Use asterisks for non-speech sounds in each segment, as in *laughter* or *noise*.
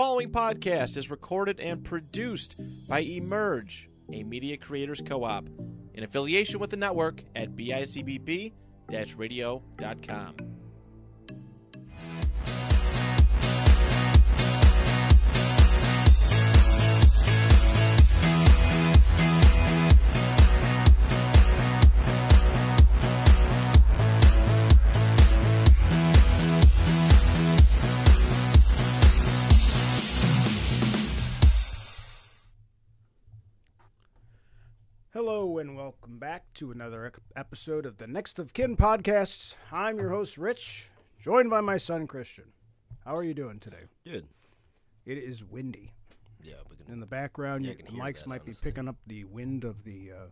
following podcast is recorded and produced by Emerge, a media creators co op, in affiliation with the network at bicbb radio.com. welcome back to another episode of the Next of Kin podcasts. I'm your host Rich, joined by my son Christian. How are you doing today? Good. It is windy. Yeah, we can. In the background, Yeah, you- the mics that, might be picking up the wind of the uh,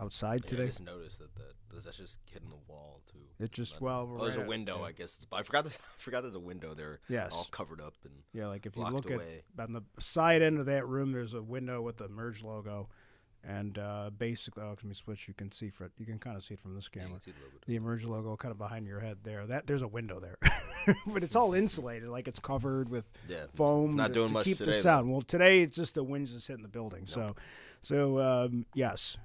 outside yeah, I just noticed that, that that's just hitting the wall too. It just Not- well, oh, there's a window. I guess. I forgot. *laughs* I forgot there's a window there. Yes. All covered up and. Yeah, like if you look away. at on the side end of that room, there's a window with the Emerge logo, and uh, basically, oh, let me switch. You can see for you can kind of see it from this Yeah, camera. see the the emerge logo kind of behind your head there. That there's a window there, *laughs* but it's *laughs* all insulated, like it's covered with Yeah. foam to, doing to much keep today, the though. sound. Well, today it's just the wind's just hitting the building. So, so um, yes,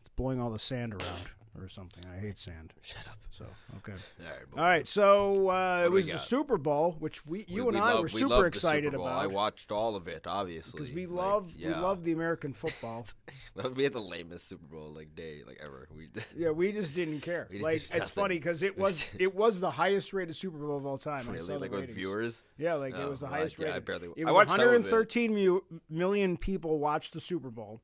it's blowing all the sand around or something. I hate sand. Shut up. So okay. *laughs* All right. All right, so uh, it was the? Super Bowl, which we, you we, and we I love, were super the excited Bowl. I watched all of it, obviously. because we like, love yeah. we love the American *laughs* football. *laughs* we had the lamest Super Bowl like day like ever. We Yeah, we just didn't care. Just like did it's funny because it was it was the highest rated Super Bowl of all time. I really like with viewers. Yeah, like it Oh, was the well, highest yeah, I rated. barely- It I was watched some of it. mu- million people watched the Super Bowl.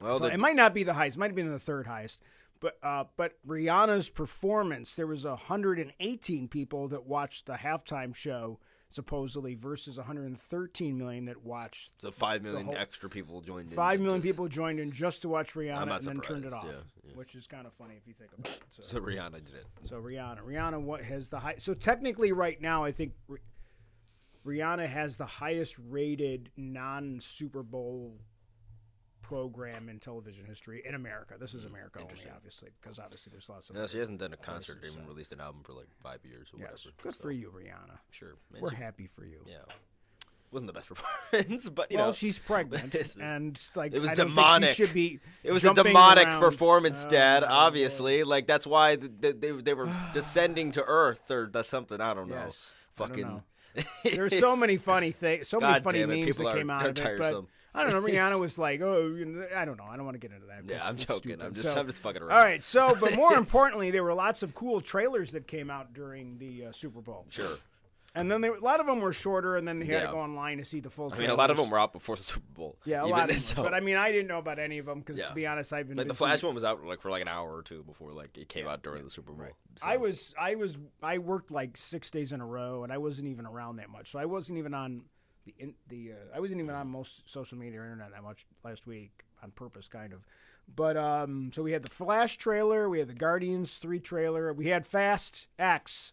Well, So the, it might not be the highest. It might have been the third highest. But uh, but Rihanna's performance, there was 118 people that watched the halftime show supposedly versus 113 million that watched. the five million whole- extra people joined in. Five million just- people joined in just to watch Rihanna and then turned it off, yeah, yeah. which is kind of funny if you think about it. So. So Rihanna did it. So Rihanna, Rihanna what has the high? So technically, right now, I think Rihanna has the highest rated non Super Bowl program in television history in America. This is mm, America only, obviously, because obviously there's lots of. No, she hasn't done a concert or even released an album for like five years or Yes, whatever. good so, for you, Rihanna. Sure. Man, We're she- happy for you. Yeah. Wasn't the best *laughs* performance, but you well, know, she's pregnant, *laughs* and like it was I don't demonic. Should be. it was a demonic around. performance, Oh, Dad. my Obviously, like that's why th th they they were *sighs* descending to Earth or something. I don't know. Yes, don't Fucking. know. *laughs* There's so many funny things, so many funny it, memes that are- came out of it. tiresome. But I don't know. *laughs* Rihanna was like, "Oh, you know, I don't know. I don't want to get into that." Yeah, I'm joking. stupid." I'm just So- I'm just fucking around. All right. So, but *laughs* more importantly, there were lots of cool trailers that came out during the uh, Super Bowl, Sure. and then there, a lot of them were shorter, and then you had to go online to see the full. I mean, a lot of them were out before the Super Bowl. Yeah, a lot of them. so- But I mean, I didn't know about any of them because, Yeah. to be honest, I've been like the. Flash one was out like for like an hour or two before like it came out during the Super Bowl. So- I was I was I worked like six days in a row, and I wasn't even around that much. So I wasn't even on the in, the uh, I wasn't even on most social media or internet that much last week on purpose, kind of. But um, so we had the Flash trailer, we had the Guardians three trailer, we had Fast X,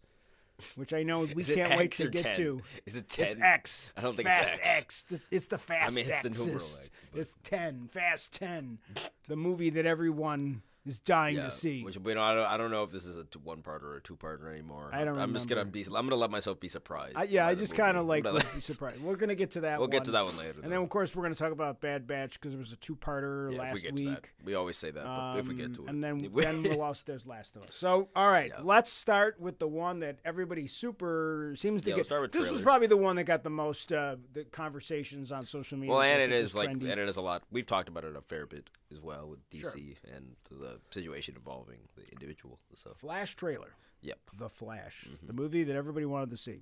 which I know *laughs* we can't wait to get 10? to. Is it 10? It's X. I don't think it's Fast X. Th- It's the Fast X. I mean, it's the numeral Xist. X, but- It's ten. Fast ten. the movie that everyone is dying yeah, to see. Which we don't, I don't. I don't know if this is a one part or a two part anymore. I don't I'm just gonna remember. be. I'm gonna let myself be surprised. I, yeah, I just kind of *laughs* like be surprised. We're gonna get to that. We'll one. get to that one later. And then, of course, we're going to talk about Bad Batch because it was a two-parter yeah, if last we get week. to that, we always say that. But if we get Um, to it, and then *laughs* then we'll also there's Last of Us. So, all right, Yeah. let's start with the one that everybody super seems to Yeah, get. start with this was probably the one that got the most uh, the conversations on social media. well, and it is like, trendy. and it is a lot. We've talked about it a fair bit as well with Sure. DC and the situation involving the individual. So, Flash trailer. yep. The Flash, Mm-hmm. the movie that everybody wanted to see.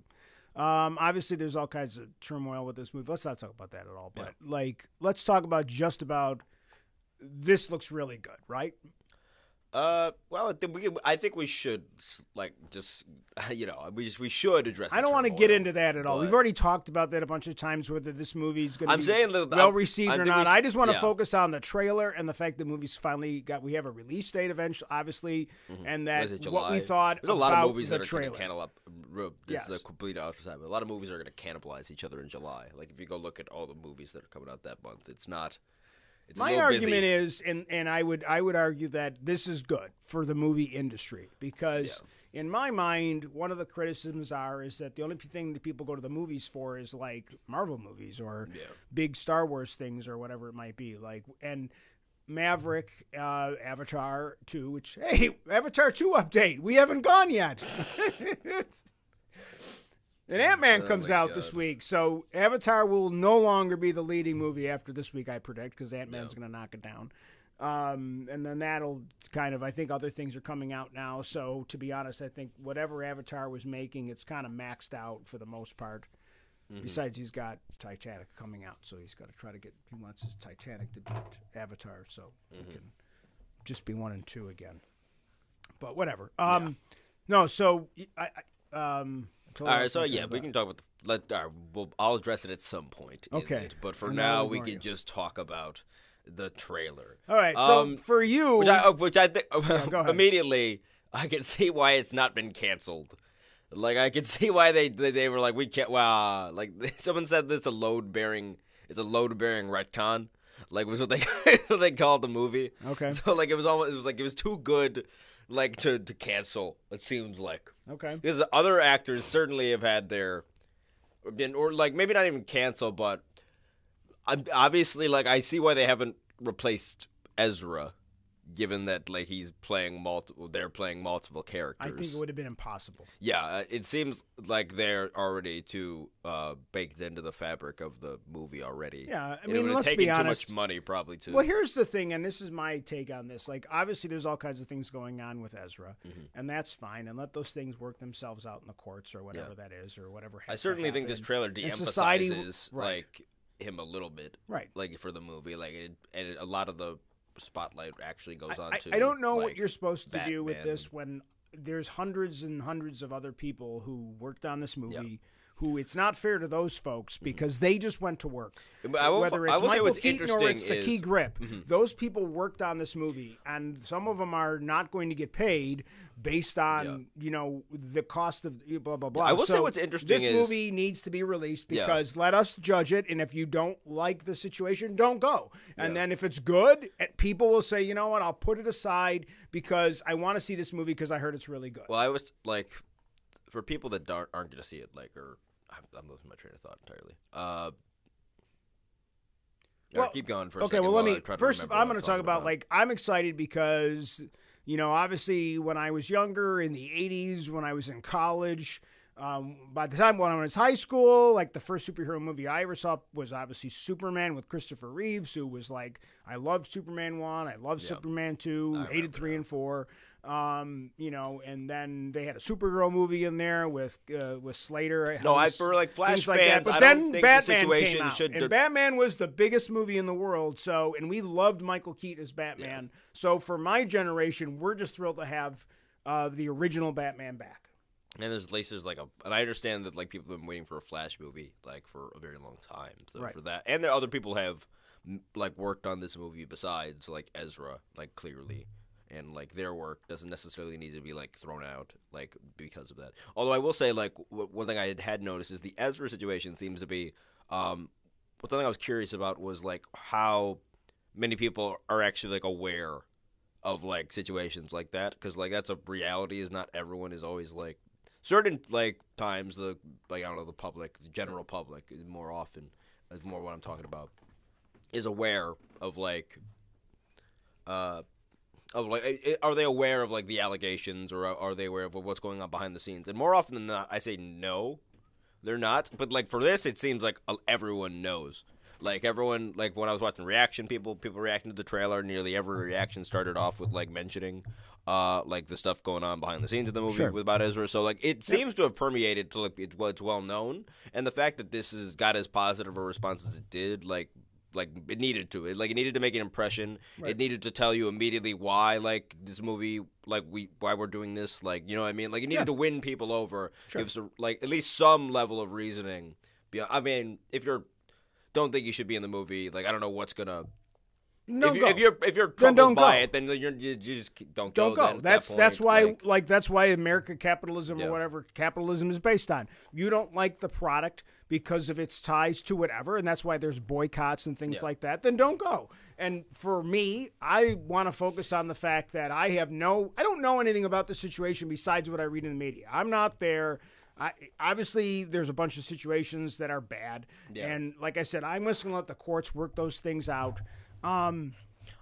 Um, obviously, there's all kinds of turmoil with this movie. Let's not talk about that at all. But like, let's talk about just about. This looks really good, right? Uh, well, I think we, we should like just *laughs* you know we just, we should address. I don't want to get into that at all. We've already talked about that a bunch of times. Whether this movie's going to be saying that- well I'm- received I or we not. s- I just want to yeah. focus on the trailer and the fact the movie's finally got. We have a release date eventually, obviously, and that it what we thought There's a lot of movies that are going to cannibalize. This is a complete opposite. But a lot of movies are going to cannibalize each other in July. Like if you go look at all the movies that are coming out that month, it's not. It's My argument busy. is, and and I would I would argue that this is good for the movie industry because in my mind, one of the criticisms are is that the only thing that people go to the movies for is like Marvel movies or Yeah. big Star Wars things or whatever it might be. Like and Maverick, uh, Avatar two, which hey, Avatar two update, we haven't gone yet. *laughs* And Ant Man Oh comes out this week, so Avatar will no longer be the leading movie after this week, I predict, because Ant Man's going to knock it down. Um, and then that'll kind of, I think other things are coming out now. So to be honest, I think whatever Avatar was making, it's kind of maxed out for the most part. Mm-hmm. Besides, he's got Titanic coming out, so he's got to try to get. He wants his Titanic to beat Avatar, so Mm-hmm. he can just be one and two again. But whatever. Um, no. So I, I um. All right, so yeah, we can talk about the. Let, all right, we'll, I'll address it at some point. Okay. it, but for And now, we can you. just talk about the trailer. All right. So Um, for you, which I, uh, which I think *laughs* ahead. immediately I can *laughs* see why it's not been canceled. Like I can *laughs* see why they they, they were like we can't. Wow, like someone said this a load bearing. It's a load bearing retcon. Like was what they what they called the movie. Okay. So like it was almost it was like it was too good, like to to cancel. It seems like okay. because other actors certainly have had their been or like maybe not even cancel, but obviously like I see why they haven't replaced Ezra, given that like he's playing multiple, they're playing multiple characters. I think it would have been impossible. yeah, uh, it seems like they're already too uh, baked into the fabric of the movie already. Yeah, I mean, it would have let's taken be too honest. much money probably to. Well, here's the thing, and this is my take on this. Like, obviously, there's all kinds of things going on with Ezra, Mm-hmm. and that's fine. And let those things work themselves out in the courts or whatever that is, or whatever. Happens. I certainly think this trailer de-emphasizes society- right. like him a little bit. Right. like for the movie. Like it, and it, a lot of the spotlight actually goes on I, to. I don't know what you're supposed to do with this when there's hundreds and hundreds of other people who worked on this movie. Who it's not fair to those folks because they just went to work. I will- Whether I it's Michael what's Keaton or it's the key is- Mm-hmm. grip, those people worked on this movie, and some of them are not going to get paid based on you know the cost of blah blah blah. I will say what's interesting This is- movie needs to be released Yeah. because let us judge it, and if you don't like the situation, don't go. And Yeah. then if it's good, eh, people will say, you know what, I'll put it aside because I want to see this movie because I heard it's really good. Well, I was like, for people that aren't going to see it, like, or I'm, losing my train of thought entirely. Uh, Well, keep going for a okay, second. well, let me I try to first. I'm going to talk about like I'm excited because you know obviously when I was younger in the '80s when I was in college. Um, by the time when I was high school, like the first superhero movie I ever saw was obviously Superman with Christopher Reeves, who was like, I loved Superman one, I loved. Superman two, I hated three that. and four. Um, you know, and then they had a superhero movie in there with uh, with Slater. No, I for like Flash things like that. fans, But I then don't think Batman the situation came out, should. and Batman was the biggest movie in the world. So, and we loved Michael Keaton as Batman. So, for my generation, we're just thrilled to have uh, the original Batman back. and there's laces like a, and I understand that like people have been waiting for a Flash movie like for a very long time. So Right. for that, and there other people have like worked on this movie besides like Ezra, like clearly, and like their work doesn't necessarily need to be like thrown out like because of that. Although I will say like w- one thing I had, noticed is the Ezra situation seems to be, um, one thing I was curious about was like how many people are actually like aware of like situations like that because like that's a reality is not everyone is always like certain like times the like I don't know the public the general public more often is more what I'm talking about is aware of like uh of like are they aware of like the allegations or are they aware of what's going on behind the scenes? And more often than not I say no they're not. But like for this it seems like uh, everyone knows. Like everyone like when I was watching reaction people people reacting to the trailer nearly every reaction started off with like mentioning uh like the stuff going on behind the scenes of the movie Sure. with about Ezra. So like it seems to have permeated to like it's, well, it's well known. And the fact that this has got as positive a response as it did like like it needed to it like it needed to make an impression it needed to tell you immediately why like this movie like we why we're doing this like you know what i mean like it needed Yeah. to win people over Sure. give us a, like at least some level of reasoning i mean if you're don't think you should be in the movie like i don't know what's gonna No, if, you, go. if you're if you're troubled don't by go. it, then you're, you just don't don't go. go. then at That's that that's why like- like, that's why America capitalism Yeah. or whatever capitalism is based on. You don't like the product because of its ties to whatever, and that's why there's boycotts and things Yeah. like that. Then don't go. And for me, I want to focus on the fact that I have no, I don't know anything about the situation besides what I read in the media. I'm not there. I, obviously, there's a bunch of situations that are bad, Yeah. and like I said, I'm just going to let the courts work those things out. Um,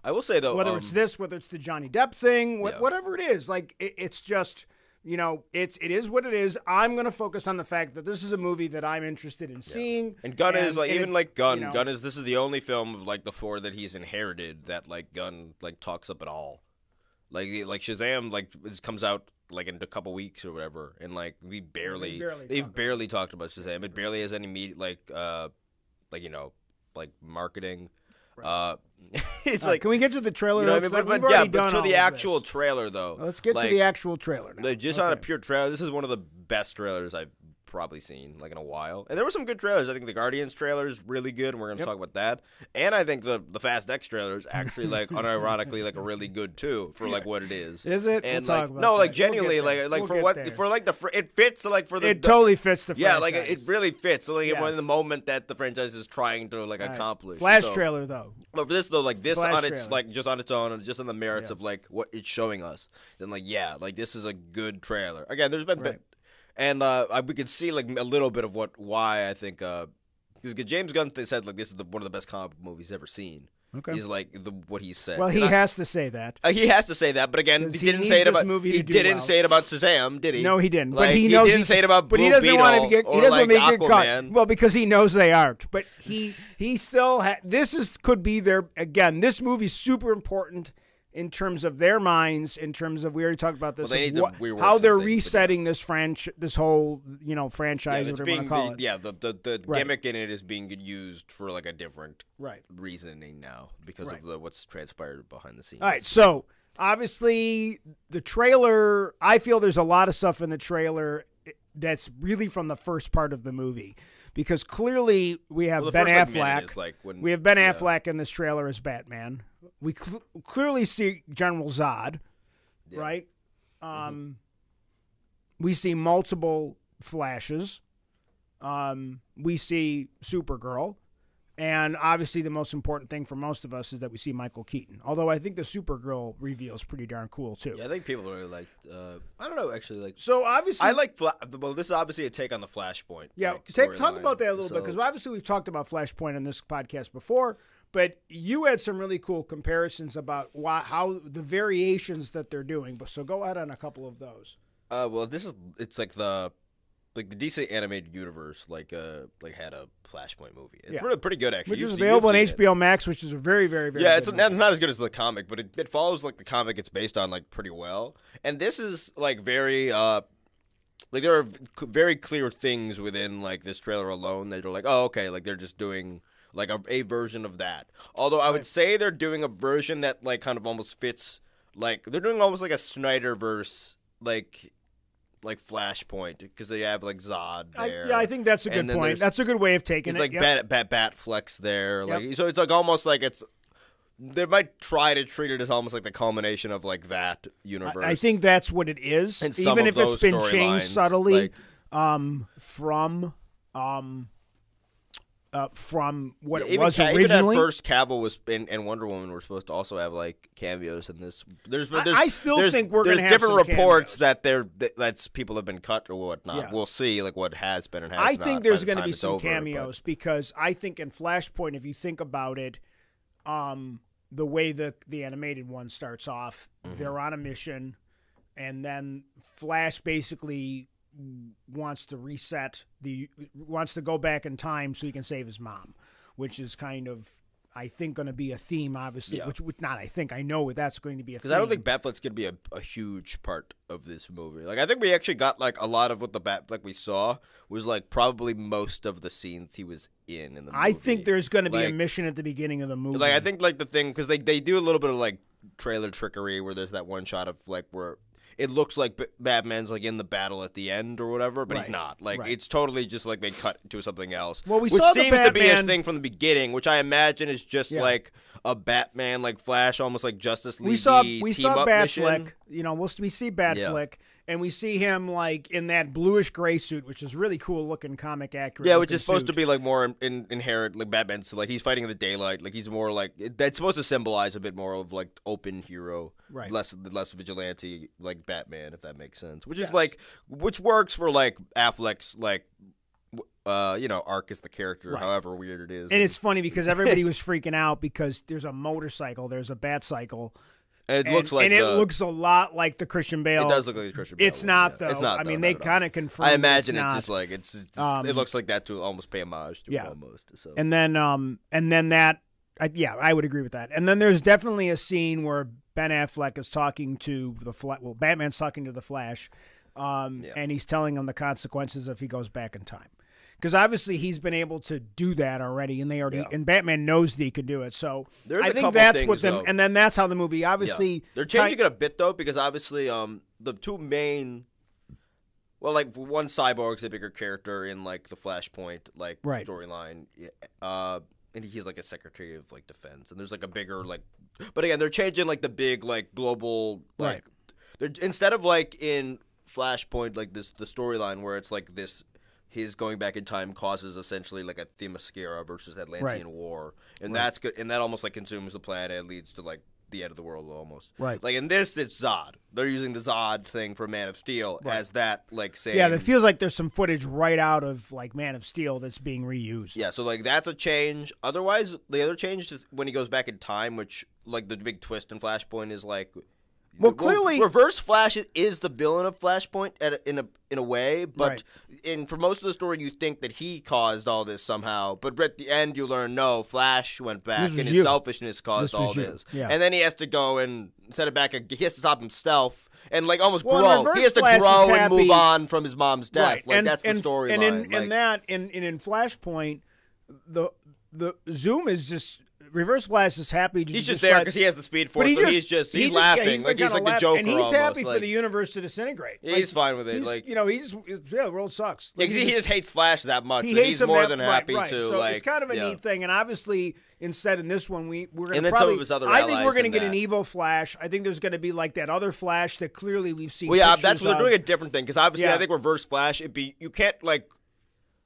I will say though, whether um, it's this, whether it's the Johnny Depp thing, wh- Yeah. whatever it is, like it, it's just you know, it's it is what it is. I'm going to focus on the fact that this is a movie that I'm interested in seeing. And Gunn is like even it- like Gunn. you know, Gunn is this is the only film of like the four that he's inherited that like Gunn like talks up at all. Like like Shazam like this comes out like in a couple weeks or whatever, and like we barely, barely they've talk about barely talked about Shazam. It barely has any like uh like you know like marketing. Uh, *laughs* it's right, like can we get to the trailer? you know I mean? But, but yeah, but to the actual this. trailer though. Let's get like, to the actual trailer now. like, just on a pure trailer, this is one of the best trailers I've probably seen like in a while. And there were some good trailers. I think the Guardians trailer is really good, and we're gonna Yep. talk about that. And I think the the Fast X trailer is actually like *laughs* unironically like a really good too for like what it is. Is it? And We'll like talk about no, that. like We'll genuinely, like like We'll for what there. for like the fr- it fits like for the it the- totally fits the yeah like it, really fits like in the moment that the franchise is trying to like right. accomplish. Flash So- trailer though. but for this though, like this Flash on its trailer. like just on its own and just on the merits Yeah. of like what it's showing us, then like yeah, like this is a good trailer. Again, there's been, Right. And uh, we could see like a little bit of what why I think uh, because James Gunn th- said like this is the, one of the best comic book movies ever seen. Okay. He's like the what he said. well, And he I- has to say that. uh, he has to say that, but again, he 'Cause he didn't say it this about. movie He didn't well. say it about Shazam, did he? No, he didn't. Like, but he knows he didn't he- say it about But he doesn't want to get. He doesn't like, make it cut. Aquaman. Well, because he knows they aren't. But he he still ha- this is could be their again. This movie's super important in terms of their minds. In terms of we already talked about this. Well, they of to what- how they're yeah. resetting this franchise, this whole you know franchise, whatever you being call the, it. yeah the the, the Right. gimmick in it is being used for like a different Right. reasoning now because Right. of the what's transpired behind the scenes. All right, so obviously the trailer. I feel there's a lot of stuff in the trailer eh, that's really from the first part of the movie, because clearly we have Well, Ben first, like, Affleck. is, like, when- we have Ben yeah. Affleck in this trailer as Batman. We cl- clearly see General Zod, right? Um, we see multiple flashes. Um, we see Supergirl. And obviously, the most important thing for most of us is that we see Michael Keaton. Although I think the Supergirl reveal is pretty darn cool too. Yeah, I think people really like. Uh, I don't know, actually, like. So obviously, I like. Fla- well, this is obviously a take on the Flashpoint. Yeah, like, take, talk storyline. about that a little bit because obviously we've talked about Flashpoint on this podcast before, but you had some really cool comparisons about why, how the variations that they're doing. But so go ahead on a couple of those. Uh, well, this is it's like the like the DC animated universe like uh like had a Flashpoint movie. It's Yeah. really pretty good actually. Which is available on seen it. HBO Max, which is a very, very, very yeah, good it's not, not as good as the comic, but it, it follows like the comic it's based on like pretty well. And this is like very uh like there are very clear things within like this trailer alone that are like, oh okay, like they're just doing like a, a version of that. Although I would say they're doing a version that like kind of almost fits like they're doing almost like a Snyder verse like like Flashpoint because they have like Zod I, there. yeah, I think that's a good point. That's a good way of taking It's it. like Yep. bat, bat bat flex there, Yep. so. It's like almost like it's. They might try to treat it as almost like the culmination of like that universe. I, I think that's what it is. And Even if it's been changed subtly like- um, from um, uh, from what it was Ca- even originally. at first, Cavill was and, and Wonder Woman were supposed to also have like cameos in this. There's, I- there's I still there's, think we're there's gonna have different reports cameos. that they're that that's people have been cut or whatnot. Yeah. We'll see like what has been and has not. I not think there's the going to be some over, but- cameos because I think in Flashpoint, if you think about it, um, the way the the animated one starts off, Mm-hmm. they're on a mission, and then Flash basically wants to reset the wants to go back in time so he can save his mom, which is kind of. I think going to be a theme, obviously. Yeah. Which, which not I think I know that's going to be a Because. I don't think Batfleck's gonna be a, a huge part of this movie. Like I think we actually got like a lot of what the Batfleck we saw was like probably most of the scenes he was in in the movie. I think there's going to be a mission at the beginning of the movie. like I think like the thing because they they do a little bit of like trailer trickery where there's that one shot of like where it looks like B- Batman's like in the battle at the end or whatever, but he's not. Like right. it's totally just like they cut to something else. Well, we which saw the seems to be a thing from the beginning, which I imagine is just Yeah. like a Batman like Flash, almost like Justice League. we saw we team saw up mission. Batfleck. You know, we'll, we see Batfleck, and we see him like in that bluish gray suit, which is really cool looking, comic accurate. Yeah, which is supposed to be like more in, in, inherent, like Batman's like he's fighting in the daylight, like he's more like that's supposed to symbolize a bit more of like open hero, Right. Less less vigilante, like Batman, if that makes sense. Which is like which works for like Affleck's like uh you know arc as the character, Right. however weird it is. And it's funny because everybody *laughs* was freaking out because there's a motorcycle, there's a bat cycle, And it and, looks like and it looks a lot like the Christian Bale. It does look like the Christian Bale It's one, not yeah. though. It's not. I though, mean, they kind of confirmed. I imagine it's, not. just like it's, it's Um, it looks like that to almost pay homage to Yeah. almost. So And then, um, and then that, I, yeah, I would agree with that. And then there's definitely a scene where Ben Affleck is talking to the Flash. Well, Batman's talking to the Flash, um, Yeah. and he's telling him the consequences if he goes back in time. Because obviously he's been able to do that already, and they already Yeah. and Batman knows that he could do it. So There's I think that's things, what them, though. and then that's how the movie Yeah. obviously They're changing it a bit though because obviously um the two main well like one cyborg's a bigger character in like the Flashpoint like Right. storyline uh and he's like a secretary of like defense and there's like a bigger like but again they're changing like the big like global like they're instead of like in Flashpoint like this the storyline where it's like this his going back in time causes essentially like a Themyscira versus Atlantean war, and that's good. And that almost like consumes the planet, and leads to like the end of the world almost. Right. Like in this, it's Zod. They're using the Zod thing for Man of Steel as that like same. Yeah, it feels like there's some footage right out of like Man of Steel that's being reused. Yeah, so like that's a change. Otherwise, the other change is when he goes back in time, which like the big twist in Flashpoint is like. Well, clearly- Reverse Flash is- the villain of Flashpoint a, in a in a way, but Right. in for most of the story, you think that he caused all this somehow. But at the end, you learn no, Flash went back, This and his you. selfishness caused This all this. Yeah. And then he has to go and set it back. He has to stop himself and like almost Well, grow. He has to Flash grow and move on from his mom's death. Right. Like and, that's the and, storyline. And in, like, in that, in, in in Flashpoint, the the Zoom is just Reverse Flash is happy. To He's just let- there because he has the speed force. But he so just, he's just he he's just- yeah, laughing like he's like the laughing, Joker. and he's almost, happy like, for the universe to disintegrate. Yeah, Like, he's fine with it, he's- like- you know, he's yeah, the world sucks. Yeah, Like, 'cause he just hates Flash that much. he he's more that- than right, happy right. to So like. it's kind of a yeah. neat thing, and obviously, instead in this one, we we're gonna And then some probably. of his other I think we're gonna get an evil Flash. I think there's gonna be like that other Flash that clearly we've seen. Well, yeah, that's they're doing a different thing because obviously I think Reverse Flash. It be you can't like.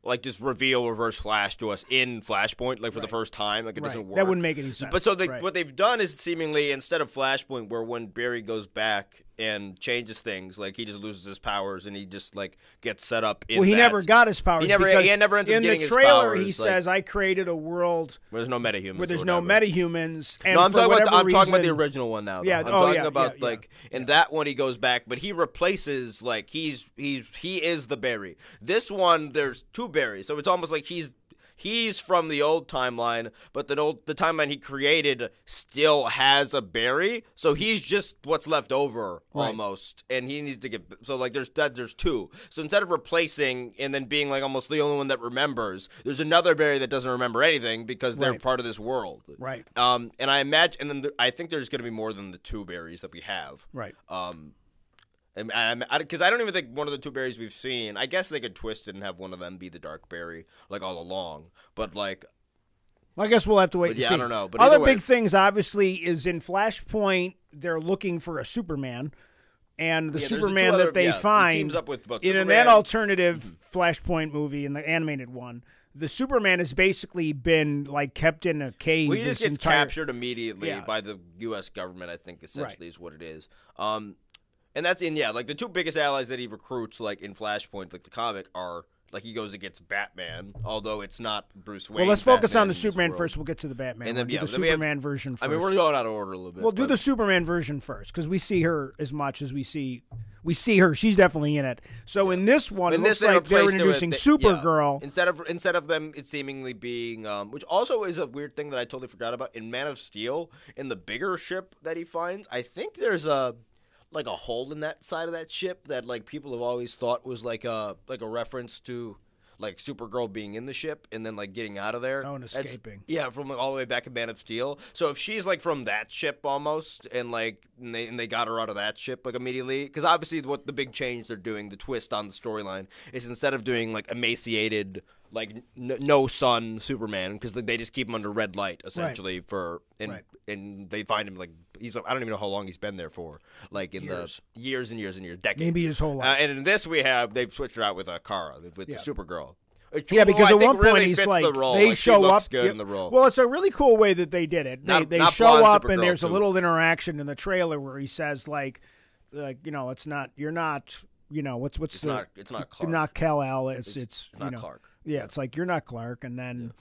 Like just reveal Reverse Flash to us in Flashpoint, like for the first time, like it doesn't work. That wouldn't make any sense. But so they, Right. what they've done is seemingly instead of Flashpoint, where when Barry goes back and changes things, like he just loses his powers and he just like gets set up. In Well, he that. never got his powers. He never- because he never ends up in the trailer. he like- says, "I created a world Where there's no metahumans. where there's no metahumans." And No, I'm talking about the, I'm talking about the original one now. though. Yeah, I'm oh, talking yeah, about yeah, like in that one he goes back, but he replaces like he's he's he is the Barry. This one there's two Barrys, so it's almost like he's he's from the old timeline, but the old the timeline he created still has a Barry, so he's just what's left over Right. almost, and he needs to get so like there's that there's two. So instead of replacing and then being like almost the only one that remembers, there's another Barry that doesn't remember anything because they're Right. part of this world. Right. Um, and I imagine, and then there, I think there's going to be more than the two Barrys that we have. Right. Um, because I, don't even think one of the two Barrys we've seen. I guess they could twist it and have one of them be the dark Barry, like all along. But like, Well, I guess we'll have to wait and yeah, see. I don't know, but Other way- big things, obviously, is in Flashpoint. They're looking for a Superman, and the Yeah, there's the Superman other- that they yeah, find with, in Superman- that alternative Flashpoint movie in the animated one. The Superman has basically been like kept in a cave. well, he just gets entire, captured immediately Yeah. by the U.S. government. I think essentially is what it is. Um, and that's in yeah, like the two biggest allies that he recruits, like in Flashpoint, like the comic, are like he goes against Batman, although it's not Bruce Wayne. Well, let's focus Batman on the Superman first. We'll get to the Batman. And then, one. Do yeah, the then we have- Superman version first. I mean, we're going out of order a little bit. We'll do the Superman version first because we see her as much as we see we see her. She's definitely in it. So in this one, In it this, looks like they're with- introducing they- yeah. Supergirl. instead of instead of them it seemingly being um, which also is a weird thing that I totally forgot about in Man of Steel in the bigger ship that he finds. I think there's a like a hole in that side of that ship that like people have always thought was like a like a reference to like Supergirl being in the ship and then like getting out of there. Oh, and That's- escaping. yeah, from like, all the way back in Man of Steel. So if she's like from that ship almost, and like and they, and they got her out of that ship like immediately, because obviously what the big change they're doing, the twist on the storyline, is instead of doing like emaciated, like n- no sun Superman, because they just keep him under red light essentially for and Right. and they find him like he's I don't even know how long he's been there for, like in Years. the years and years and years, decades. Maybe his whole Uh, life. and in this we have they've switched her out with uh, Kara with Yeah. the Supergirl. Which- Yeah, because at one point really he's like the they Like, show up. good yeah, in the role. Well, it's a really cool way that they did it. They Not- they not show up and Supergirl there's a little interaction in the trailer where he says like, like you know, it's not you're not you know what's what's It's the not- it's not Clark. not Kal El. It's it's, It's you not know, Clark. Yeah, it's like you're not Clark, and then.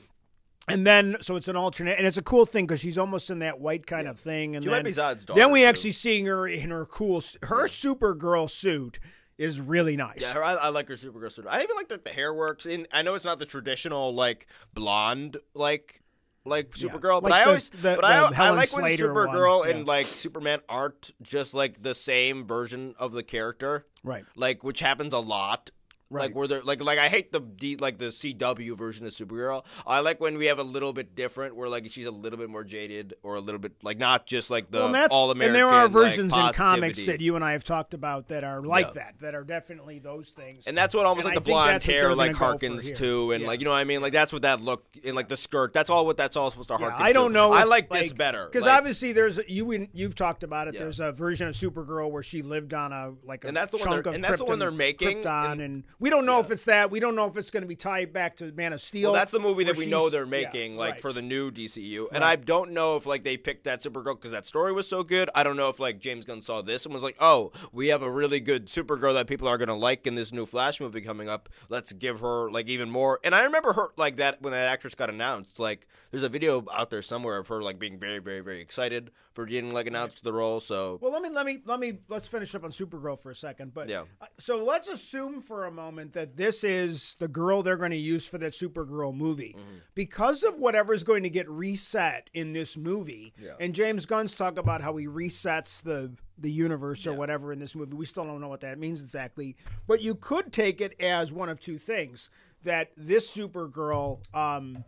And then, so it's an alternate, and it's a cool thing because she's almost in that white kind of thing. And She then, might be Zod's then we too. actually seeing her in her cool, her Supergirl suit is really nice. Yeah, I, I like her Supergirl suit. I even like that the hair works. In I know it's not the traditional like blonde like like Yeah, Supergirl, but like I the- always the- but the I, I like when Slater Supergirl yeah. and like Superman aren't just like the same version of the character, Right. like which happens a lot. Right. Like where they're like like I hate the D, like the CW version of Supergirl. I like when we have a little bit different, where like she's a little bit more jaded or a little bit like not just like the well, and that's all and there are versions like, in comics that you and I have talked about that are like Yeah. that, that are definitely those things. And that's what almost And like I the blonde hair like harkens to, and Yeah. like you know what I mean. Like that's what that look in like the skirt. That's all what that's all supposed to Yeah, harken. I don't to. know. I if, like, this better because like, obviously there's you you've talked about it. Yeah. There's a version of Supergirl where she lived on a like a And that's the one chunk of and that's the one they're making, Krypton, and- and, we don't know if it's that. We don't know if it's going to be tied back to Man of Steel. Well, that's the movie that we know they're yeah, making, like right. for the new DCU. And Right. I don't know if like they picked that Supergirl because that story was so good. I don't know if like James Gunn saw this and was like, "Oh, we have a really good Supergirl that people are gonna like in this new Flash movie coming up. Let's give her like even more." And I remember her like that when that actress got announced. Like, there's a video out there somewhere of her like being very, very, very excited for getting like announced to the role. So Well, let me let me let me let's finish up on Supergirl for a second. But Yeah. so let's assume for a moment that this is the girl they're going to use for that Supergirl movie, Mm-hmm. because of whatever's going to get reset in this movie. Yeah. And James Gunn's talk about how he resets the the universe or whatever in this movie. We still don't know what that means exactly, but you could take it as one of two things: that this Supergirl. Um,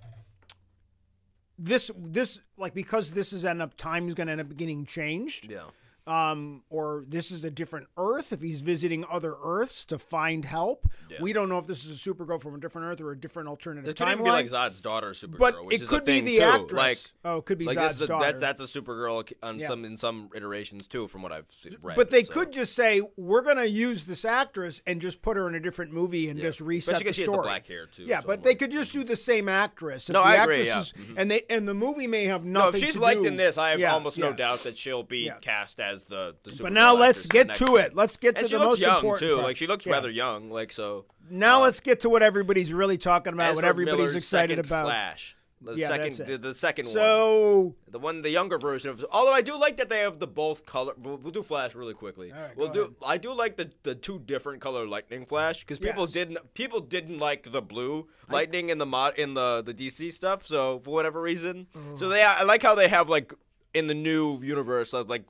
this this like because this is end up time is going to end up getting changed yeah. Um, or this is a different Earth. If he's visiting other Earths to find help, Yeah. we don't know if this is a Supergirl from a different Earth or a different alternative It could timeline. even be like Zod's daughter Supergirl, but which it is could a be the too. actress. Like oh, it could be like Zod's a, daughter. that's that's a Supergirl on Yeah. some in some iterations too, from what I've read. but they so. could just say we're going to use this actress and just put her in a different movie and Yeah. just reset Especially the 'cause she has the story. black hair, too, Yeah, so but I'm they like- could just do the same actress. If No, the I agree, yeah. is- Mhm. and they and the movie may have No, nothing. if she's liked do- in this, I have almost no doubt that she'll be cast as the. the But now let's get to it. Let's get And to the most young important too. part. Like she looks Yeah. rather young. Like so. Now uh, let's get to what everybody's really talking about. what everybody's Miller's excited about. Flash. The Yeah, second, the, the second one. So The one, the younger version of. Although I do like that they have the both color. We'll, we'll do Flash really quickly. Right, we'll do. ahead. I do like the the two different color Lightning Flash because people Yes. didn't people didn't like the blue Lightning in the mod in the the DC stuff. So for whatever reason, so they I like how they have like in the new universe like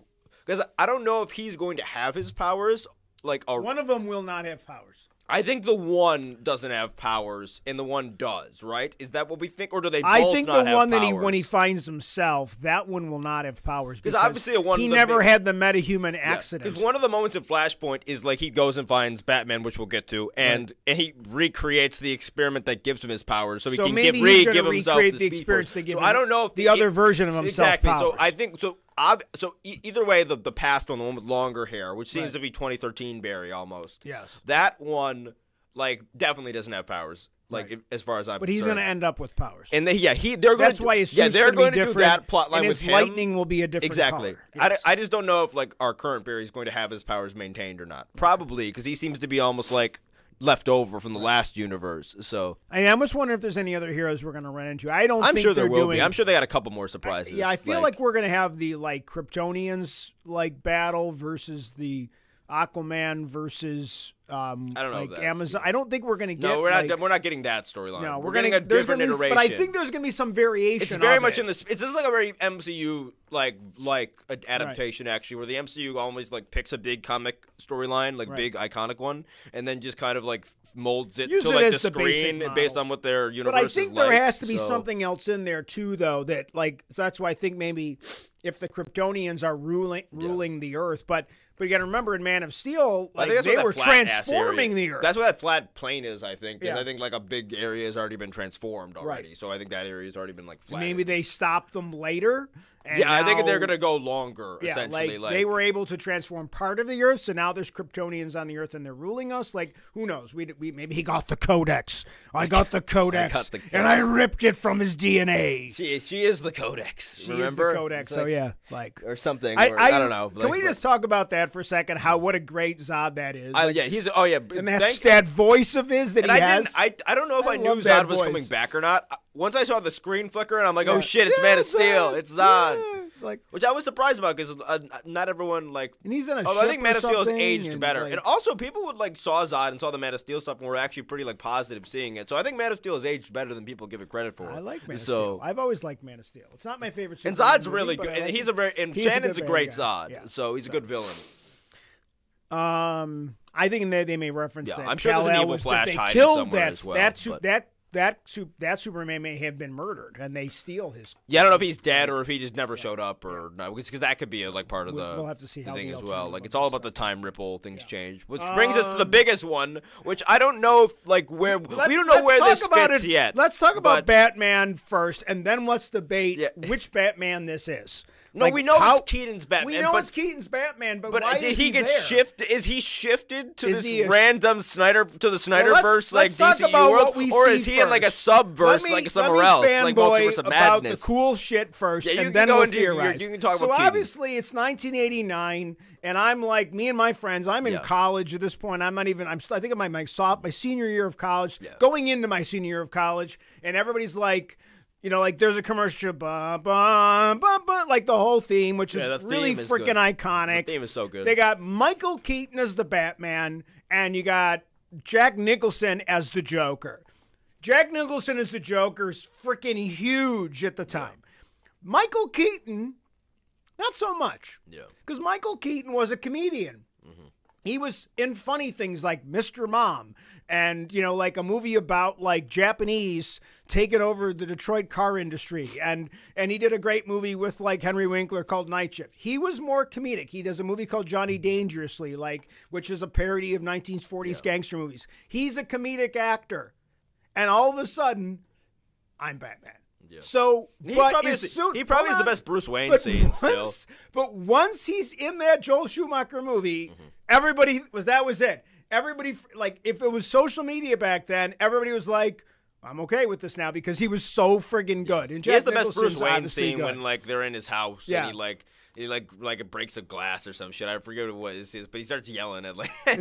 because I don't know if he's going to have his powers like a, one of them will not have powers. I think the one doesn't have powers and the one does, right? Is that what we think, or do they? Both have powers? I think the one that he when he finds himself, that one will not have powers because obviously a one he the never big- had the metahuman accident. Because one of the moments in Flashpoint is like he goes and finds Batman, which we'll get to, and and he recreates the experiment that gives him his powers, so he So can maybe give, re give himself recreate the, the experience Force. they give So him- I don't know if the other version of himself exactly. So. I think so. Ob- so e- either way, the the past one, the one with longer hair, which seems Right. to be 2013 Barry almost. Yes. that one like definitely doesn't have powers. Like Right. if, as far as I'm but he's going to end up with powers. And they, yeah, he they're going That's to why his yeah they're going to do different, that plot line with his him. lightning will be a different exactly. color. I, Yes. I just don't know if like our current Barry is going to have his powers maintained or not. Probably because he seems to be almost like left over from the last universe. So I am just wondering if there's any other heroes we're going to run into. I don't. I'm think sure there they're will doing, be. I'm sure they got a couple more surprises. Yeah, I feel like, we're going to have the like Kryptonians like battle versus the Aquaman versus um, I don't know like Amazon. I don't think we're gonna get. No, we're not. like- we're not getting that storyline. No, we're, we're, getting gonna a different gonna be, iteration. But I think there's gonna be some variation. it's very much it. in this. It's just like a very MCU like like adaptation actually, where the MCU always like picks a big comic storyline, like Right. big iconic one, and then just kind of like molds it Use to it like the screen based on what their universe But I think like. there has to be so- something else in there too, though. That like that's why I think maybe if the Kryptonians are ruling ruling the Earth, but but you got to remember in Man of Steel, like they were transforming the Earth. That's what that flat plane is, I think. Because Yeah. I think like a big area has already been transformed already. Right. So I think that area has already been like flat. maybe they stopped them later. And Yeah, I think they're gonna go longer. Yeah, essentially, like, they were able to transform part of the Earth, so now there's Kryptonians on the Earth and they're ruling us. Like, who knows? We, we maybe he got the Codex. I got the *laughs* Codex, got the and I ripped it from his DNA. She, she is the Codex. She remember is the Codex. It's So yeah, like or something. I, or, I, don't know. Can like, we just talk about that for a second? How what a great Zod that is. I, yeah, he's. Oh yeah, and that's that voice of his that he I has. didn't. I, I don't know if I I, knew Zod was voice. coming back or not. Once I saw the screen flicker, and I'm like, Yeah. oh shit, it's Yeah, Man of Steel. Zod. It's Zod. Yeah. Like, Which I was surprised about because uh, not everyone like. and he's in a Although I think Man of Steel has aged and, better, like- and also people would like saw Zod and saw the Man of Steel stuff and were actually pretty like positive seeing it. So I think Man of Steel has aged better than people give it credit for. I like Man of so, Steel. I've always liked Man of Steel. It's not my favorite. And Zod's movie, really good, I and like he's a very and He's a Shannon's a, great guy. Zod, so he's a good villain. Um, I think they they may reference Yeah, that. I'm sure there's an evil was Flash they hiding killed somewhere that, as well, That su- but- that that that Superman may have been murdered, and they steal his. Yeah, I don't know if he's dead or if he just never showed up or no, because that could be a, like part of the, we'll have to see the thing as well. Like it's all about the time ripple, things change, which brings us to the Um, biggest one, which I don't know if like where we don't know where this about fits it. yet. Let's talk about Batman first, and then let's debate Yeah. which Batman this is. No, Like, we know how- it's Keaton's Batman. We know but, it's Keaton's Batman, but, but why did he, he get shifted? Is he shifted to Is this a- random Snyder to the Snyderverse let's- like let's DCU about world, or is he in like a first. subverse me- like somewhere else, like Multiverse of about Madness? the cool shit first, Yeah, you and then go we'll into your- you can talk so about Keaton. obviously it's 1989, and I'm like me and my friends. I'm in Yeah. college at this point. I'm not even. I'm. I think I'm my my soft my senior year of college, Yeah. going into my senior year of college, and everybody's like. You know, like there's a commercial, bum, bum, bum, bum, like the whole theme, which Yeah, is the really is freaking good. iconic. The theme is so good. They got Michael Keaton as the Batman, and you got Jack Nicholson as the Joker. Jack Nicholson as the Joker's freaking huge at the time. Michael Keaton, not so much. Yeah. Because Michael Keaton was a comedian. Mm-hmm. He was in funny things like Mr. Mom and, you know, like a movie about like Japanese taking over the Detroit car industry. And and he did a great movie with like Henry Winkler called Night Shift. He was more comedic. He does a movie called Johnny Dangerously, like which is a parody of 1940s gangster movies. He's a comedic actor. And all of a sudden, I'm Batman. So, He probably, is, soon- he probably is the best Bruce Wayne But scene still. once, but once he's in that Joel Schumacher movie, Mm-hmm. everybody was that was it. Everybody like if it was social media back then, everybody was like, "I'm okay with this now" because he was so friggin' good. And He has Jack the best Bruce Wayne scene good. when like they're in his house Yeah. and he like he like like it breaks a glass or some shit. I forget what it is, but he starts yelling at like. *laughs* *laughs* but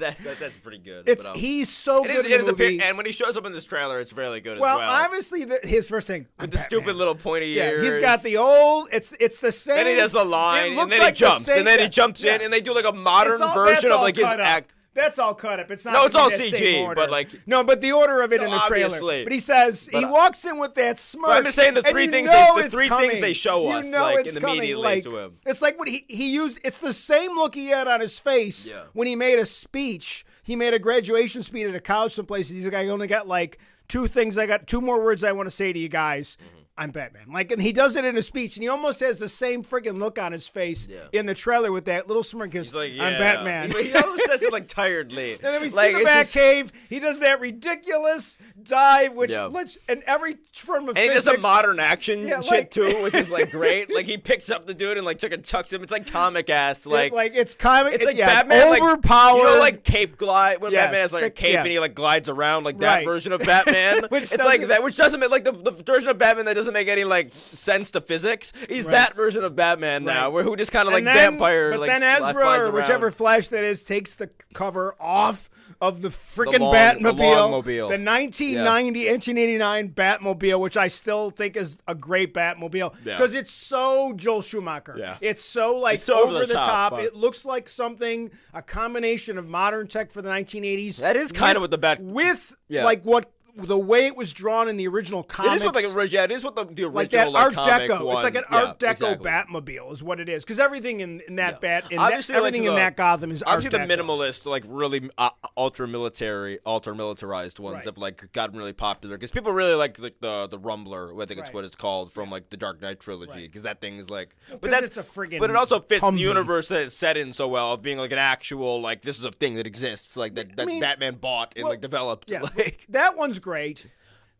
that's that, that's pretty good. it's but, um, he's so good is, in the movie. pic- and when he shows up in this trailer, it's fairly good well, as well. obviously the, his first thing with the stupid little pointy Yeah, ears. he's got the old. It's it's the same. Then he does the line, and then like he the jumps, same- and then he jumps in, and they do like a modern all- version of like his act. That's all cut up. It's not. No, it's all CG, but, like- no, but the order of it No, in the trailer. obviously. But he says But, he uh, walks in with that smirk. I'm just saying the three things they- the three things they show You us, know like, it's coming. like, to him. It's like when he he used. It's the same look he had on his face Yeah. when he made a speech. He made a graduation speech at a college someplace. He's like, I only got like two things. I got two more words I want to say to you guys. I'm Batman. Like, and he does it in a speech, and he almost has the same freaking look on his face Yeah. in the trailer with that little smirk. He's like, yeah. I'm Batman. He, he always says it like tiredly. *laughs* And then we like, see the just- cave. He does that ridiculous dive, which, Yeah. and every form of And he does a modern action Yeah, shit like- too, which is like great. *laughs* like he picks up the dude and like chicken chucks him. It's like comic ass. Like like it's comic. it's like yeah, Batman, like overpowered. you know, like cape glide when Yes, Batman has like a cape and he like glides around like that Right. version of Batman. *laughs* Which it's like that, which doesn't make like the, the version of Batman that doesn't doesn't make any like sense to physics. He's Right. that version of Batman now, where who just kind of like then- vampire, But like then Ezra or whichever Flash that is takes the cover off of the freaking Batmobile, the 1990 1989 Batmobile, which I still think is a great Batmobile Yeah. because it's so Joel Schumacher. Yeah. It's so like It's so over, the, top. but- It looks like something a combination of modern tech for the 1980s. That is kind of with- what the Bat- with Yeah. like what the way it was drawn in the original It comics is what like yeah, it is what the, the original like that like, Art comic Deco. One. It's like an Yeah, Art Deco exactly. Batmobile is what it is. Because everything in, in that Yeah. bat, in Obviously, that, like, everything in that Gotham is Art Obviously, the Deco. minimalist, like really uh, ultra military, ultra militarized ones Right. have like gotten really popular because people really like like the the Tumbler. I think it's Right. what it's called from like the Dark Knight trilogy because that thing is like. but that's it's a friggin' But it also fits Humvee. the universe that it's set in so well of being like an actual like this is a thing that exists like that that mean, Batman bought and well, like developed. Yeah, *laughs* Like that one's great.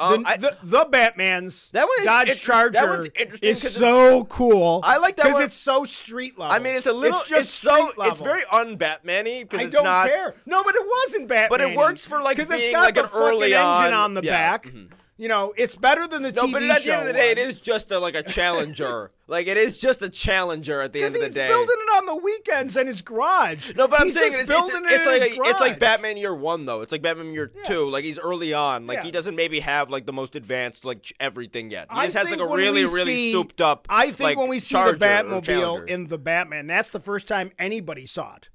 Um, the, I- the, the Batman's That one Dodge inter- Charger that one's interesting is so cool. I like that because it's so street level. I mean, it's a little. It's just It's, so. street It's very un-Batman-y because I don't not. care. No, but it wasn't Batman. But it works for, like, because it's being, got like, the an early fucking on- engine on the yeah, mm-hmm. You know, it's better than the No, TV but at the end of the day, it show is just a, like a challenger. *laughs* like it is just a challenger at the end of the day. he's building it on the weekends in his garage. no, but I'm He's saying just it's, it's, it's it in like his a- it's like. Batman Year One though. It's like Batman Year Yeah. Two. Like he's early on. Like Yeah. he doesn't maybe have like the most advanced like everything yet. He I just has like a really really see- souped up. I think like, when we see the Batmobile in the Batman, that's the first time anybody saw it.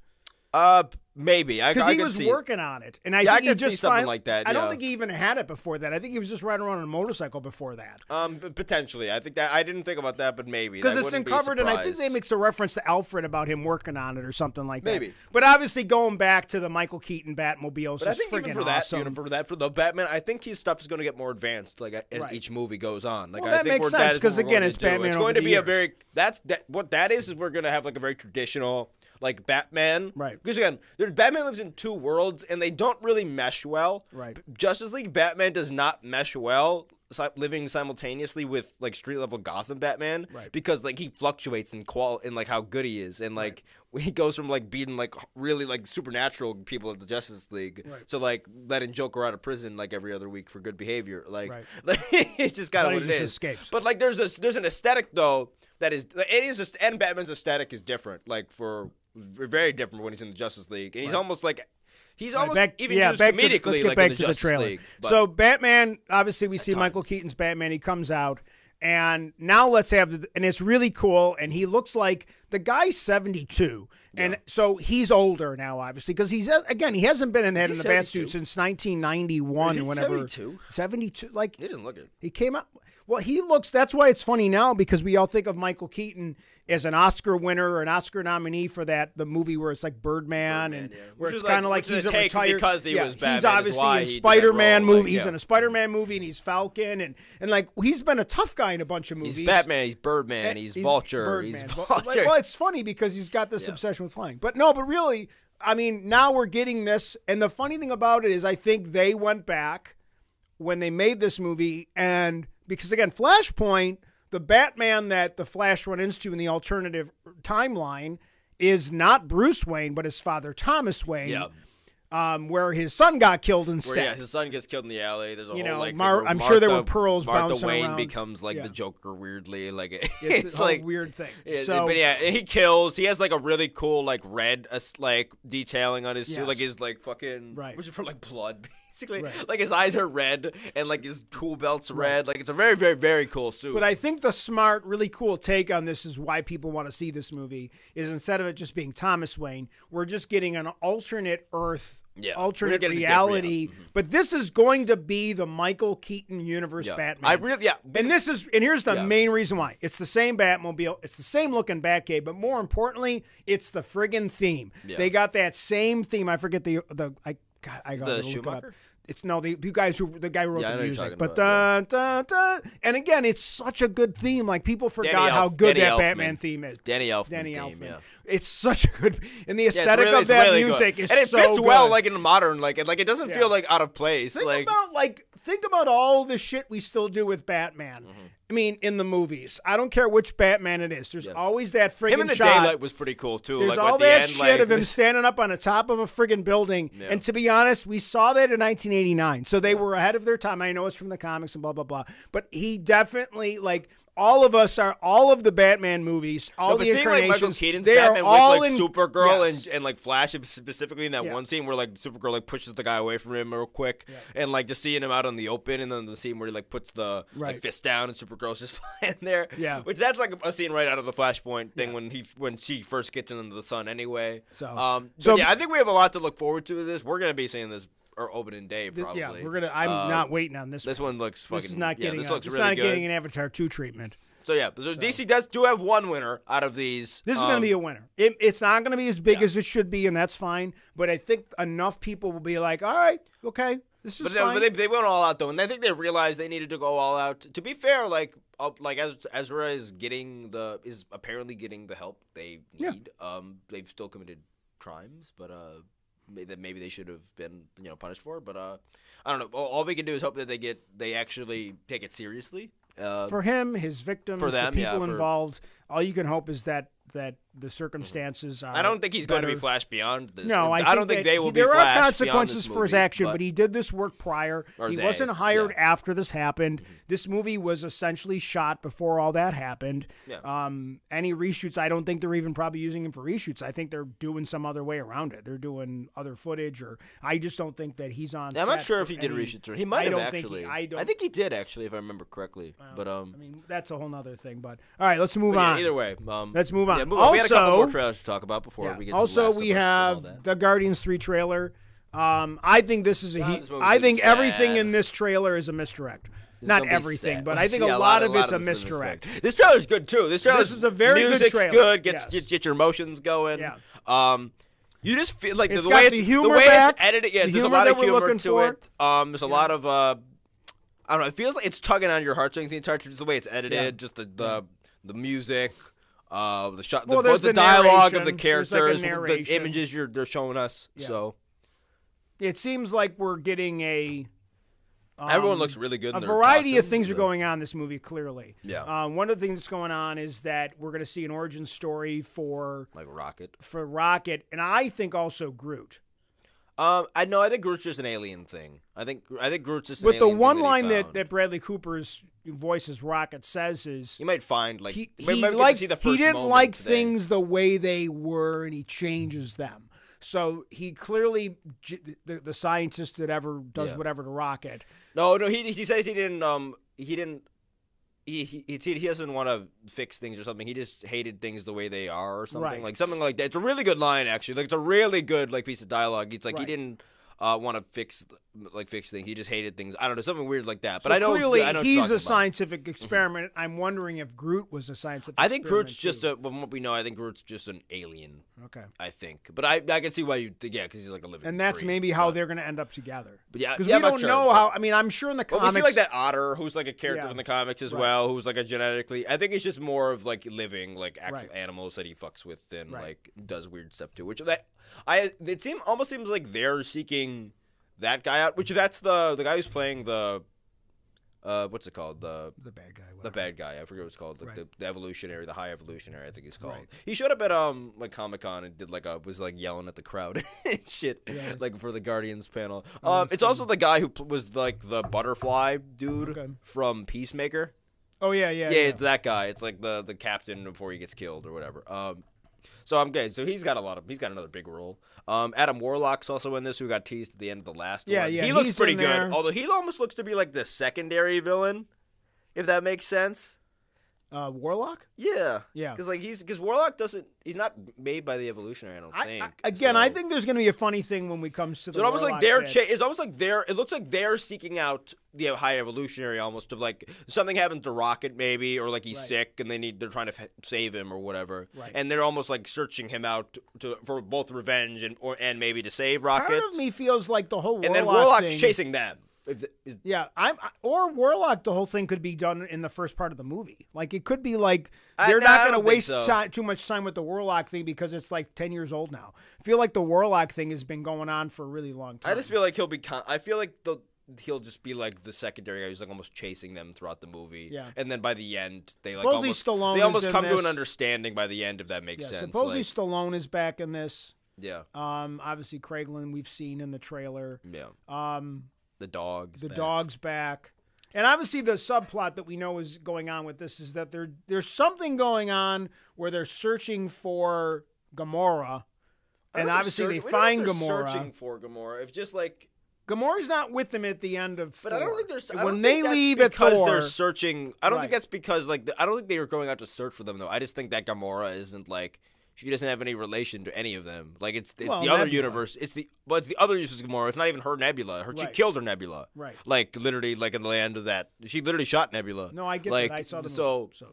uh maybe I, Because he was see. working on it, and I Yeah, I think he could see just something like that, I don't think he even had it before that. I think he was just riding around on a motorcycle before that. Um, potentially. I think that I didn't think about that, but maybe Because it's be uncovered, and I think they makes a reference to Alfred about him working on it or something like that. Maybe. But obviously, going back to the Michael Keaton Batmobiles But I think even for that, awesome. know, for that, for the Batman, I think his stuff is going to get more advanced, like as Right. each movie goes on. Like Well, I that think makes sense, that is what 'cause we're again, it's. Batman It's going to be a very that's that what that is is we're going to have like a very traditional like Batman, Right. Because again, Batman lives in two worlds and they don't really mesh well. Right. Justice League Batman does not mesh well. si- Living simultaneously with like street level Gotham Batman, Right. Because like he fluctuates in qual in like how good he is, and like he goes from like beating like really like supernatural people of the Justice League Right. to like letting Joker out of prison like every other week for good behavior. Like, Right. like *laughs* it's just kind of what it just is. escapes. But like there's this there's an aesthetic though that is it is just and Batman's aesthetic is different. Like for very different when he's in the Justice League, and he's almost like he's almost back, even yeah, used back to, let's get like back in the to the Justice trailer. League. So Batman, obviously, we see. Michael Keaton's Batman. He comes out, and now let's have the, and it's really cool. And he looks like the guy's seventy two, and so he's older now, obviously, because he's again he hasn't been in the head in he the bat suit since nineteen ninety one. Whenever 72? seventy two, like he didn't look it. he came out. Well, he looks. That's why it's funny now because we all think of Michael Keaton as an Oscar winner or an Oscar nominee for that the movie where it's like Birdman, Birdman, and yeah. where Which it's kind of like- like he's a retired because he yeah, was Batman He's obviously in he Spider-Man movie. like, He's in a Spider-Man movie and he's Falcon and and like he's been a tough guy in a bunch of movies. He's Batman. He's Birdman. Eh, and He's, Vulture. Birdman. He's Vulture. Well, it's funny because he's got this Yeah. obsession with flying. But no, but really, I mean, now we're getting this. And the funny thing about it is, I think they went back when they made this movie, and because again, Flashpoint, the Batman that the Flash run into in the alternative timeline is not Bruce Wayne, but his father Thomas Wayne. Yeah. Um, where his son got killed instead. Where, yeah, his son gets killed in the alley. There's a You whole know, like Mar- I'm sure there were pearls Martha bouncing Wayne around. becomes like Yeah. the Joker weirdly. Like *laughs* it's, it's, a like weird thing. *laughs* Yeah, so, but yeah, he kills. He has like a really cool like red uh, like detailing on his suit, like his like fucking Right. which is for like blood *laughs* basically. Right. Like his eyes are red and like his tool belt's red. Like it's a very very very cool suit. But I think the smart, really cool take on this is why people want to see this movie is instead of it just being Thomas Wayne, we're just getting an alternate Earth, Yeah, alternate getting a different- reality. Mm-hmm. But this is going to be the Michael Keaton universe yeah. Batman. I really yeah. and this is, and here's the Yeah. main reason why it's the same Batmobile, it's the same looking Batcave, but more importantly, it's the friggin' theme. They got that same theme. I forget the the I God, I got the to look it up. It's no the you guys who the guy who wrote Yeah, the music, but about, dun, dun, dun. and again, it's such a good theme. Like people forgot how good Danny that Elfman. Batman theme is. Danny Elfman Danny theme, Elfman. yeah. It's such a good, and the Yeah, aesthetic really- of that really good. music is and it so fits well like in modern like it like it doesn't Yeah. feel like out of place Think like about like think about all the shit we still do with Batman. Mm-hmm. I mean, in the movies, I don't care which Batman it is. There's Yeah. always that friggin' Him in the shot. daylight was pretty cool too. There's like all that end, shit like, of him *laughs* standing up on the top of a friggin' building. Yeah. And to be honest, we saw that in 1989. So they were ahead of their time. I know it's from the comics and blah blah blah. But he definitely like all of us are all of the Batman movies, all No, the but seeing like Michael incarnations. Keaton's they Batman are all with like in, Supergirl yes. and and like Flash specifically in that Yeah. one scene where like Supergirl like pushes the guy away from him real quick and like just seeing him out on the open and then the scene where he like puts the Right. like fist down and Supergirl's just *laughs* flying there. Yeah. Which that's like a scene right out of the Flashpoint thing when he when she first gets into the sun anyway. So- um so- yeah, I think we have a lot to look forward to with this. We're gonna be seeing this or opening day This- probably. yeah, we're gonna. I'm Um, not waiting on this. This one. one looks fucking This is not yeah, getting. this a- looks really not good. getting an Avatar two treatment. So yeah, so DC does do have one winner out of these. This is Um, going to be a winner. It, it's not going to be as big as it should be, and that's fine. But I think enough people will be like, "All right, okay, this is But, fine." they, but they, they went all out though, and I think they realized they needed to go all out. To be fair, like uh, like Ez- Ezra is getting the is apparently getting the help they need. Yeah. Um, they've still committed crimes, but uh, that maybe they should have been you know punished for. But uh, I don't know. All, we can do is hope that they get they actually take it seriously. Uh, for him, his victims, For them, the yeah, people for- involved, all you can hope is that that the circumstances are. I don't think he's going to be flashed beyond this. No, I, don't think they will he- be There are consequences for his action, but, but he did this work prior. He they, wasn't hired yeah. after this happened. This movie was essentially shot before all that happened. Yeah. Um, any reshoots, I don't think they're even probably using him for reshoots. I think they're doing some other way around it. They're doing other footage, or I just don't think that he's on. Yeah, I'm not sure if he did any- reshoots or he might I have think he- actually. I don't. think he did actually, if I remember correctly. but um, I mean, that's a whole nother thing. But all right, let's move on. either way, um, Let's move on. Yeah, we had a couple Also- more trailers to talk about before Yeah. we get. to Also, we Us and all have the Guardians Three trailer. Um, I think this is a. Ah, he- this I think everything in this trailer is a misdirect. It's Not everything, but I think *laughs* Yeah, a lot of it's a this misdirect. This trailer's good too. This trailer is a very good music's trailer. good. Gets Yes. get, get your emotions going. Yeah. Um, you just feel like It's the way the it's, humor way back, it's edited. Yeah, the there's a lot of humor to for. it. Um, there's a lot of uh, I don't know. It feels like it's tugging on your heartstrings the entire time. Just the way it's edited, Yeah. just the the the music. Uh, the shot, Well, the, there's the, the dialogue of the narration. There's like characters, the images you're they're showing us. Yeah. So It seems like we're getting a. um, everyone looks really good. a in their variety of costumes, things are going on in this movie. Clearly, Yeah. Um, one of the things that's going on is that we're going to see an origin story for like Rocket. for Rocket, and I think also Groot. Um, I know. I think Groot's just an alien thing. I think I think Groot's just an With the one line that, that Bradley Cooper's voice voices Rocket says is you might find like he, he might liked- see the he didn't like today. things the way they were and he changes them. So he clearly the, the scientist that ever does Yeah. whatever to Rocket. No, no. He he says he didn't. Um, he didn't. He he he, doesn't want to fix things or something. He just hated things the way they are or something Right. like something like that. It's a really good line actually. Like it's a really good like piece of dialogue. It's like Right. he didn't. Uh, want to fix like fix things. He just hated things. I don't know something weird like that. But So I know clearly I know he's a talking about. scientific experiment. I'm wondering if Groot was a scientific. I think Groot's experiment, just a. From what we know, I think Groot's just an alien. okay. I think, but I I can see why you yeah because he's like a living. And that's tree, maybe how but- they're going to end up together. But yeah, Because yeah, we I'm don't sure, know how. I mean, I'm sure in the Well, comics. we see like that otter who's like a character Yeah. from the comics as Right. well, who's like a genetically. I think it's just more of like living like actual Right. animals that he fucks with and Right. like does weird stuff too. Which that I it seem almost seems like they're seeking that guy out. Which that's the the guy who's playing the uh what's it called the The bad guy. the bad guy. I forget what it's called. Like Right. the, the evolutionary, the high evolutionary. I think he's called. Right. He showed up at um like Comic Con and did like a was like yelling at the crowd, *laughs* and shit, Yeah. like for the Guardians panel. Oh, um, it's also the guy who was like the butterfly dude Okay. from Peacemaker. Oh yeah, yeah, Yeah, yeah. it's that guy. It's like the the captain before he gets killed or whatever. Um, so I'm good. So he's got a lot of. He's got another big role. Um, Adam Warlock's also in this, who got teased at the end of the last Yeah, one. yeah, He looks pretty good. Although he almost looks to be like the secondary villain, if that makes sense. Uh, Warlock. Yeah. Yeah. Because like he's because Warlock doesn't. He's not made by the evolutionary. I don't I, think. I, again, I think there's going to be a funny thing when we comes to the. So it's almost like Warlock they're. Cha- it's almost like they're. It looks like they're seeking out the high evolutionary, almost of like something happens to Rocket maybe, or like he's Right. sick and they need they're trying to f- save him or whatever, Right. and they're almost like searching him out to, for both revenge and or and maybe to save Rocket. Part of me feels like the whole and then Warlock's thing, chasing them. If the, is, Yeah, I'm or Warlock. The whole thing could be done in the first part of the movie. Like it could be like they're I not going to waste so. too much time with the Warlock thing because it's like ten years old now. I feel like the Warlock thing has been going on for a really long time. I just feel like he'll be. Con- I feel like the he'll just be like the secondary guy who's like almost chasing them throughout the movie. Yeah. And then by the end, they like almost Stallone they almost come to an understanding by the end, if that makes Yeah, sense. supposedly Like, Stallone is back in this. yeah, Um, obviously Kraglin we've seen in the trailer. yeah. Um, The dogs. the back. dog's back. And obviously the subplot that we know is going on with this is that there there's something going on where they're searching for Gamora. And obviously search- they we don't know find they're Gamora. Searching for Gamora. If just like, Gamora's not with them at the end of but I don't think there's. I when don't they think leave at because Thor. they're searching. I don't think that's because like the, I don't think they were going out to search for them though. I just think that Gamora isn't like. She doesn't have any relation to any of them. Like it's it's Well, the other Nebula. universe. It's the but it's the other universe of Gamora. It's not even her Nebula. Her she killed her Nebula. Right. Like literally, like in the end of that, she literally shot Nebula. no, I get like, that. I saw the so. movie, so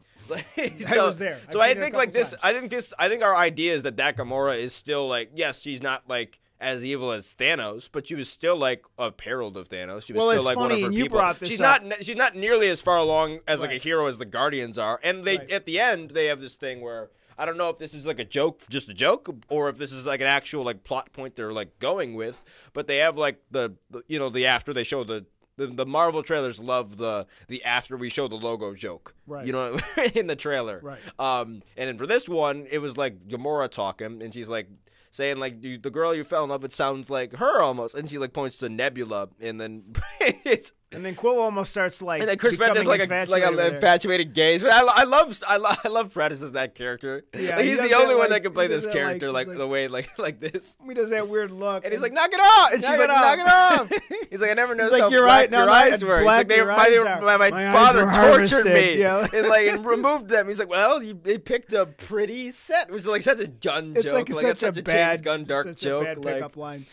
*laughs* *laughs* so, was there. So I've I it a think like this. times. I think this. I think our idea is that that Gamora is still like yes, she's not like as evil as Thanos, but she was still like a herald of Thanos. She was Well, still like one of her people. she's up. not. She's not nearly as far along as like a hero as the Guardians are. And they Right. at the end they have this thing where. I don't know if this is like a joke, just a joke, or if this is like an actual like plot point they're like going with. But they have like the, the you know the after they show the the, the Marvel trailers love the the after we show the logo joke. Right. You know *laughs* in the trailer. Right. Um, and then for this one, it was like Gamora talking, and she's like saying like the girl you fell in love with sounds like her almost, and she like points to Nebula, and then *laughs* it's and then Quill almost starts like and then Chris Pratt does like a like infatuated a infatuated gaze. But I, I love I love, I love Pratt as that character. Yeah, Like, he's does the only that, one that can play he this that, like- character like, like- the way like *laughs* like this. He does that weird look, And he's like, knock it off. And she's like, knock it off. off. *laughs* He's like, I never noticed like, "You're right, now your my- eyes were. He's black like, they, my, my, my My father tortured me. *laughs* Yeah. and like and removed them. He's like, well, you they picked a pretty set, which is like such a Gunn it's joke. like, like such, it's such a, bad Gunn dark joke. Like, pickup line.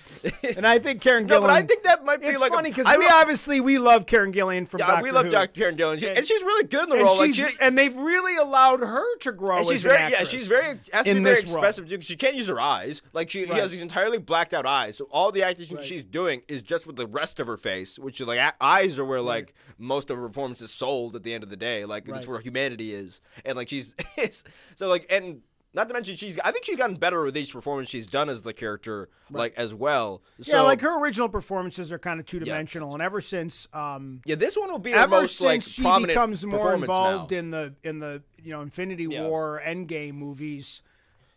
And I think Karen Gillan. no, but I think that might be like funny because I we obviously we love Karen Gillan from yeah, Doctor we love Who. Dr. Karen She- And- she's really good in the and, role. Like she's- she, and they've really allowed her to grow. and she's as an very yeah actress. she's very has to in be very this role. expressive she can't use her eyes like she, Right. has these entirely blacked out eyes so all the acting she's doing is just with the rest of her face which is like a- eyes are where like most of her performance is sold at the end of the day like that's Right. where humanity is and like she's *laughs* it's, so like and not to mention she's I think she's gotten better with each performance she's done as the character like as well Yeah, so like her original performances are kind of two dimensional, and ever since um, yeah this one will be ever most since like she becomes more involved now. in the in the you know Infinity Yeah. War Endgame movies.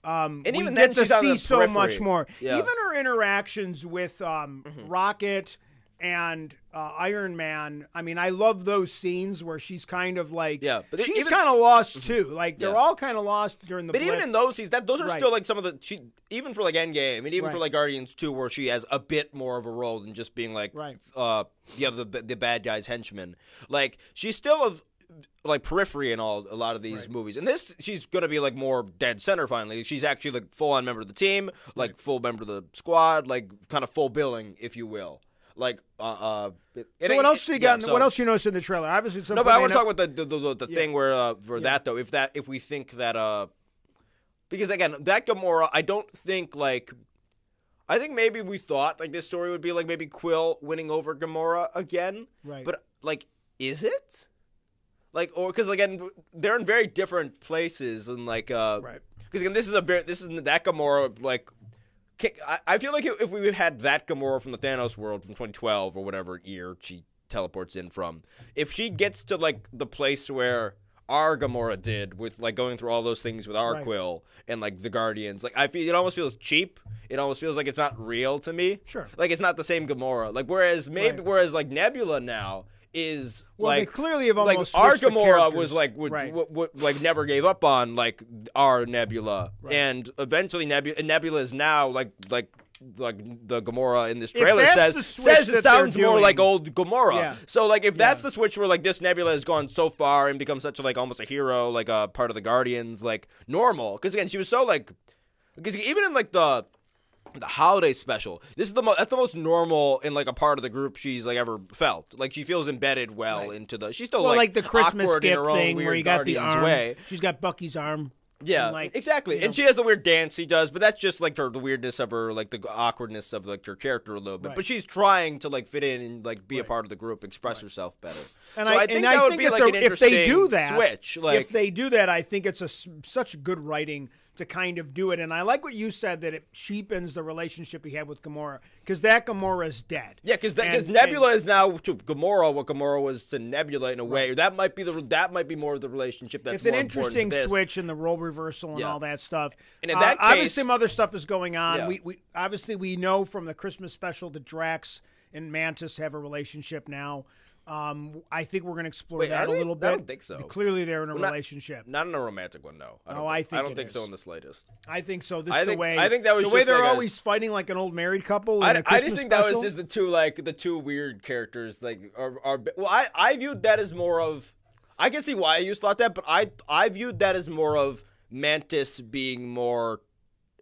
Um, And we even get then to see so much more. Yeah. Mm-hmm. Even her interactions with um, Rocket and uh, Iron Man. I mean, I love those scenes where she's kind of like, Yeah, but she's kind of lost too. Like they're Yeah. all kind of lost during the. But even in those scenes, that those are Right. still like some of the she even for like Endgame and even for like Guardians two, where she has a bit more of a role than just being like Right. uh the other the, the bad guy's henchman. Like she's still of like periphery in all a lot of these movies. And this she's gonna be like more dead center finally. She's actually like full on member of the team, like full member of the squad, like kind of full billing, if you will. Like uh uh. it- so what else you yeah, got? so- what else you noticed in the trailer? Obviously, some no, but I want to talk about the the, the, the Yeah. thing where uh, for that though, if that if we think that uh, because again that Gamora, I don't think like, I think maybe we thought like this story would be like maybe Quill winning over Gamora again, Right. But like, is it? Like, or because again, they're in very different places and like uh, Right. Because again, this is a very this is that Gamora like. I feel like if we had that Gamora from the Thanos world from 2012 or whatever year she teleports in from, if she gets to like the place where our Gamora did with like going through all those things with our Right. Quill and like the Guardians, like I feel it almost feels cheap. It almost feels like it's not real to me. Sure. Like it's not the same Gamora. Like whereas maybe Right. whereas like Nebula now is Well, they like clearly have like almost our switched the Gamora was like would, Right. would, would- like never gave up on like our Nebula, Right. and eventually Nebula Nebula is now like like like the Gamora in this trailer says says it sounds more like old Gamora. Yeah. So like if that's Yeah. the switch where like this Nebula has gone so far and become such a like almost a hero, like a part of the Guardians, like normal. Because again, she was so like because even in like the the holiday special. This is the most that's the most normal in like a part of the group she's like ever felt. Like she feels embedded well Right. into the. She's still well, like, like, the Christmas gift thing where you got the arm. way. She's got Bucky's arm. Yeah, and, like, exactly. And know- she has the weird dance he does, but that's just like her the weirdness of her, like the awkwardness of like her character a little bit. Right. But she's trying to like fit in and like be a part of the group, express herself better. And so I, I, think and that I would think be it's like a, an if they do interesting that, switch. Like if they do that, I think it's a such good writing to kind of do it. And I like what you said that it cheapens the relationship he had with Gamora because that Gamora is dead. Yeah, because And- Nebula is now to Gamora what Gamora was to Nebula in a way. That might be the that might be more of the relationship that's it's an more important to interesting switch in the role reversal and Yeah. all that stuff. And in Uh, that obviously, some other stuff is going on. Yeah. We, we obviously we know from the Christmas special that Drax and Mantis have a relationship now. Um, I think we're going to explore Wait, that a little I bit. don't think so. Clearly, they're in a Well, not- relationship. Not in a romantic one, no. I don't Oh, think, I think don't it think so in the slightest. I think so. This I is the way. I think that was the way they're like a- always fighting like an old married couple. I, in a I just think that was just the two like the two weird characters like are, are well I I viewed that as more of I can see why you thought that but I I viewed that as more of Mantis being more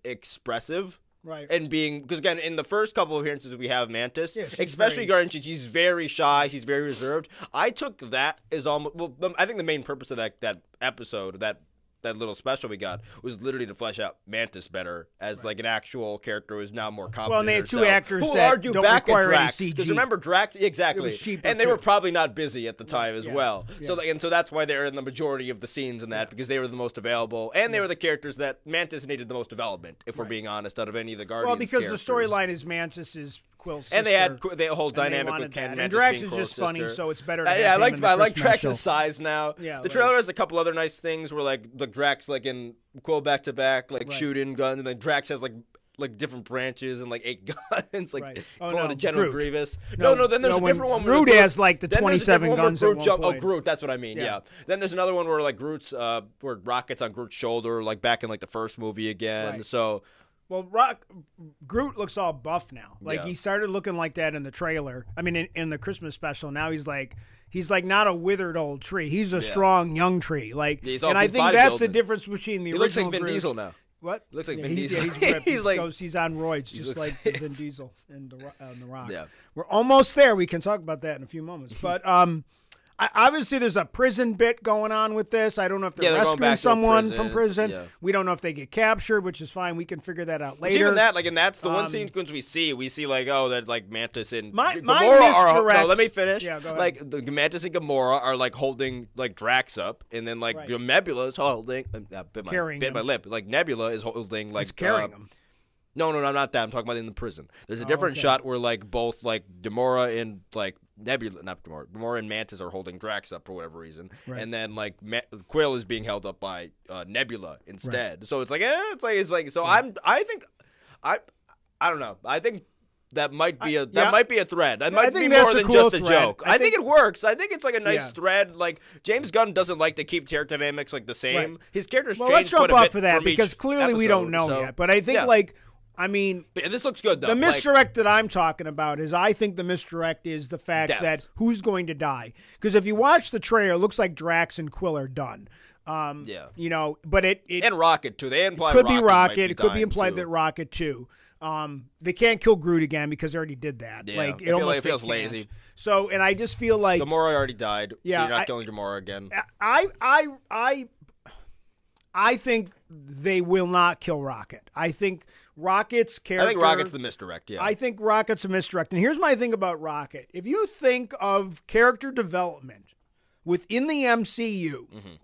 expressive right. and being because again in the first couple of appearances we have Mantis, Yeah, especially very- Guardian, she's very shy, she's very reserved. I took that as almost well. Um, I think the main purpose of that that episode that. That little special we got was literally to flesh out Mantis better as like an actual character who's now more confident. Well, and they had two actors who that argue don't back require at Drax because remember Drax exactly, and they were probably not busy at the time as yeah, well. So yeah. like, and so that's why they're in the majority of the scenes in that because they were the most available and they were the characters that Mantis needed the most development. If we're being honest, out of any of the Guardians. well, because characters. the storyline is Mantis is Quill's And they had sister, the whole dynamic with Ken that. And Drax is just funny, so it's better. To Uh, have yeah, I like I like Drax's size now. Yeah, the like- trailer has a couple other nice things where like the Drax like in Quill back to back like Right. shooting guns, and then Drax has like like different branches and like eight *laughs* guns, like Right. Oh, no, a General Groot. Grievous. No, No, no, then there's no, a different one. where Groot has, like, the then 27 different one guns Groot one jump-. Oh, Groot, that's what I mean. Yeah. Yeah. Then there's another one where like Groot's uh where rockets on Groot's shoulder, like back in like the first movie again. Right. So Well, Rock Groot looks all buff now. Like Yeah. he started looking like that in the trailer. I mean, in, in the Christmas special. Now he's like he's like not a withered old tree. He's a strong young tree. Like, Yeah, all- and I think that's the difference between the he looks like original Vin Groot- Diesel now. What? Looks like Yeah, Vin he's, Diesel. Yeah, he's *laughs* ripped. He's like- goes, he's on roids, just like *laughs* Vin Diesel and the, uh, the Rock. Yeah. We're almost there. We can talk about that in a few moments. *laughs* But um, I, obviously there's a prison bit going on with this. I don't know if they're Yeah, they're rescuing someone prison. from prison. yeah. We don't know if they get captured, which is fine. We can figure that out But later. Even that, like, and that's the one Um, sequence we see. We see like, oh, that like Mantis and My- Gamora my are. No, let me finish. Yeah, go ahead. Like the Mantis and Gamora are like holding like Drax up, and then like Right. Nebula is holding. Uh, bit my, Carrying bit my lip. Like Nebula is holding like He's carrying uh, them. No, no, no, not that. I'm talking about in the prison. There's a different okay. shot where like both like Gamora and like Nebula, not Gamora, Gamora and Mantis are holding Drax up for whatever reason, Right. and then like Ma- Quill is being held up by uh, Nebula instead. So it's like, eh, it's like it's like. So I'm, I think, I, I don't know. I think. That might be a that yeah. might be a thread. That I might think be more than cool just a thread. joke. I I, think, think- it works. I think it's like a nice Yeah. thread. Like James Gunn doesn't like to keep character dynamics like the same. Right. His characters Well, change let's jump quite off for that because clearly we don't know so- yet. But I think Yeah. like, I mean, But this looks good though. the Like- misdirect that I'm talking about is I think the misdirect is the fact Deaths. that who's going to die. Because if you watch the trailer, it looks like Drax and Quill are done. Um, Yeah. You know, but it, it and Rocket too. They imply could Rocket be Rocket. it could be implied too. that Rocket too. Um, they can't kill Groot again because they already did that. Yeah, like it feel like almost it feels lazy. So, and I just feel like Gamora already died. Yeah, so you're not I- killing Gamora again. I I I I think they will not kill Rocket. I think Rocket's I think Rocket's the misdirect. Yeah, I think Rocket's a misdirect. And here's my thing about Rocket. If you think of character development within the MCU, mm-hmm.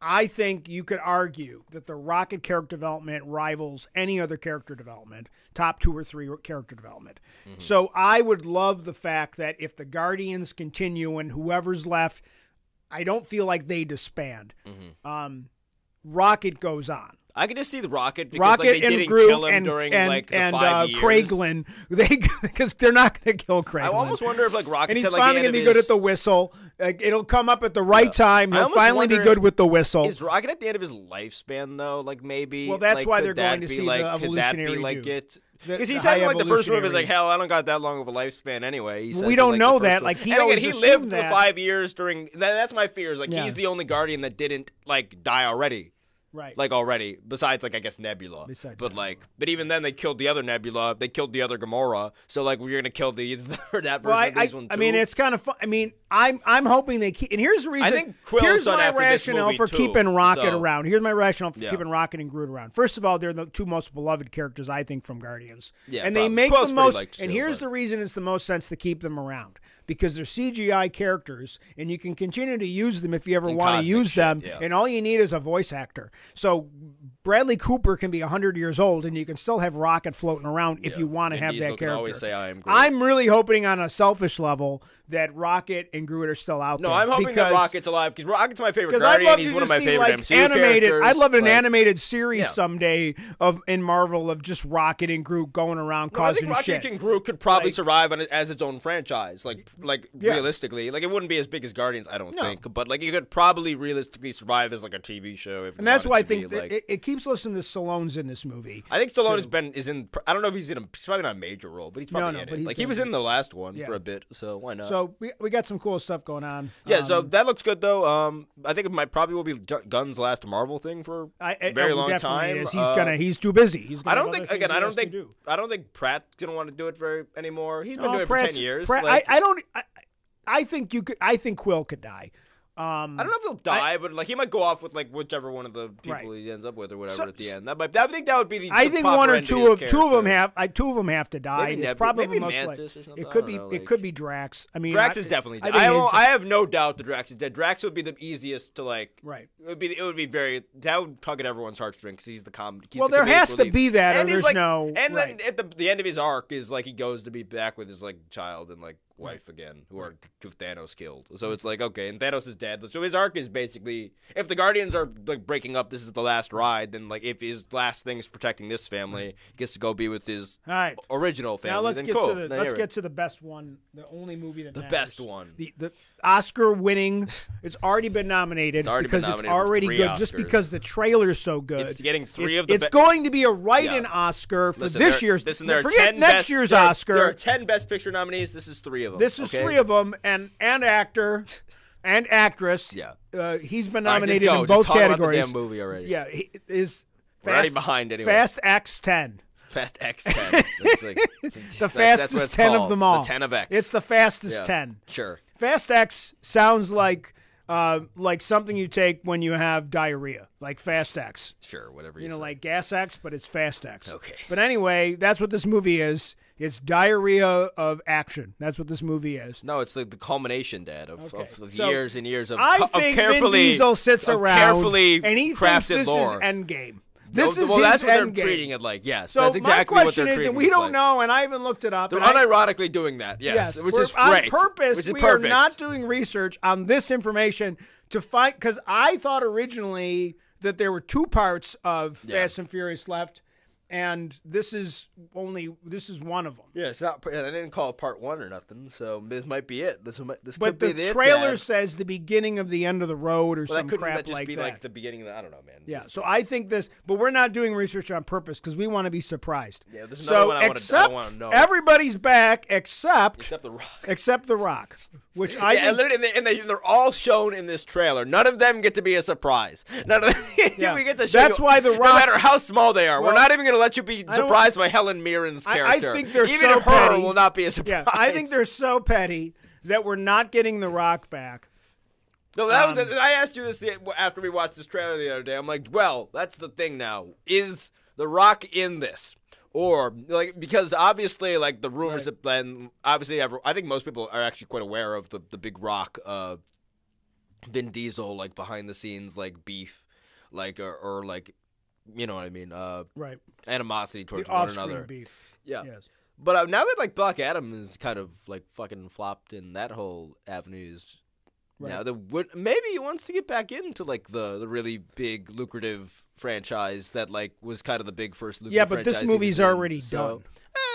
I think you could argue that the Rocket character development rivals any other character development, top two or three character development. Mm-hmm. So I would love the fact that if the Guardians continue and whoever's left, I don't feel like they disband. Mm-hmm. Um, Rocket goes on. I can just see the Rocket because Rocket like, they and didn't Groot kill him and during and, like the and five uh, years. Kraglin, *laughs* they because they're not going to kill Kraglin. I almost wonder if like Rocket and he's said like finally going to be good at the whistle. Like, it'll come up at the right time. He'll finally be good if- with the whistle. Is Rocket at the end of his lifespan though? Like maybe. Well, that's like, why they're going to see the like, Could that be like view. it? Because he says like the first movie, is like hell. I don't got that long of a lifespan anyway. He Well, we don't like, know that. one. Like, he and again, he lived the five years during. That, that's my fears. Like Yeah. he's the only Guardian that didn't like die already. Right. like already. Besides, like I guess Nebula. Besides but Nebula. like, but even then, they killed the other Nebula. They killed the other Gamora. So like, we're gonna kill the *laughs* that version well, I, I, one too. I mean, it's kind of fun. I mean, I'm I'm hoping they keep. And here's the reason. I think Quill's here's my rationale for too, keeping Rocket so- around. Here's my rationale for Yeah. keeping Rocket and Groot around. First of all, they're the two most beloved characters I think from Guardians. Yeah, and they make Quill's the most. and too, here's but- the reason it's the most sense to keep them around because they're CGI characters, and you can continue to use them if you ever want to use shit, them. yeah. And all you need is a voice actor. So Bradley Cooper can be hundred years old, and you can still have Rocket floating around if Yeah. you want to have that character. always say, "I am Groot." I'm really hoping on a selfish level that Rocket and Groot are still out No, there. No, I'm hoping because, that Rocket's alive because Rocket's my favorite because I'd love He's to one of my see favorite like MCU animated. characters. I'd love an like- animated series Yeah. someday of in Marvel of just Rocket and Groot going around No, I causing think Rocket shit. and Groot could probably Like- survive on as its own franchise. Like, like Yeah. realistically, like it wouldn't be as big as Guardians, I don't No. think. But like, you could probably realistically survive as like a TV show. If and that's why I be, think it, it keeps listening to Stallone's in this movie. I think Stallone has been is in. I don't know if he's in a. He's probably not a major role, but he's probably no, in but it. Like he was in the last one Yeah. for a bit, so why not? So we, we got some cool stuff going on. yeah, so Um, that looks good though. Um, I think it might probably will be Gu- Gunn's last Marvel thing for I, I, very long time. Is. He's Uh, gonna. He's too busy. He's gonna I don't think again. I don't think do. I don't think Pratt's gonna want to do it very anymore. He's been No, doing it for ten years. Pratt- like, I, I don't. I, I think you could. I think Quill could die. Um, I don't know if he'll die, but like he might go off with like whichever one of the people Right. he ends up with or whatever So- at the end. That might. I think that would be the. I the think one or two his of two of them have. I, two of them have to die. Maybe it's Neb- probably maybe most Mantis like, or It could be. know, it could be Drax. I mean, Drax I, is definitely. I I, I have no doubt that Drax is dead. Drax would be the easiest to like. right. It would be. It would be very. That would tug at everyone's heartstrings because he's the com. He's Well, the there has to be that, or and he's there's like, no- And right. then at the the end of his arc is like he goes to be back with his like child and like wife again, who are who Thanos killed. So it's like okay, and Thanos is dead. So his arc is basically if the Guardians are like breaking up, this is the last ride. Then like if his last thing is protecting this family, he gets to go be with his All right. original family. Now let's then get cool. to the Then let's get to the best one, the only movie that The matters. best one. the the Oscar winning. It's already been nominated It's already been because nominated it's already good, just because the trailer's so good. It's getting three It's- of the It's be- going to be a write-in Yeah. Oscar for Listen, this there- year's. Listen, there are forget 10 next best, year's there Oscar. There are ten Best Picture nominees. This is three of them. This is okay? three of them, and and actor and actress. Yeah. uh, he's been right, nominated go. in both talk about the categories. damn movie already. Yeah, he is. We're already behind anyway. Fast X ten. Fast X *laughs* ten. Like, The that's- that's fastest what it's ten of them all. The ten of X. It's the fastest Yeah. ten. Sure. Fast X sounds like uh, like something you take when you have diarrhea, like Fast X. Sure. Whatever you, You know, say. like Gas X, but it's Fast X. Okay. But anyway, that's what this movie is. It's diarrhea of action. That's what this movie is. No, it's like the culmination, Dad, of, Okay. of, of So, years and years of, I of carefully Vin Diesel sits around carefully and he crafted this lore. is Endgame. This well, is well, that's what they're Endgame. treating it like. Yes, So that's exactly my what they're question is, treating and we don't like. know, and I haven't looked it up. They're and I- unironically doing that. Yes, yes which we're- is great. On purpose, which is we perfect. are not doing research on this information to find because I thought originally that there were two parts of Yeah. Fast and Furious left, and this is only this is one of them. Yeah, it's not. I didn't call it part one or nothing, so this might be it. This might. This But could the be it, trailer Dad. says the beginning of the end of the road or Well, some that crap that just like be that. like the beginning of the? I don't know, man. Yeah, This- so I think this, but we're not doing research on purpose because we want to be surprised. Yeah, there's another so one I except wanna know. everybody's back except except the Rock. except the *laughs* Rock, which *laughs* I yeah, think, literally, and, they, and they, they're all shown in this trailer. None of them get to be a surprise. None of *laughs* them. Yeah. we get to show That's you- why The Rock, no matter how small they are, Well, we're not even going to let you be surprised by Helen Mirren's I- I character. think they're even so her petty. will not be a surprise. yeah, I think they're so petty that we're not getting the Rock back. No, that Um, was. I asked you this after we watched this trailer the other day. I'm like, well, that's the thing now. Is The Rock in this? Or like because obviously like the rumors Right. have been obviously I think most people are actually quite aware of the the big Rock uh Vin Diesel like behind the scenes like beef like or, or like you know what I mean uh Right, animosity the towards one another. beef. Yeah. Yes. But uh, now that like Black Adam is kind of like fucking flopped in that whole avenues Right. now, the would maybe he wants to get back into like the the really big lucrative franchise that like was kind of the big first. Lucrative Yeah, but this movie's already So, done.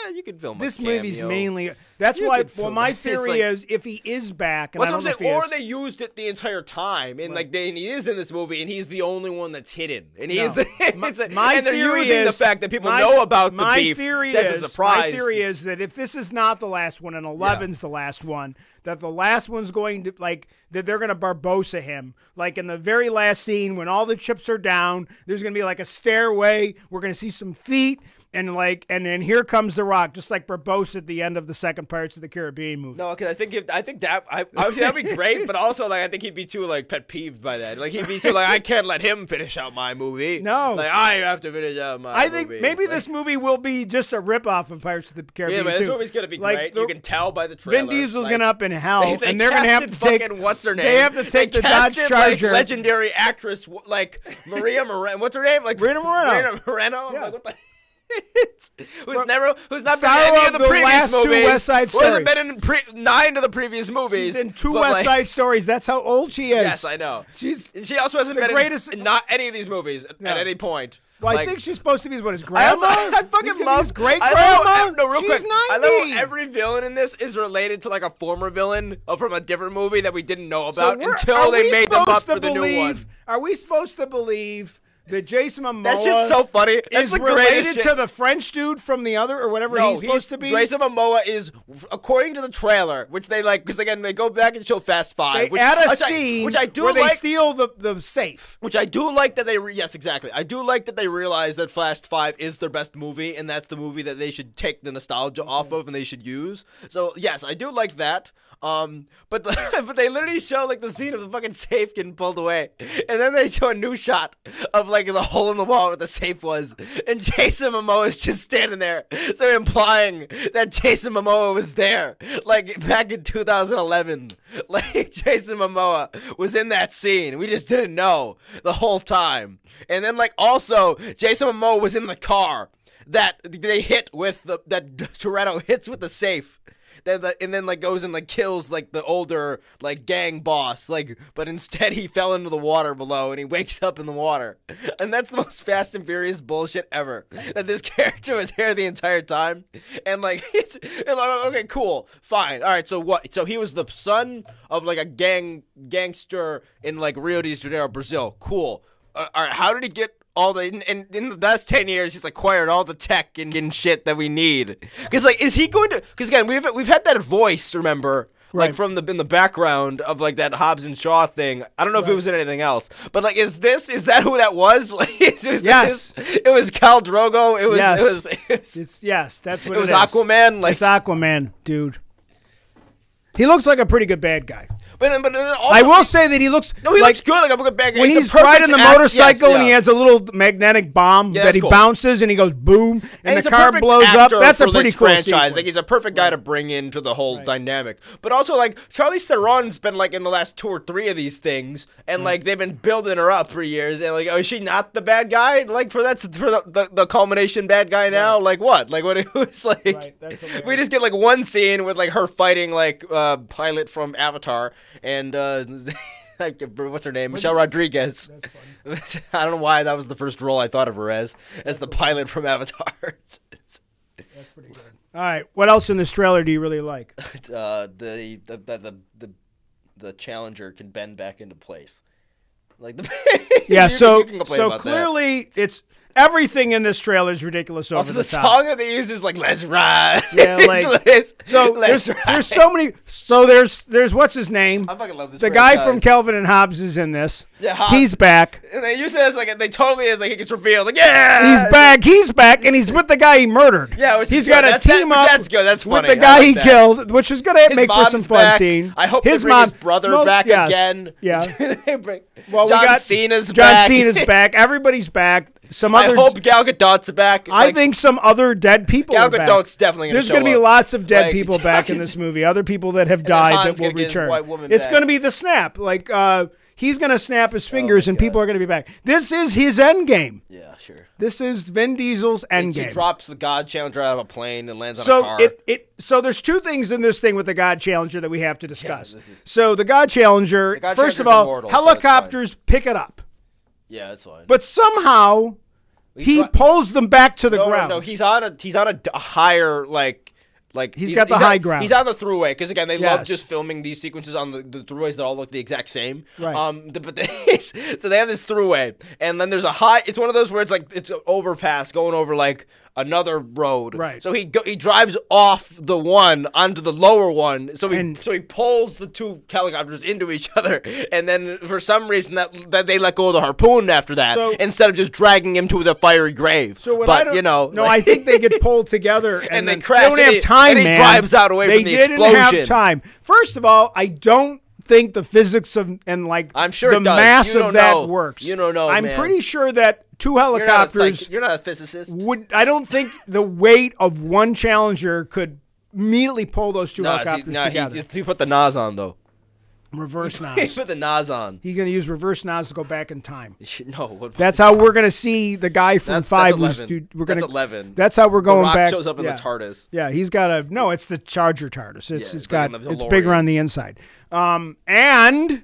Eh, you can film This movie's mainly. That's You why. Well, my *laughs* theory like- is if he is back, and I don't I'm know if saying? he Or is, they used it the entire time, and Right. like they, and he is in this movie, and he's the only one that's hidden, and he No. is. *laughs* The, My- a- my and they're theory using the is- fact that people my- know about the my beef. Theory is, a surprise. My theory is that if this is not the last one and 11's the last one, that the last one's going to like that they're going to Barbossa him. Like in the very last scene when all the chips are down, there's going to be like a stairway. We're going to see some feet. And like, and then here comes the Rock, just like Barbossa at the end of the second Pirates of the Caribbean movie. No, because I think if, I think that I, obviously that'd be great, but also like I think he'd be too like pet peeved by that. Like he'd be too like I can't let him finish out my movie. No. like I have to finish out my. I think movie. maybe Like, this movie will be just a ripoff of Pirates of the Caribbean. Yeah, but this too. movie's gonna be Like, great. the- you can tell by the trailer. Vin Diesel's like, gonna up in *laughs* hell, They, they and they're gonna have to take. what's her name? They have to take They the Dodge Charger. Like, legendary actress like Maria Moreno. What's her name? Like Rita Moreno. Rita Moreno. Yeah. like what the. *laughs* who's never who's not been Star in any of the, the previous last two movies. West Side who hasn't been in pre- nine of the previous movies. She's in two West like- Side Stories. That's how old she is. Yes, I know. She's. She also hasn't been greatest- in, not any of these movies at- No. at any point. Well, I think she's supposed to be what his I, grandma. also, *laughs* I fucking love great I grandma. no, real She's quick. 90. I love every villain in this is related to like a former villain from a different movie that we didn't know about we're- until they made them up for to the new one. Are we supposed to believe that Jason Momoa That's just so funny. That's is related to the French dude from the other or whatever no, he's supposed to be? Grayson Momoa is, according to the trailer, which they like, because again they go back and show Fast Five, they which, add a which I- scene which I do where like. they steal the, the safe. Which I do like that they re- yes exactly I do like that they realize that Flash Five is their best movie and that's the movie that they should take the nostalgia off mm. of and they should use. So yes, I do like that. Um, but *laughs* but they literally show like the scene of the fucking safe getting pulled away, and then they show a new shot of like the hole in the wall where the safe was, and Jason Momoa is just standing there, so implying that Jason Momoa was there, like back in 2011, *laughs* like Jason Momoa was in that scene. We just didn't know the whole time, and then like also Jason Momoa was in the car that they hit with the that *laughs* Toretto hits with the safe. Then the, and then like goes and like kills like the older like gang boss like but instead he fell into the water below and he wakes up in the water. *laughs* And that's the most fast and furious bullshit ever. That this *laughs* character was here the entire time. And like *laughs* it's and like, okay cool. Fine. All right so what so he was the son of like a gang gangster in like Rio de Janeiro Brazil. Cool. Uh, all right how did he get all the in, in, in the last 10 years he's acquired all the tech and, and shit that we need because like is he going to because again we've we've had that voice remember like from the in the background of like that Hobbs and Shaw thing I don't know if it was in anything else but like is this is that who that was *laughs* like is, was Yes. this- it was Khal Drogo it was Yes. it was it was, It's yes, that's what it was is. Aquaman like It's Aquaman, dude. He looks like a pretty good bad guy. but but also, I will say that he looks no he like looks good like a good bad guy when a he's riding the act- motorcycle yes, and he has a little magnetic bomb Yeah, that he cool. bounces and he goes boom and, And the car blows up. That's a pretty cool franchise. sequence. Like he's a perfect guy to bring into the whole dynamic. But also like Charlize Theron's been like in the last two or three of these things, and like they've been building her up for years. And like, oh, is she not the bad guy? Like for that's for the, the, the culmination bad guy now. Like what? Like what? *laughs* It was like Right, we just get like one scene with like her fighting like uh pilot from Avatar and uh. *laughs* What's her name? Michelle Rodriguez. *laughs* I don't know why that was the first role I thought of her as, as the pilot from Avatar. *laughs* That's pretty good. All right, what else in this trailer do you really like? uh, the, the, the the the the challenger can bend back into place. Like the Yeah, so you so about that. clearly it's everything in this trailer is ridiculous over Also, the, the song that they use is like "Let's Ride." Yeah, *laughs* like- let's- So let's there's, there's so many. So there's there's what's his name? I fucking love this. The guy from Calvin and Hobbes is in this. Yeah, Hobbs. He's back. and they use it as like they totally is like he gets revealed like yeah He's back. He's back, and he's with the guy he murdered. Yeah, which he's got that- team which up. that's good. That's funny. with the guy like he that. killed, which is gonna His make for some mom's fun back. scene. I hope his they bring mom, his brother well, back yes. again. Yeah. *laughs* Well, John we got Cena's John back. Cena's *laughs* back. Everybody's back. Some I other. hope Gal Gadot's back. I Like, think some other dead people Gal are back. Gadot's definitely gonna There's gonna be up. lots of dead Like, people *laughs* back in this movie. Other people that have *laughs* died that will gonna get his return. white woman It's gonna be the snap. Like uh, he's gonna snap his fingers, my and God. people are gonna be back. This is his end game. Yeah, sure. This is Vin Diesel's end game. He drops the God Challenger out of a plane and lands on a So car. it, it so there's two things in this thing with the God Challenger that we have to discuss. this is- so the God Challenger, God first of all, immortal, so helicopters pick it up, yeah, that's fine. but somehow he dro- pulls them back to the no, no, ground. no, he's on a he's on a higher like. Like He's got the on- high ground. He's on the throughway because again they love just filming these sequences on the, the throughways that all look the exact same. Right. Um. But *laughs* they, so they have this throughway, and then there's a high. It's one of those where it's like it's an overpass going over like another road. Right. So he go, he drives off the one onto the lower one. So he And- so he pulls the two helicopters into each *laughs* other, and then for some reason that that they let go of the harpoon after that So- instead of just dragging him to the fiery grave. So but you know, no, like- I think they get *laughs* pulled together and, And they then crash, They don't and have he- time, and he man. drives out away they from the didn't explosion. have time. First of all, I don't think the physics of and like I'm sure the mass of that know. works. You don't know, I'm man. pretty sure that two you're not, helicopters you're not a physicist. would. I don't think the weight of one Challenger could immediately pull those two No, see, helicopters no, together. he, he put the nos on though. Reverse *laughs* nos. put the nos on. He's going to use reverse nos to go back in time. *laughs* No, what, That's how we're going to see the guy from That's- Five. that's who's 11. dude, we're That's gonna, 11. That's how we're the going Rock back. shows up in yeah. the TARDIS. Yeah, he's got a no. It's the Charger TARDIS. It's it's got in the it's bigger DeLorean. on the inside. Um, and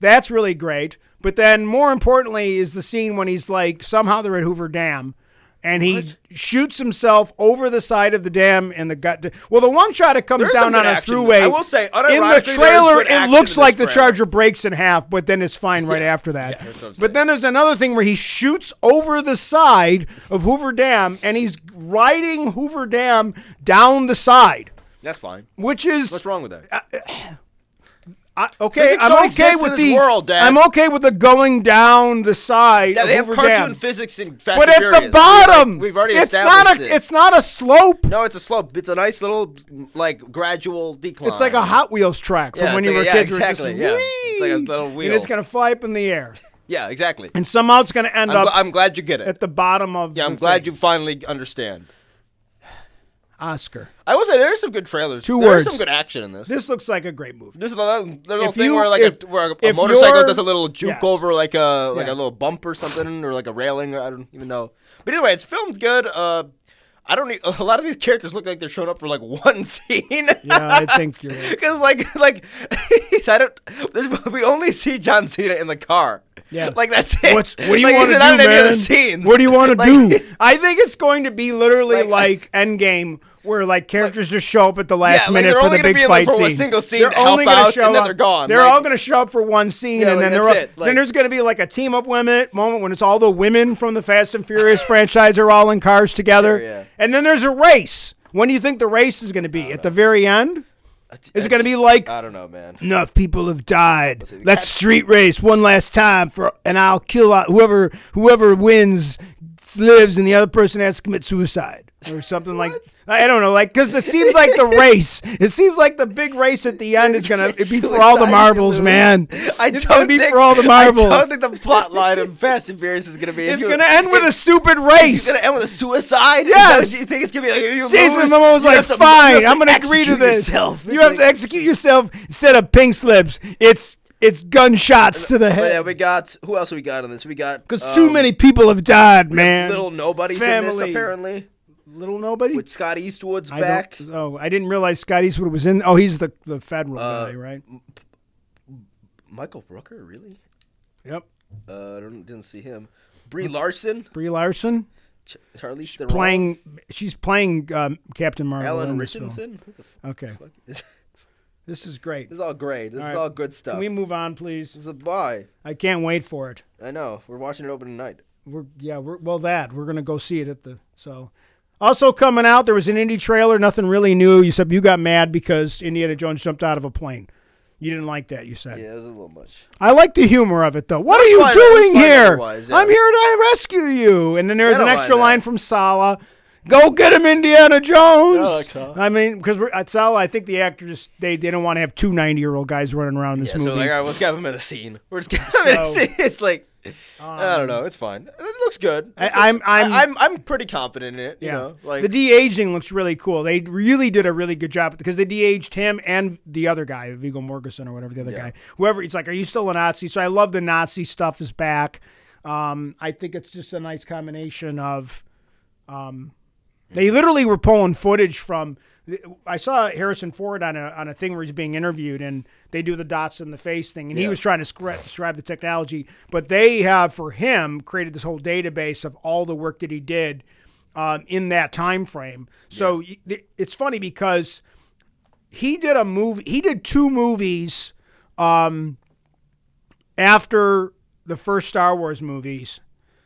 that's really great. But then more importantly is the scene when he's like somehow they're at Hoover Dam. And he shoots himself over the side of the dam and the gut. Well, the one shot it comes down on a action. throughway. I will say, in the unironically, there is trailer, it looks like the trailer. Charger breaks in half, but then it's fine right after that. what saying. but then there's another thing where he shoots over the side of Hoover Dam and he's riding Hoover Dam down the side, That's fine. which is What's wrong with that? Uh, I, okay. Physics I'm okay with the world, Dad. I'm okay with the going down the side yeah, they have cartoon Dam. physics in Fast But and at the We've, bottom, like, we've already it's not a it. it's not a slope. no, it's a slope. It's a nice little like gradual decline. It's like a Hot Wheels track from Yeah, when you were like a- yeah, kids. it's just exactly, yeah. It's like a little and wheel. it's gonna fly up in the air, *laughs* Yeah, exactly. and somehow it's gonna end I'm, up gl- I'm glad you get it. at the bottom of. yeah, I'm glad thing. you finally understand. Oscar. I will say there are some good trailers. Two There's words. some good action in this. This looks like a great movie. This is a little, thing you- where like if- a, where a, motorcycle does a little juke over like a like Yeah. a little bump or something or like a railing. I don't even know. But anyway, it's filmed good. Uh, I don't. Need, *laughs* a lot of these characters look like they're showing up for like *laughs* one scene. Yeah, I think you're right. *laughs* Because like like I don't. We only see John Cena in the car. Yeah. Like that's it. What's, what do you like, want to do, any man? other scenes. What do you want to Like, do? I think it's going to be literally Like- like, Endgame, where like characters just show up at the last Yeah, like, minute they're for only the big be in, like, for a scene. single scene they're to only gonna out, show up. they're gone. They're Like- all going to show up for one scene, Yeah, and like, then all, it. Like- then there's going to be like a team up moment moment when it's all the women from the Fast and Furious *laughs* franchise are all in cars together, Sure, yeah. and then there's a race. When do you think the race is going to be? At the very end? Uh, is it going to be like I don't know, man. enough people have died. Let's street race one last time for, and I'll kill whoever whoever wins lives, and the other person has to commit suicide or something like. I don't know, like because it seems like the race. It seems like the big race at the end is gonna be for all the marbles, man. I it's don't gonna think, for all the marbles. I don't think the plot line of Fast and Furious is gonna be. it's you- gonna end with a stupid race. It's gonna end with a suicide. Yes. you think it's gonna be like? You Jason lose, Momoa was you like, to- "Fine, I'm going to agree to this. yourself." You It's have like- to execute yourself instead of pink slips. It's it's gunshots to the But yeah, head. we got who else we got on this? We got Because um, too many people have died, man. little nobodies in this apparently. Little nobody. With Scott Eastwood's I back. Oh, I didn't realize Scott Eastwood was in. Oh, he's the the federal Uh, guy, right? Michael Rooker, really? Yep. Uh, I don't, didn't see him. Brie Larson, Brie Larson Ch- Charlize Theron, playing. She's playing um, Captain Marvel. Alan in this film. Ritchson. Who the f- Okay, this is great. This is all great. This All is right. all good stuff. Can we move on, please? This is a bye. I can't wait for it. I know. We're watching it open tonight. We're yeah. We're well that we're gonna go see it at the so. Also coming out, there was an indie trailer. Nothing really new. You said you got mad because Indiana Jones jumped out of a plane. You didn't like that. You said. Yeah, it was a little much. I like the humor of it though. What That are you fine. Doing here? yeah. I'm here to rescue you. And then there's I an extra line that. from Sallah. Go get him, Indiana Jones. I like Sallah. I mean, because at Sallah, I think the actors they, they don't want to have two 90 year old guys running around in this Yeah, movie. so like, all right, let's get him in a scene. We're just getting him in a scene. *laughs* It's like, I don't know. It's fine. It looks good. I- looks- I'm- I'm- I'm, I'm pretty confident in it. You yeah, know, like the de aging looks really cool. They really did a really good job because they de aged him and the other guy, Viggo Mortensen or whatever the other Yeah. guy. Whoever, it's like, are you still a Nazi? So I love the Nazi stuff is back. Um, I think it's just a nice combination of. Um, they literally were pulling footage from. I saw Harrison Ford on a on a thing where he's being interviewed, and they do the dots in the face thing, and he was trying to scra- describe the technology. But they have for him created this whole database of all the work that he did um, in that time frame. So y th- it's funny because he did a movie. He did two movies um, after the first Star Wars movies.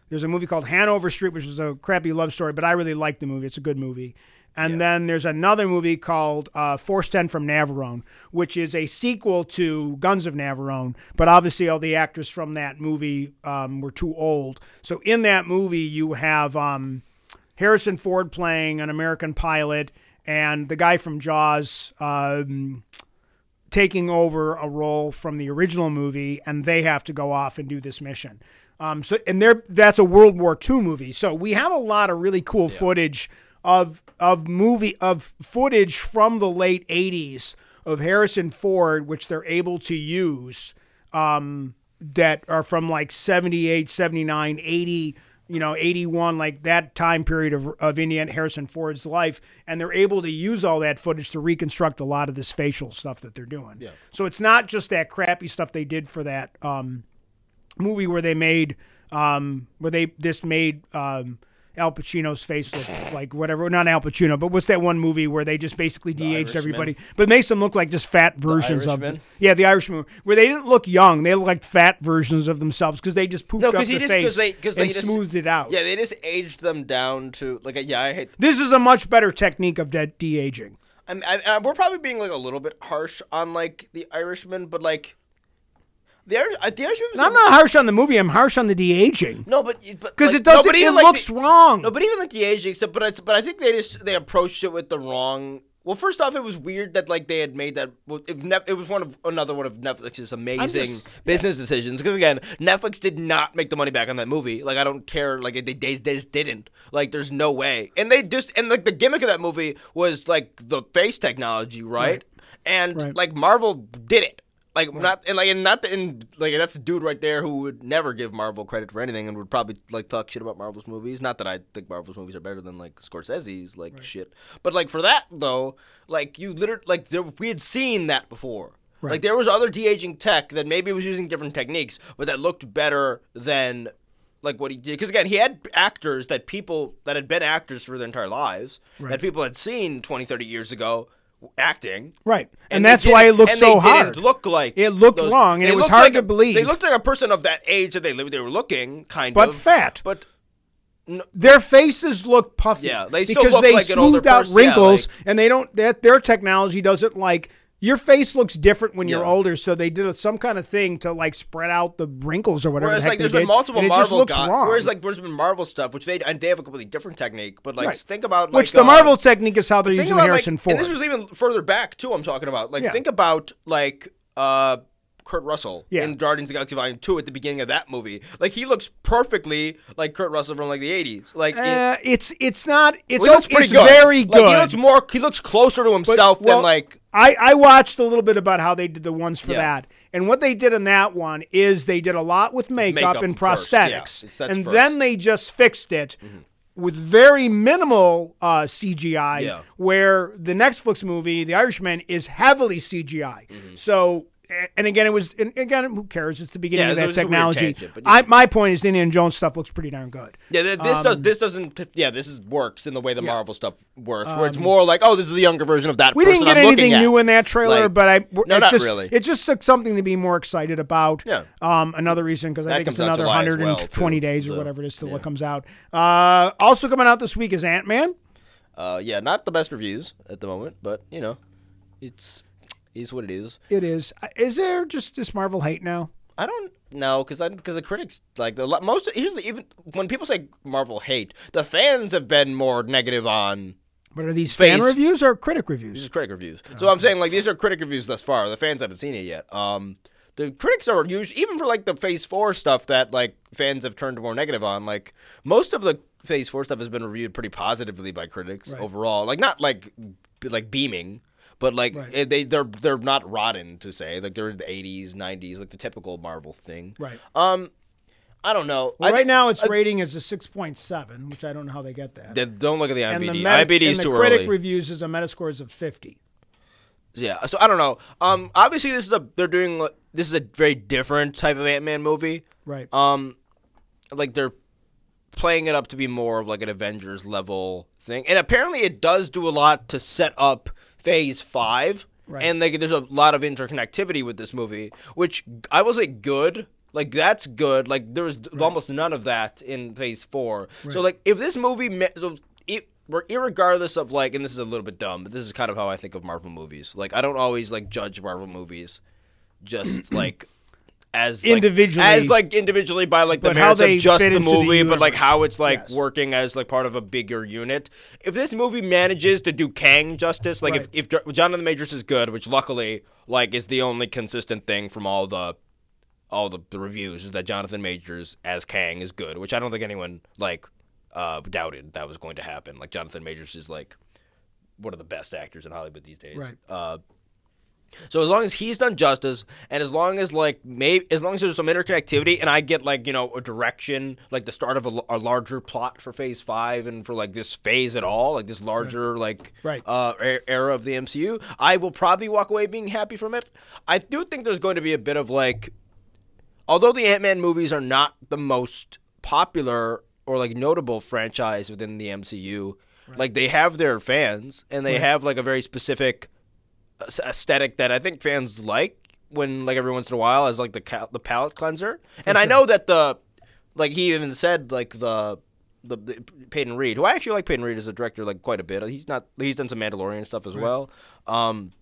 There's a movie called Hanover Street, which is a crappy love story, but I really like the movie. It's a good movie. And then there's another movie called uh, Force 10 from Navarone, which is a sequel to Guns of Navarone. But obviously, all the actors from that movie um, were too old. So in that movie, you have um, Harrison Ford playing an American pilot and the guy from Jaws um, taking over a role from the original movie, and they have to go off and do this mission. Um, so, and they're, that's a World War II movie. So we have a lot of really cool footage of of movie of footage from the late '80s of Harrison Ford, which they're able to use um, that are from like 78, 79, 80, you know, 81, like that time period of, of Indiana Harrison Ford's life. And they're able to use all that footage to reconstruct a lot of this facial stuff that they're doing. Yeah. So it's not just that crappy stuff they did for that um, movie where they made, um, where they just made um, Al Pacino's face look like whatever. Not Al Pacino, but what's that one movie where they just basically de-aged everybody, but makes them look like just fat versions of Irishman? yeah, the Irishman, where they didn't look young, they looked like fat versions of themselves because they just poofed No, up because the just face they because they and just smoothed it out. Yeah, they just aged them down to like a, yeah. I hate. This is a much better technique of de- de-aging. I, mean, I, we're probably being like a little bit harsh on like the Irishman, but like uh, the Irishman. was I'm not harsh on the movie. I'm harsh on the de-aging No, but because like, it doesn't. No, it like looks the, wrong. No, but even like the aging stuff. But it's but I think they just they approached it with the wrong. Well, first off, it was weird that like they had made that. Well, it, it was one of another one of Netflix's amazing just- business decisions. Because again, Netflix did not make the money back on that movie. Like I don't care. Like they, they they just didn't. Like there's no way. And they just and like the gimmick of that movie was like the face technology, right? And Right. like Marvel did it. Like not and like and not the, and like that's a dude right there who would never give Marvel credit for anything and would probably like talk shit about Marvel's movies. Not that I think Marvel's movies are better than like Scorsese's like shit, but like for that though, like you literally like there, we had seen that before. Right. Like there was other de aging tech that maybe was using different techniques, but that looked better than like what he did. Because again, he had actors that people that had been actors for their entire lives Right. that people had seen 20, 30 years ago acting. right, and, they that's why it looks and so they hard. Look like It looked those- wrong, and it was looked hard like to a- believe. They looked like a person of that age that they they were looking, kind but of but fat. But Their faces look puffy. Yeah, they because they like smoothed out person. Yeah, wrinkles, like- and they don't. That their technology doesn't like your face looks different when you're older. So they did some kind of thing to like spread out the wrinkles or whatever. Whereas the heck like they there's been did, multiple it just Marvel guys. wrong. Whereas like there's been Marvel stuff, which they and they have a completely different technique. But like Right. think about like, which the uh, Marvel technique is how they're using about, Harrison like, Ford. And this was even further back too. I'm talking about like Yeah. think about like uh Kurt Russell Yeah. in Guardians of the Galaxy Volume Two at the beginning of that movie. Like he looks perfectly like Kurt Russell from like the 80s. Like it- Uh, it's it's not. It's well, he looks pretty it's good. very good. Like, he looks more. He looks closer to himself well, than like. I, I watched a little bit about how they did the ones for Yeah. that. And what they did in that one is they did a lot with makeup, makeup and yeah. prosthetics. It's- and first. Mm-hmm. then they just fixed it with very minimal uh, CGI, Yeah. where the next Netflix movie, The Irishman, is heavily CGI. Mm-hmm. So. And again, it was. And again, who cares? It's the beginning Yeah, of that technology. tangent, yeah. I, my point is, Indiana Jones stuff looks pretty darn good. Yeah, th- this does. Um, This doesn't. Yeah, this is works in the way the Marvel stuff works, where it's Um, more like, oh, this is the younger version of that. We didn't get I'm anything new in that trailer, Like, but I no, it's not just really. it's just like something to be more excited about. Yeah. Um, another reason because I think it's another 120 well, days or so, whatever it is till yeah. it comes out. Uh, also coming out this week is Ant Man. Uh, yeah, not the best reviews at the moment, but you know, it's is what it is. It is. Uh, Is there just this Marvel hate now? I don't know because because the critics like the most usually even when people say Marvel hate, the fans have been more negative on But are these fan Phase- reviews or critic These reviews? are critic reviews. So I'm saying like these are critic reviews thus far. The fans haven't seen it yet. Um, the critics are usually even for like the Phase Four stuff that like fans have turned more negative on. Like most of the Phase Four stuff has been reviewed pretty positively by critics Right. overall. Like not like b- like beaming. But like Right. eh, they they're they're not rotten to say like they're in the 80s 90s like the typical Marvel thing. Right. Um, I don't know. Well, I right now its rating is a 6.7, which I don't know how they get that. they- don't look at the and IMDb. the, meta- IMDb is the too critic early. reviews is a Metascore is of 50. Yeah, so I don't know. Um, obviously this is a they're doing this is a very different type of Ant Man movie. Right. Um, like they're playing it up to be more of like an Avengers level thing, and apparently it does do a lot to set up Phase Five, Right. and like there's a lot of interconnectivity with this movie, which I will say good. Like that's good. Like there was almost none of that in Phase Four. So like if this movie, so, it, irregardless of like, and this is a little bit dumb, but this is kind of how I think of Marvel movies. Like I don't always like judge Marvel movies, just *clears throat* like. As like, Individually. as like individually by like the merits of just the into the movie, but like how it's like Yes. working as like part of a bigger unit. If this movie manages to do Kang justice, like Right. if if Jo- Jonathan Majors is good, which luckily like is the only consistent thing from all the all the, the reviews is that Jonathan Majors as Kang is good, which I don't think anyone like uh, doubted that was going to happen. Like Jonathan Majors is like one of the best actors in Hollywood these days. Right. Uh, so as long as he's done justice, and as long as like maybe as long as there's some interconnectivity, and I get like you know a direction, like the start of a larger plot for Phase Five, and for like this phase at all, like this larger like Right. uh, era of the MCU, I will probably walk away being happy from it. I do think there's going to be a bit of like, although the Ant Man movies are not the most popular or like notable franchise within the MCU, like they have their fans and they have like a very specific aesthetic that I think fans like when like every once in a while as like the cal- the palate cleanser. and I know that the like he even said like the the, the Peyton Reed, who I actually like Peyton Reed as a director like quite a bit. He's not he's done some Mandalorian stuff as well. Um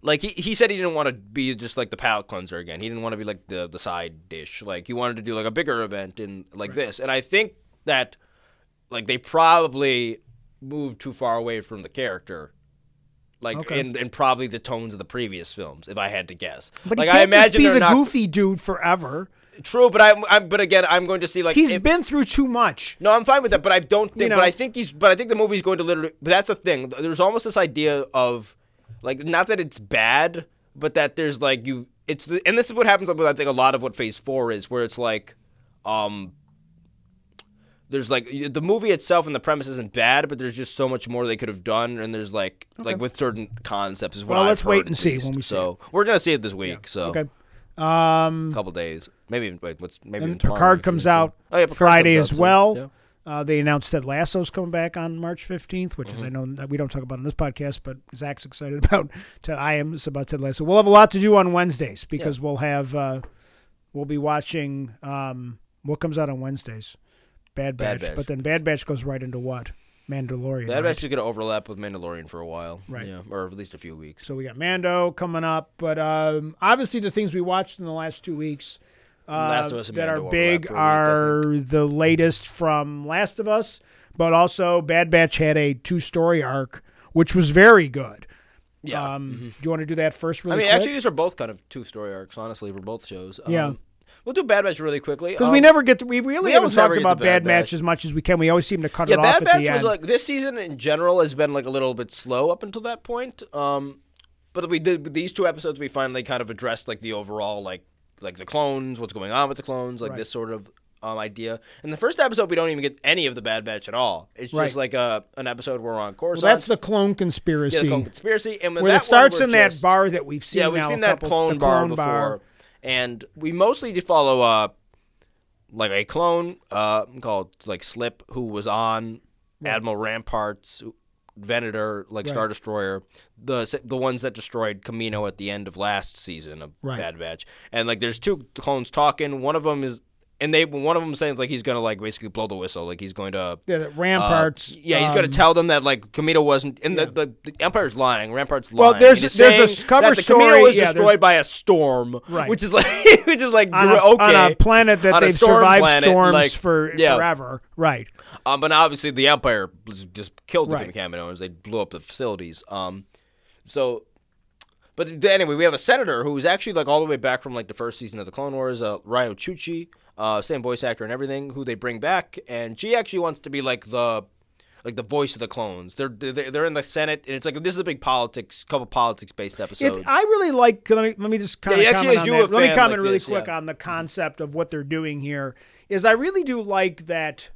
like he, he said he didn't want to be just like the palate cleanser again. He didn't want to be like the the side dish. Like he wanted to do like a bigger event in like this. And I think that like they probably moved too far away from the character. Like Okay. and, and probably the tones of the previous films, if I had to guess. But like I imagine just be the not goofy dude forever. true, but I'm, I'm but again I'm going to see like He's if- been through too much. no, I'm fine with that, but I don't think. You But I think he's. But I think the movie's going to literally. But that's the thing. There's almost this idea of, like, not that it's bad, but that there's like you. It's and this is what happens with I think a lot of what Phase Four is, where it's like, um. There's like the movie itself and the premise isn't bad, but there's just so much more they could have done, and there's like like with certain concepts is what Well, I've let's wait and see least. when we see So we're gonna see it this week. So Okay. Um, a couple days, maybe even wait, what's maybe even and tomorrow Picard comes out Oh, yeah, Picard Friday comes as out, too. well. Yeah. Uh, they announced that Lasso's coming back on March 15th, which Mm-hmm. is I know that we don't talk about on this podcast, but Zach's excited *laughs* about. Ted, I am it's about Ted Lasso. We'll have a lot to do on Wednesdays because we'll have uh, we'll be watching um, what comes out on Wednesdays. Bad Batch, Bad Batch. but then Bad Batch goes right into what Mandalorian. That right? is going to overlap with Mandalorian for a while, Right. Yeah, or at least a few weeks. So we got Mando coming up, but um, obviously the things we watched in the last two weeks uh, Last of Us and that Mando are big for a week, are the latest from Last of Us, but also Bad Batch had a two-story arc, which was very good. Yeah. Um, mhm. Do you want to do that first? Really I mean, quick? actually, these are both kind of two story arcs, honestly, for both shows. Yeah. We'll do Bad Batch really quickly because we Um, never get to, we really we haven't talked about Bad Bad Batch. Match as much as we can. We always seem to cut Yeah, it off Bad at Batch the was like this season in general has been like a little bit slow up until that point. Um, but we did these two episodes. We finally kind of addressed like the overall like like the clones, what's going on with the clones, like Right. this sort of um, idea. In the first episode, we don't even get any of the Bad Batch at all. It's Right. just like a an episode where we're on well, Coruscant. that's the clone yeah, conspiracy, the clone conspiracy, and with where that it starts one, in we're that bar that we've seen. yeah, we've seen that clone, the bar clone before, bar. And we mostly follow uh like a clone uh called like Slip, who was on Admiral Rampart's Venator, like Right. Star Destroyer, the the ones that destroyed Kamino at the end of last season of Right. Bad Batch, and like there's two clones talking. One of them is. And they, one of them saying like he's gonna like basically blow the whistle, like he's going to Yeah, the uh, ramparts. yeah, he's going um, to tell them that like Kamino wasn't, and yeah. the, the the Empire's lying. Rampart's Well, there's- there's a cover that the Kamino story- was yeah, destroyed by a storm, Right. Which is like, *laughs* which is like on a, okay, on a planet that they've storm survived planet, storms like, for yeah. forever. Right. Um, but obviously the Empire was just killed Right. the Kaminoans. They blew up the facilities. Um, so, but anyway, we have a senator who's actually like all the way back from like the first season of the Clone Wars. Uh, Riyo Chuchi, uh, same voice actor and everything, who they bring back, and she actually wants to be like the. Like the voice of the clones, they're they're, they're in the Senate, and it's like this is a big politics, couple politics based episode. It's, I really like. Let me, let me just kind Yeah, actually, comment on that. Let me comment like really this, quick yeah. on the concept of what they're doing here. Is I really do like that.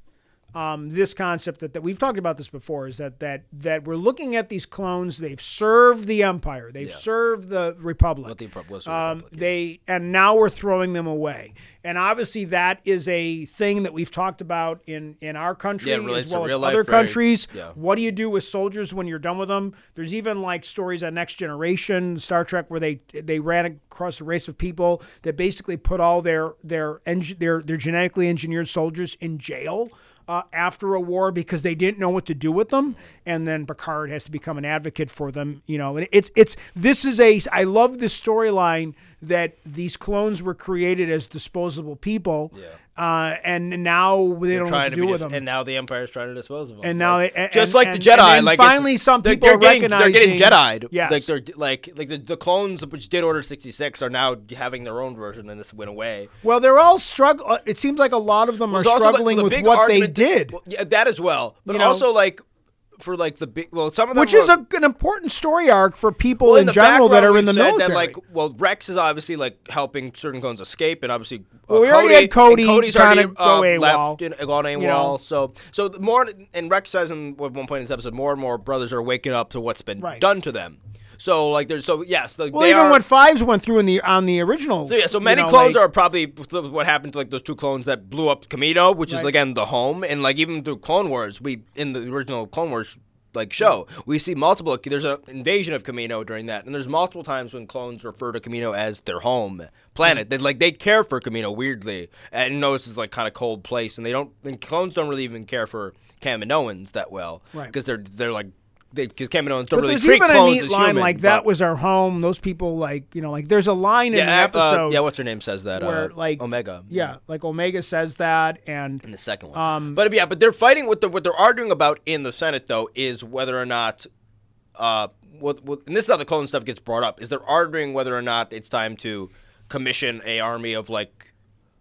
Um, this concept that, that we've talked about this before is that that that we're looking at these clones. They've served the empire. They've Yeah. served the republic. The Repub- what's the Um, yeah. they and now we're throwing them away. And obviously, that is a thing that we've talked about in in our country Yeah, as well as other very- countries. yeah. What do you do with soldiers when you're done with them? There's even like stories on Next Generation, Star Trek, where they they ran across a race of people that basically put all their their their their genetically engineered soldiers in jail. Uh, after a war, because they didn't know what to do with them, and then Picard has to become an advocate for them. You know, and it's it's this is a I love this storyline that these clones were created as disposable people, uh, and now they don't know what to to do with dis- them. and now the Empire's trying to dispose of them. And now Like, they- and- just like and- the Jedi, and like finally some they're- people they're are getting, they're getting Jedi'd. Yes. like they're like like the, the clones which did Order sixty six are now having their own version, and this went away. Well, they're all struggle. It seems like a lot of them are There's also, like, struggling the with what they did, well, yeah, that as well, but You know? also like for like the big well, some of them which is were- a, an important story arc for people Well, in, the general that are in the military. That, like, well, Rex is obviously like helping certain clones escape, and obviously, uh, Well, we Cody, already had Cody Cody's already uh, left and gone AWOL. you know. So, so the more and Rex says in at one point in this episode, more and more brothers are waking up to what's been Right. done to them. So, like, there's so yes, like, well, they even are, what Fives went through in the on the original. so yeah, so you many know, clones like- are probably what happened to like those two clones that blew up Kamino, which is again the home, and like even through Clone Wars, we in the original Clone Wars like show, we see multiple. There's an invasion of Kamino during that, and there's multiple times when clones refer to Kamino as their home planet. They like they care for Kamino weirdly, and know this is like kind of cold place, and they don't. And clones don't really even care for Kaminoans that well, Right. Because they're they're like. Because Kaminoans don't But really there's treat even a clones neat as line human, like that was our home. Those people like you know like there's a line in the yeah, uh, episode yeah, what's her name says that? where uh, like Omega. Yeah, like Omega says that, and in the second one. Um, but yeah, but they're fighting. What they're what they're arguing about in the Senate though is whether or not, uh, what, what and this is how the clone stuff gets brought up. Is they're arguing whether or not it's time to commission a army of like.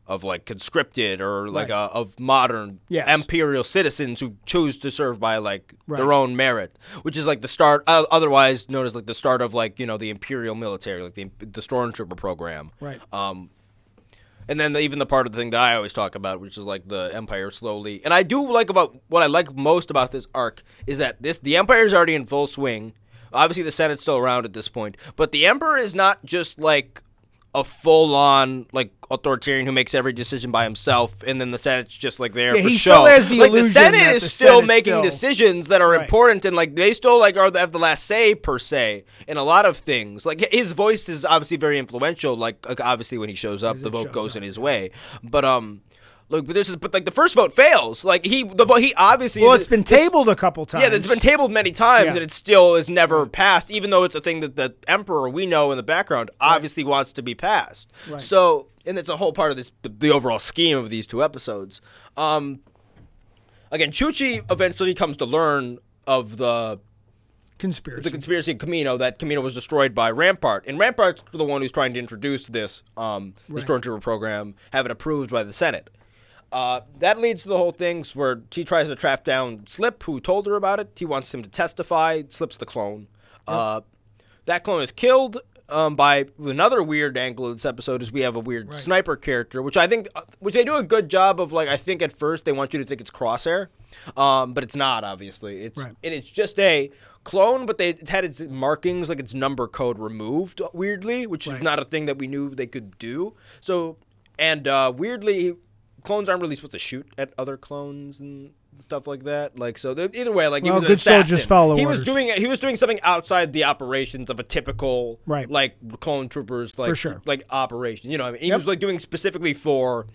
Of like conscripted or like Right. uh, of modern Yes. imperial citizens who choose to serve by like their own merit, which is like the start, uh, otherwise known as like the start of like you know the imperial military, like the the stormtrooper program. Right. Um, and then the, even the part of the thing that I always talk about, which is like the Empire slowly. And I do like about what I like most about this arc is that this the Empire is already in full swing. Obviously, the Senate's still around at this point, but the Emperor is not just like a full-on like authoritarian who makes every decision by himself, and then the Senate's just like there Yeah, for he show. still has the like the Senate is the still Senate's making still- decisions that are Right. important, and like they still like are the, have the last say per se in a lot of things. Like his voice is obviously very influential. Like obviously when he shows up, the vote goes up, in his way. But um, look, but this is but like the first vote fails. Like he the vote he obviously well, it's been tabled a couple times. yeah, it's been tabled many times, Yeah. and it still is never passed, even though it's a thing that the emperor we know in the background obviously wants to be passed. Right. So, and it's a whole part of this the, the overall scheme of these two episodes. Um, again, Chuchi eventually comes to learn of the conspiracy. the conspiracy of Kamino that Kamino was destroyed by Rampart, and Rampart's the one who's trying to introduce this um, the Right. stormtrooper program, have it approved by the Senate. Uh, that leads to the whole thing where she tries to trap down Slip, who told her about it. He wants him to testify. Slip's the clone. Uh, that clone is killed um, by another weird angle of this episode is we have a weird sniper character, which I think, uh, which they do a good job of. Like I think at first they want you to think it's Crosshair, um, but it's not. Obviously, it's Right. and it's just a clone, but they it's had its markings like its number code removed weirdly, which is not a thing that we knew they could do. So, and uh, weirdly, clones aren't really supposed to shoot at other clones and stuff like that. Like so, the, either way, like he Well, was an good soldiers assassin. follow He was orders. doing he was doing something outside the operations of a typical Right. like clone troopers like For sure. like operation. You know, what I mean, he Yep. was like doing specifically for.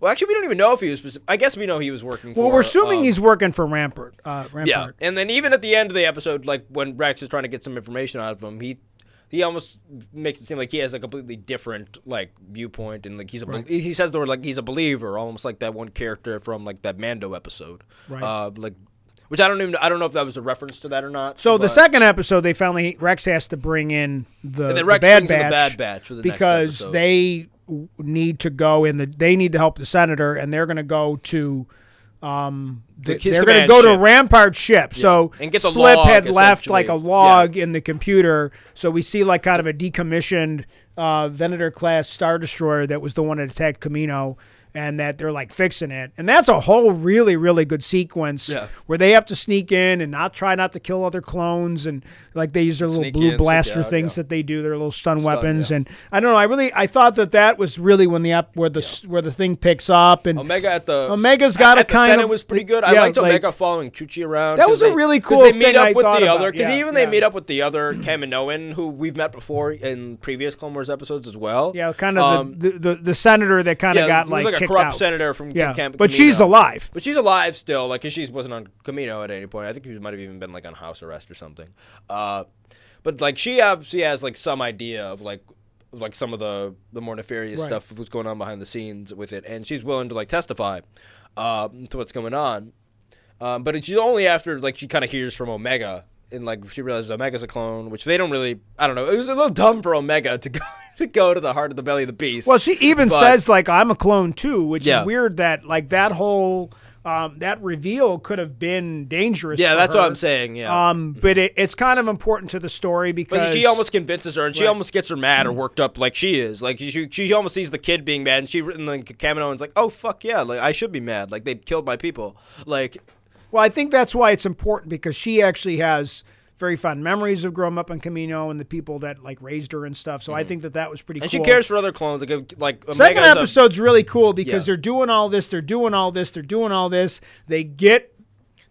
Well, actually, we don't even know if he was. Specific, I guess we know he was working for. well, we're assuming um, he's working for Rampart. Uh, Rampart. yeah, and then even at the end of the episode, like when Rex is trying to get some information out of him, he he almost makes it seem like he has a completely different like viewpoint, and like he's a bel- he says the word like he's a believer, almost like that one character from like that Mando episode, Right. Uh, like which I don't even I don't know if that was a reference to that or not. So the second episode, they finally Rex has to bring in the, the Bad in the Batch Bad Batch the because they need to go in the. They need to help the senator, and they're going to go to. Um, The- they're going to go to. Rampart ship. So And get Slip had left like a log in the computer. So we see like kind of a decommissioned uh, Venator class star destroyer that was the one that attacked Kamino. And that they're like fixing it. And that's a whole really, really good sequence Yeah. where they have to sneak in and not try not to kill other clones and like they use their little Sneak blue in, blaster out, things yeah. that they do, their little stun, Stun, weapons. yeah. And I don't know, I really I thought that that was really when the ep- where the where the thing picks up and Omega at the Omega's got at, a kind Senate of- was pretty good. I liked like- Omega following Chuchi around. That was a they- really cool They meet thing up I with the about, other because yeah, even they meet up with the other Kaminoan who we've met before in previous Clone Wars episodes as well. yeah, kind of Um, the, the, the the senator that kind of got like, like kicked corrupt out. senator from yeah, Camp but she's alive. But she's alive still, like she wasn't on Kamino at any point. I think she might have even been like on house arrest or something. Uh, but like she obviously has like some idea of like like some of the the more nefarious Right. stuff what's going on behind the scenes with it, and she's willing to like testify uh, to what's going on. Um, but it's only after like she kind of hears from Omega. And like she realizes Omega's a clone, which they don't really. I don't know. It was a little dumb for Omega to *laughs* go to go to the heart of the belly of the beast. Well, she even But- says like I'm a clone too, which Yeah. is weird that like that whole um, that reveal could have been dangerous. yeah, that's what. I'm saying. Yeah. Um, but it, it's kind of important to the story because But she almost convinces her, and she Right. almost gets her mad or worked up like she is. Like she, she almost sees the kid being mad, and she and like Kaminoan's like, "Oh fuck yeah! Like I should be mad. Like they killed my people. Like Well, I think that's why it's important because she actually has very fond memories of growing up on Kamino and the people that like raised her and stuff. So I think that that was pretty Mm-hmm. and cool. she cares for other clones. Like like Second is a- episode's really cool because Yeah. they're doing all this, they're doing all this, they're doing all this. They get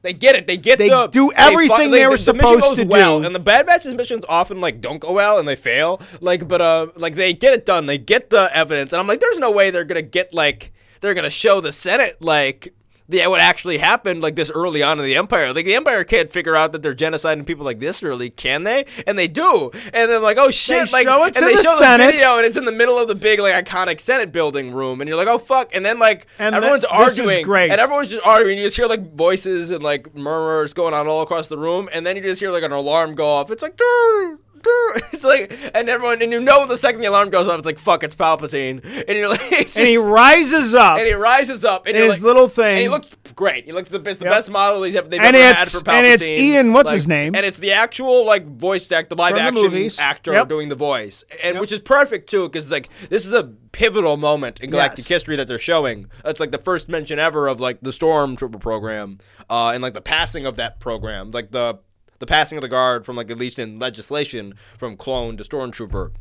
They get it. They get They the. do everything they were the supposed goes to well, do. and the Bad Batch's missions often like don't go well and they fail. Like, but uh, like they get it done. They get the evidence, and I'm like, there's no way they're gonna get like they're gonna show the Senate like. Yeah, what actually happened like this early on in the Empire? Like the Empire can't figure out that they're genociding people like this early, can they? And they do. And then like, oh shit! like, show it and to they the show Senate. the video, and it's in the middle of the big like iconic Senate building room, and you're like, oh fuck! And then like And everyone's that- this is arguing, great. and everyone's just arguing. You just hear like voices and like murmurs going on all across the room, and then you just hear like an alarm go off. It's like, "Durr, durr." *laughs* it's like, and everyone, and you know the second the alarm goes off, it's like, fuck, it's Palpatine, and you're like, *laughs* and he rises up and he rises up, and in his like, little and thing. he looks great. He looks the it's the Yep. best model he's ever they've And ever had for Palpatine. and it's Ian, what's Like, his name? And it's the actual like voice actor, the live From action movies. actor Yep. doing the voice, and Yep. which is perfect too, because like this is a pivotal moment in galactic Yes. history that they're showing. It's like the first mention ever of like the Stormtrooper program, uh, and like the passing of that program, like the the passing of the guard from like at least in legislation from clone to stormtrooper.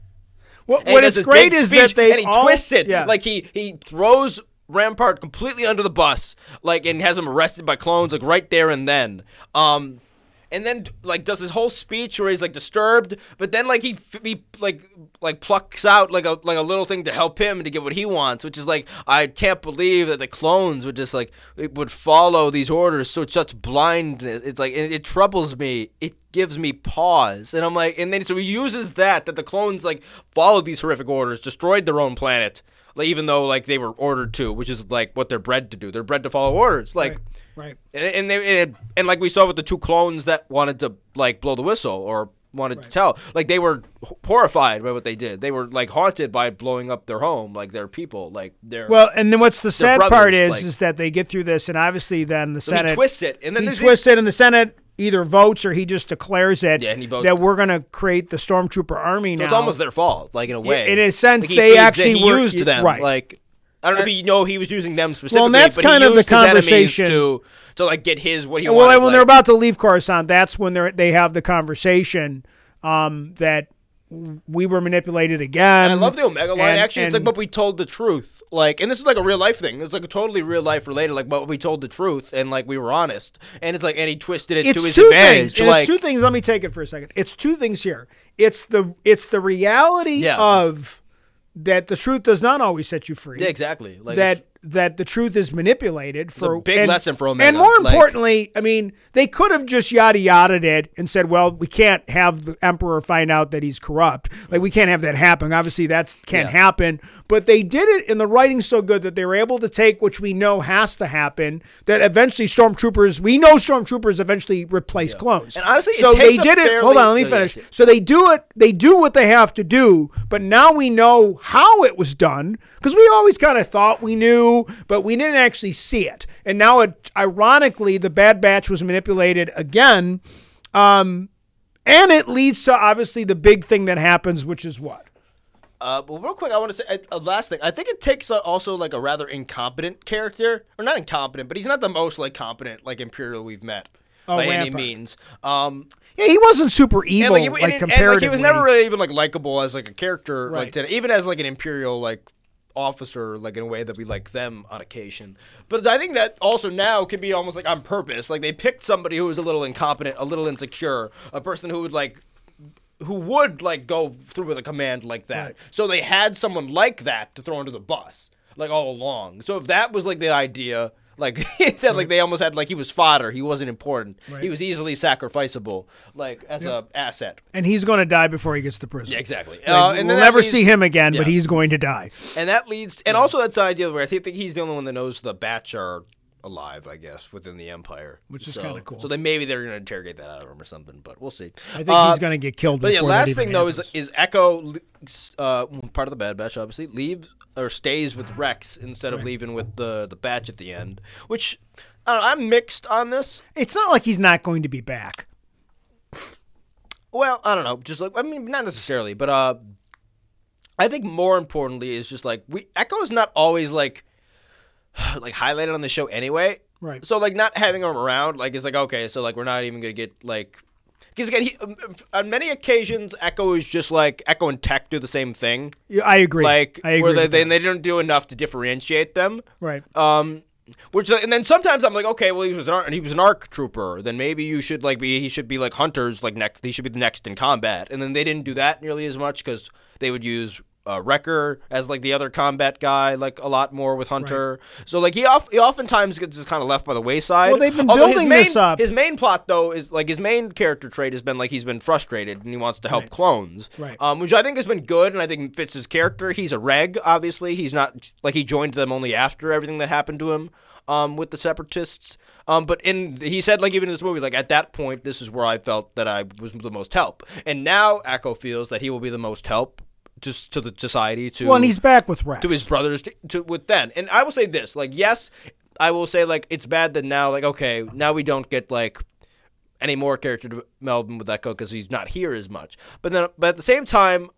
what what is great is that they and he all, twists it yeah. like he he throws Rampart completely under the bus, like and has him arrested by clones like right there and then. Um, and then like does this whole speech where he's like disturbed, but then like he he like like plucks out like a like a little thing to help him to get what he wants, which is like I can't believe that the clones would just like would follow these orders so such blindness. It's like it, it troubles me. It gives me pause, and I'm like, and then so he uses that that the clones like followed these horrific orders, destroyed their own planet. Like, even though like they were ordered to, which is like what they're bred to do. They're bred to follow orders. Like, right. And and they and, and like we saw with the two clones that wanted to like blow the whistle or wanted to tell, like they were horrified by what they did. They were like haunted by blowing up their home, like their people, like their. Well, and then what's the sad part is like- is that they get through this, and obviously then the so Senate twists it, and then he twists it, and the Senate either votes or he just declares it Yeah, and he votes- that we're going to create the stormtrooper army So now. it's almost their fault, like in a way. in a sense, Like, they actually were- used them, right. like. I don't know if you know he was using them specifically, and that's kind of the conversation- to to like get his what he And well, wanted. when they're about to leave Coruscant, that's when they they have the conversation um, that we were manipulated again. And I love the Omega line. and- Actually, it's like, and- but we told the truth. Like, and this is like a real life thing. It's like a totally real life related. Like, but we told the truth and like we were honest. And it's like, and he twisted it to his two advantage. things. Like, it's two things. Let me take it for a second. It's two things here. It's the it's the reality Yeah. of that the truth does not always set you free. yeah, exactly. Like that that the truth is manipulated for a big and, lesson for Omega, And more like- importantly, I mean, they could have just yada yada it and said, "Well, we can't have the emperor find out that he's corrupt. Like we can't have that happen. Obviously, that can't Yeah. happen." But they did it, and the writing's so good that they were able to take, which we know has to happen, that eventually stormtroopers. We know stormtroopers eventually replace clones. And honestly, it so they did it. Hold on, let me Oh, yeah, finish. yeah. So they do it. They do what they have to do, but now we know how it was done because we always kind of thought we knew, but we didn't actually see it. And now, it, ironically, the Bad Batch was manipulated again, um, and it leads to obviously the big thing that happens, which is what Uh, but real quick, I want to say a, a last thing. I think it takes also like a rather incompetent character, or not incompetent, but he's not the most like competent like Imperial we've met Oh, by any means. Um, Yeah, he wasn't super evil, and, like, he- and- and, comparatively. like, he was never really even like likable as like a character, Right. like to, even as like an Imperial like officer, like in a way that we like them on occasion. But I think that also now can be almost like on purpose. Like they picked somebody who was a little incompetent, a little insecure, a person who would like who would like go through with a command like that. Right. So they had someone like that to throw under the bus, like all along. So if that was like the idea, like *laughs* that, like they almost had like he was fodder, he wasn't important, Right. he was easily sacrificable, like as a asset. and he's going to die before he gets to prison. Yeah, exactly. Like, Uh, and we'll never leads- see him again, but he's going to die. and that leads, and also that's the idea where I think, think he's the only one that knows the batch are alive, I guess, within the empire, Which is So- kinda cool. So then maybe they're gonna interrogate that out of him or something, but we'll see. I think Uh, he's going to get killed. But yeah, last thing though is happens. is Echo, uh, part of the Bad Batch, obviously leaves or stays with Rex instead of leaving with the the Batch at the end. Which I don't know, I'm mixed on this. it's not like he's not going to be back. Well, I don't know, just like I mean, not necessarily, but uh, I think more importantly is just like we Echo is not always like *sighs* like highlighted on the show anyway. Right. So like not having him around like it's like okay, so like we're not even gonna get like because again he, um, on many occasions Echo is just like Echo and Tech do the same thing. Yeah, I agree. like I agree. where they, they they don't do enough to differentiate them. right. Um, which and then sometimes I'm like, okay, well he was an arc, he was an arc trooper. Then maybe you should like be he should be like hunters like next. He should be the next in combat. And then they didn't do that nearly as much because they would use. Uh, Wrecker as like the other combat guy, like a lot more with Hunter. So like he, off, he oftentimes gets just kind of left by the wayside. Well, they've been Although his building main, this up. His main plot though is like his main character trait has been like he's been frustrated and he wants to help Right. clones. Right. Um, which I think has been good and I think fits his character. He's a reg, obviously. He's not like he joined them only after everything that happened to him um, with the separatists. Um, but in he said like even in this movie, like at that point, this is where I felt that I was the most help. And now Echo feels that he will be the most help to to the society to Well, and he's back with Rex. to his brothers to, to with then. And I will say this, like yes, I will say like it's bad that now like okay, now we don't get like any more character development with Echo because he's not here as much. But then but at the same time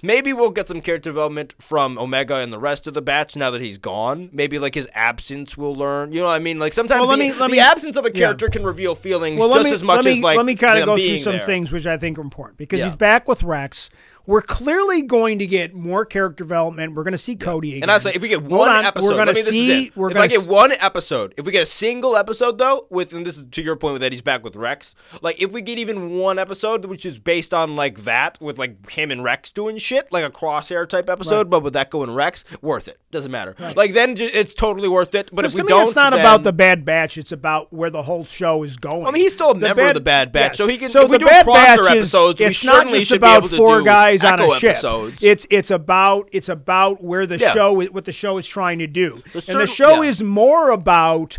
Maybe we'll get some character development from Omega and the rest of the batch now that he's gone. Maybe like his absence will learn. You know what I mean? Like sometimes Well, let the, me- let the me- absence of a yeah. character can reveal feelings well, just me, as much let me, as like let me kind of go through some there. things which I think are important because Yeah. he's back with Rex. We're clearly going to get more character development. We're going to see Cody again. And I say, if we get one on, episode, we're me, this see. We're if gonna I get s- one episode, if we get a single episode though, with and this is to your point with that he's back with Rex. Like if we get even one episode which is based on like that with like him and Rex doing shit, like a crosshair type episode, Right. but with Echo and Rex, worth it. Doesn't matter. Like then it's totally worth it. But if to we don't, it's not then- about the Bad Batch. It's about where the whole show is going. I mean, he's still a member of the Bad Batch, yes. so he can- So if we the do Bad crosser Batch is, episodes, we it's certainly not just should be about to four do guys on a ship. episodes. It's it's about it's about where the Yeah. show is, what the show is trying to do, and the show yeah. is more about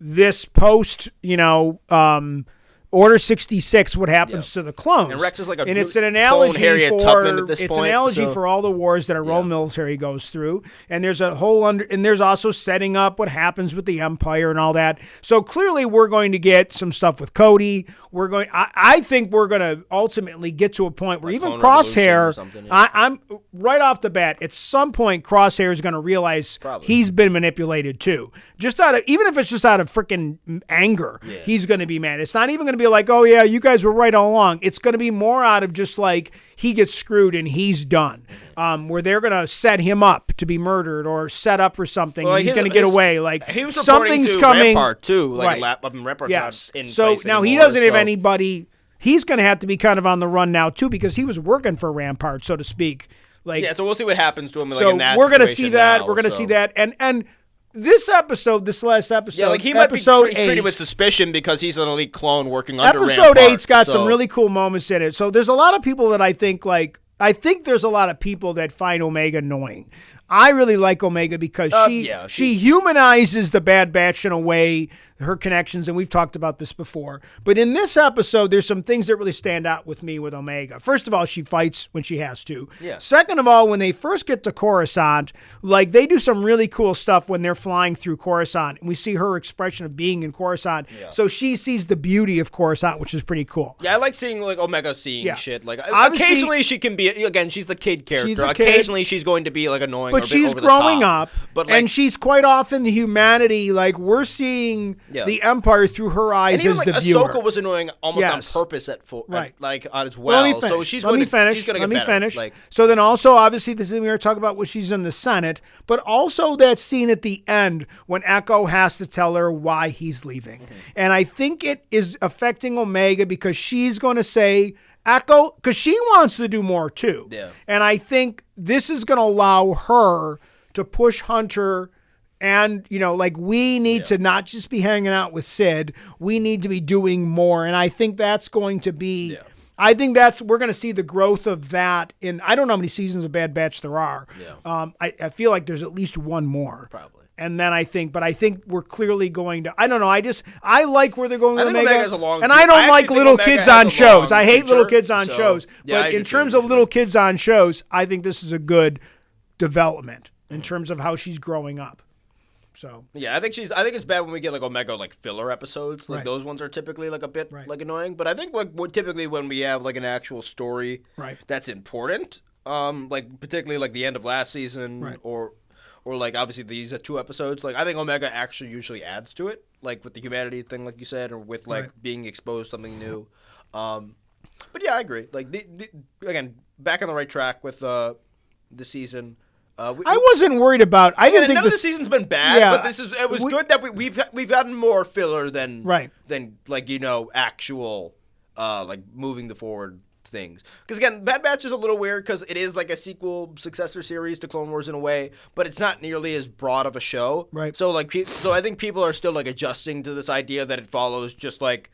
this post, you know. Um, Order sixty six. What happens to the clones? And Rex is like a and it's an analogy Harriet for at this it's point, an analogy so- for all the wars that our own military goes through. And there's a whole under and there's also setting up what happens with the Empire and all that. So clearly we're going to get some stuff with Cody. We're going I, I think we're gonna ultimately get to a point where even Revolution or Crosshair yeah. I, I'm right off the bat, at some point Crosshair is gonna realize Probably. he's been manipulated too. Just out of even if it's just out of freaking anger, he's gonna be mad. It's not even gonna be like, oh yeah, you guys were right all along. It's gonna be more out of just like he gets screwed and he's done. Um, where they're gonna set him up to be murdered or set up for something. Well, and he's his- gonna get away. Like He was something's to coming. Rampart too, like Right. lap up in Rampart's Yes. in So now he doesn't have anybody. He's going to have to be kind of on the run now too because he was working for Rampart, so to speak. Like Yeah, so we'll see what happens to him. Like, so in that we're gonna see situation that. now, we're gonna so. see that. And and this episode, this last episode, Yeah, like he might be episode tre- treated with suspicion because he's an elite clone working under episode Rampart, eight's got some really cool moments in it. So there's a lot of people that I think like I think there's a lot of people that find Omega annoying. I really like Omega because Uh, she, yeah, she she- humanizes the Bad Batch in a way. Her connections, and we've talked about this before. But in this episode, there's some things that really stand out with me with Omega. First of all, she fights when she has to. Yeah. Second of all, when they first get to Coruscant, like they do some really cool stuff when they're flying through Coruscant, and we see her expression of being in Coruscant. Yeah. So she sees the beauty of Coruscant, which is pretty cool. Yeah, I like seeing like Omega seeing Yeah. shit. Like Obviously- occasionally she can be again. She's the kid character. a kid. occasionally she's going to be like annoying. But she's growing top. up But like, and she's quite often the humanity like we're seeing Yeah. the empire through her eyes and even as like the viewer Ahsoka was annoying almost Yes. on purpose at full, Right. at, like on as Well, well. let me finish. So she's let going me to finish. She's going to let get me better. finish. Like so then also obviously this is we were talking about when she's in the Senate, but also that scene at the end when Echo has to tell her why he's leaving, Mm-hmm. and I think it is affecting Omega because she's going to say. Echo, because she wants to do more too. Yeah. And I think this is going to allow her to push Hunter and, you know, like we need to not just be hanging out with Cid, we need to be doing more. And I think that's going to be. Yeah. I think that's we're going to see the growth of that in I don't know how many seasons of Bad Batch there are. Yeah. Um, I, I feel like there's at least one more. Probably. And then I think, but I think we're clearly going to. I don't know. I just I like where they're going I with Omega, Omega has a long and I I don't actually like little Omega kids on shows. I hate little kids on so- shows. Yeah, but in terms I of little kids on shows, I think this is a good development in terms of how she's growing up. So Yeah, I think she's. I think it's bad when we get like Omega like filler episodes. Like Right. those ones are typically like a bit Right. like annoying. But I think like what typically when we have like an actual story Right. that's important, um, like particularly like the end of last season Right. or or like obviously these are two episodes. Like I think Omega actually usually adds to it, like with the humanity thing, like you said, or with like Right. being exposed to something new. Um, but yeah, I agree. Like the, the, again, back on the right track with uh the season. Uh, we, I wasn't worried about. I didn't think none of the season's been bad, Yeah, but this is it was we- good that we, we've we've gotten more filler than Right. than like you know actual uh like moving the forward things. Because again, Bad Batch is a little weird because it is like a sequel successor series to Clone Wars in a way, but it's not nearly as broad of a show. Right. So like, pe- so I think people are still like adjusting to this idea that it follows just like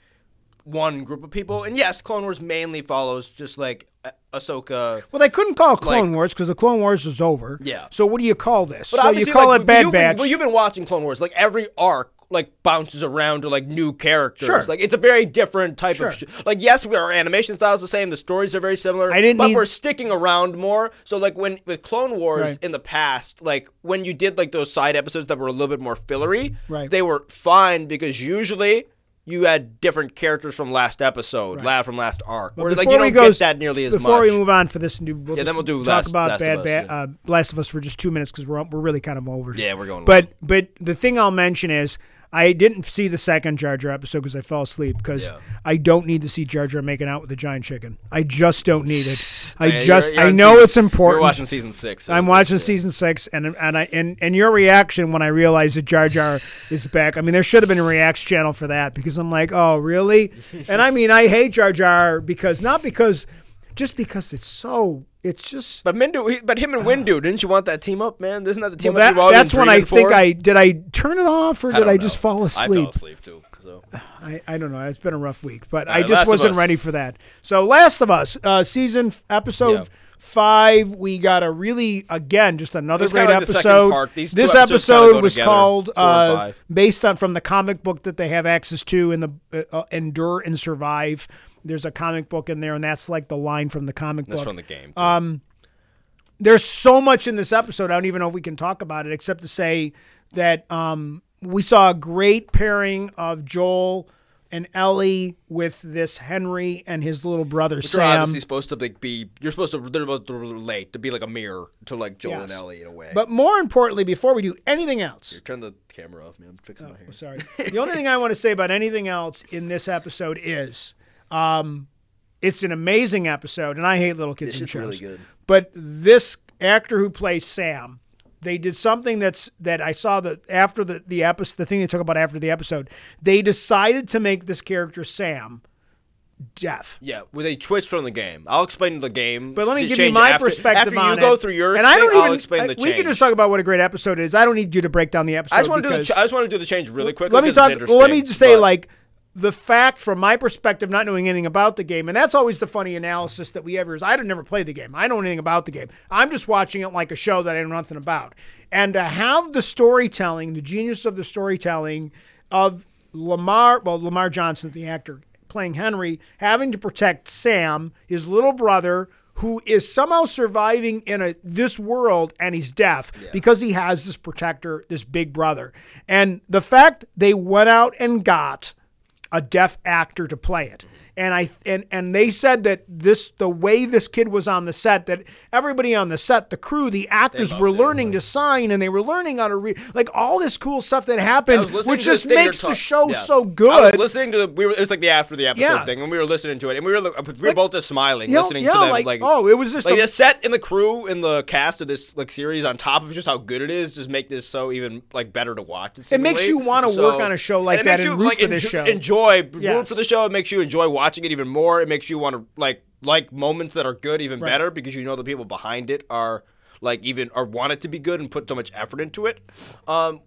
one group of people. And yes, Clone Wars mainly follows just like Ah- Ahsoka. well, they couldn't call it Clone like- Wars because the Clone Wars is over. Yeah. So what do you call this? But so you call like, it Bad Batch. Been, well, you've been watching Clone Wars. Like every arc, like bounces around to like new characters. Sure. Like it's a very different type Sure. of. Sh- like yes, we, our animation style's the same. The stories are very similar. I didn't But need- we're sticking around more. So like when with Clone Wars Right. in the past, like when you did like those side episodes that were a little bit more fillery, Right. they were fine because usually. You had different characters from last episode, Right. from last arc. But Where like you we don't go- get that nearly as Before much. Before we move on for this new, we'll Yeah, then we'll do talk Last- about Last of Bad Us, Bat, yeah. uh, Last of Us for just two minutes because we're we're really kind of over. yeah, we're going. But but the thing I'll mention is I didn't see the second Jar Jar episode because I fell asleep because Yeah. I don't need to see Jar Jar making out with the giant chicken. I just don't need it. I Yeah, you're- just you're I know season- it's important. You're watching season six. so I'm watching season six, and and I and, and your reaction when I realized that Jar Jar is back. I mean, there should have been a reacts channel for that because I'm like, oh, really? *laughs* and I mean, I hate Jar Jar because not because, just because it's so. It's just. But Windu, he, but him and Windu, didn't you want that team up, man? Isn't that the team Well, up that, you've always that's been when I dreaming think? I did. I turn it off or did don't I, know. just fall I asleep? fell asleep too. So *sighs* I, I don't know. It's been a rough week, but All I just Last wasn't ready for that. So, Last of Us, uh, season f- episode Yeah. five, we got a really again just another great like episode. part. These this episode was together, called uh, based on from the comic book that they have access to in the uh, uh, Endure and Survive. There's a comic book in there, and that's like the line from the comic that's book. from the game. Too. Um, there's so much in this episode. I don't even know if we can talk about it, except to say that um, we saw a great pairing of Joel and Ellie with this Henry and his little brother Which are Sam. obviously supposed to like be. You're supposed to. They're supposed to relate to be like a mirror to like Joel and Yes. Ellie in a way. But more importantly, before we do anything else, turn the camera off, man. I'm fixing my hair. Oh, sorry. The only thing I *laughs* want to say about anything else in this episode is, um, it's an amazing episode, and I hate little kids This shows. really good. But this actor who plays Sam, they did something that's that I saw that after the the episode, the thing they talk about after the episode, they decided to make this character Sam deaf. Yeah, well, they switched from the game. I'll explain the game. But let me give you my after, perspective after on you it. go through your and I don't even. I'll explain I- the we can just talk about what a great episode is. I don't need you to break down the episode. I just want to do. The ch- I just want to do the change really quickly. let me talk. Well, let me just say, but- like, the fact, from my perspective, not knowing anything about the game, and that's always the funny analysis that we ever is I'd have never played the game. I don't know anything about the game. I'm just watching it like a show that I know nothing about. And to have the storytelling, the genius of the storytelling of Lamar, well, Lamar Johnson, the actor playing Henry, having to protect Sam, his little brother, who is somehow surviving in a this world and he's deaf because he has this protector, this big brother. And the fact they went out and got a deaf actor to play it. And I and and they said that this the way this kid was on the set that everybody on the set, the crew, the actors were learning to sign and they were learning how to read like all this cool stuff that happened, which just makes you're the show yeah. so I was good. listening to the. We were. It was like the after the episode Yeah. thing, and we were listening to it, and we were we were Like- both just smiling, You know, listening yeah, to them. like, Like, oh, it was just like a- the set and the crew and the cast of this like series on top of just how good it is, just make this so even like better to watch. It makes you wanna work on a show like and it that makes and you, root like, for this enjo- show. Enjoy root for the show. It makes you enjoy watching it even more. It makes you want to like like moments that are good even Right. better because you know the people behind it are like even or want it to be good and put so much effort into it. Um,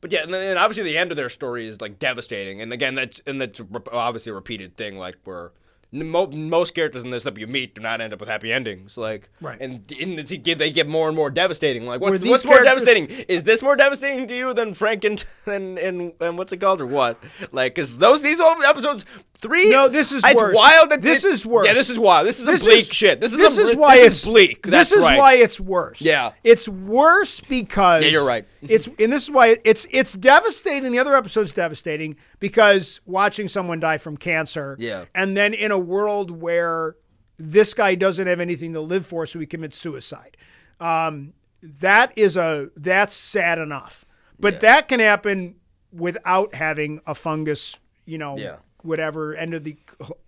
but yeah, and then and obviously the end of their story is like devastating, and again that's and that's re- obviously a repeated thing, like where most characters in this that you meet do not end up with happy endings, like Right. and in the, they get more and more devastating. Like what's, what's more devastating? Is this more devastating to you than Frank and *laughs* and and, and what's it called or what? Like, cause those these old episodes three. No, this is it's worse. wild. That This it- is worse. Yeah, this is wild. This is This a bleak is- shit. This is this a, is why this it's is bleak. That's this is right. why it's worse. Yeah. it's worse because Yeah, you're right. it's and this is why it's it's devastating. The other episode's devastating because watching someone die from cancer. Yeah. and then in a world where this guy doesn't have anything to live for, so he commits suicide. Um, that is a that's sad enough, but that can happen without having a fungus. You know. Yeah. Whatever end of the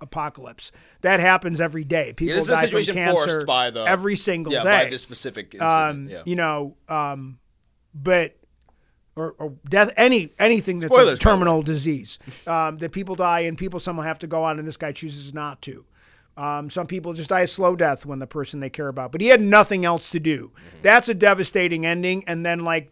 apocalypse that happens every day. People a die from cancer by the every single yeah day by this specific incident. um, yeah. you know, um, but or, or death, any anything that's Spoilers, a terminal disease um, that people die and people somehow have to go on, and this guy chooses not to. Um, some people just die a slow death when the person they care about, but he had nothing else to do. Mm-hmm. That's a devastating ending, and then like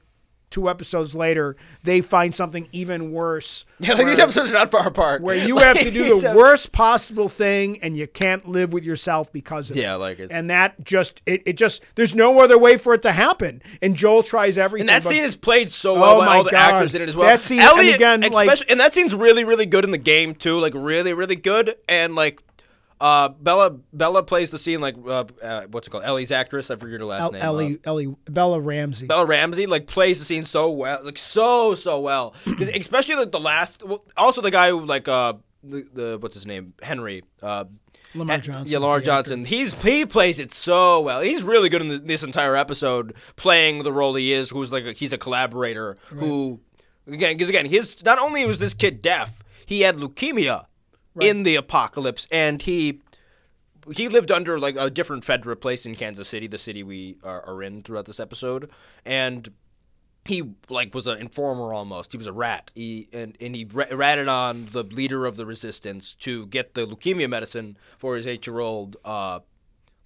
two episodes later, they find something even worse. Yeah, *laughs* like these episodes are not far apart. where you Like, have to *laughs* do the worst possible thing and you can't live with yourself because of it. Yeah, like it's And that just it, it just there's no other way for it to happen. And Joel tries everything. and that but- scene is played so well Oh by all the God. actors in it as well. That scene- and Elliot, again, like- and that scene's really, really good in the game too. Like really, really good. And like, uh, Bella, Bella plays the scene like uh, uh, what's it called? Ellie's actress. I forget her last El- name. Ellie, Uh, Ellie, Bella Ramsey. Bella Ramsey like plays the scene so well, like so so well. *clears throat* 'Cause especially like the last, well, also the guy who like uh the, the what's his name Henry. Uh, Lamar Johnson. Yeah, Lamar Johnson. He's he plays it so well. He's really good in the, this entire episode, playing the role he is. Who's like a, he's a collaborator who, again, because again, his not only was this kid deaf, he had leukemia in the apocalypse, and he he lived under like a different federal place in Kansas City, the city we are, are in throughout this episode, and he like was an informer almost. He was a rat. He and and he ra- ratted on the leader of the resistance to get the leukemia medicine for his eight year old uh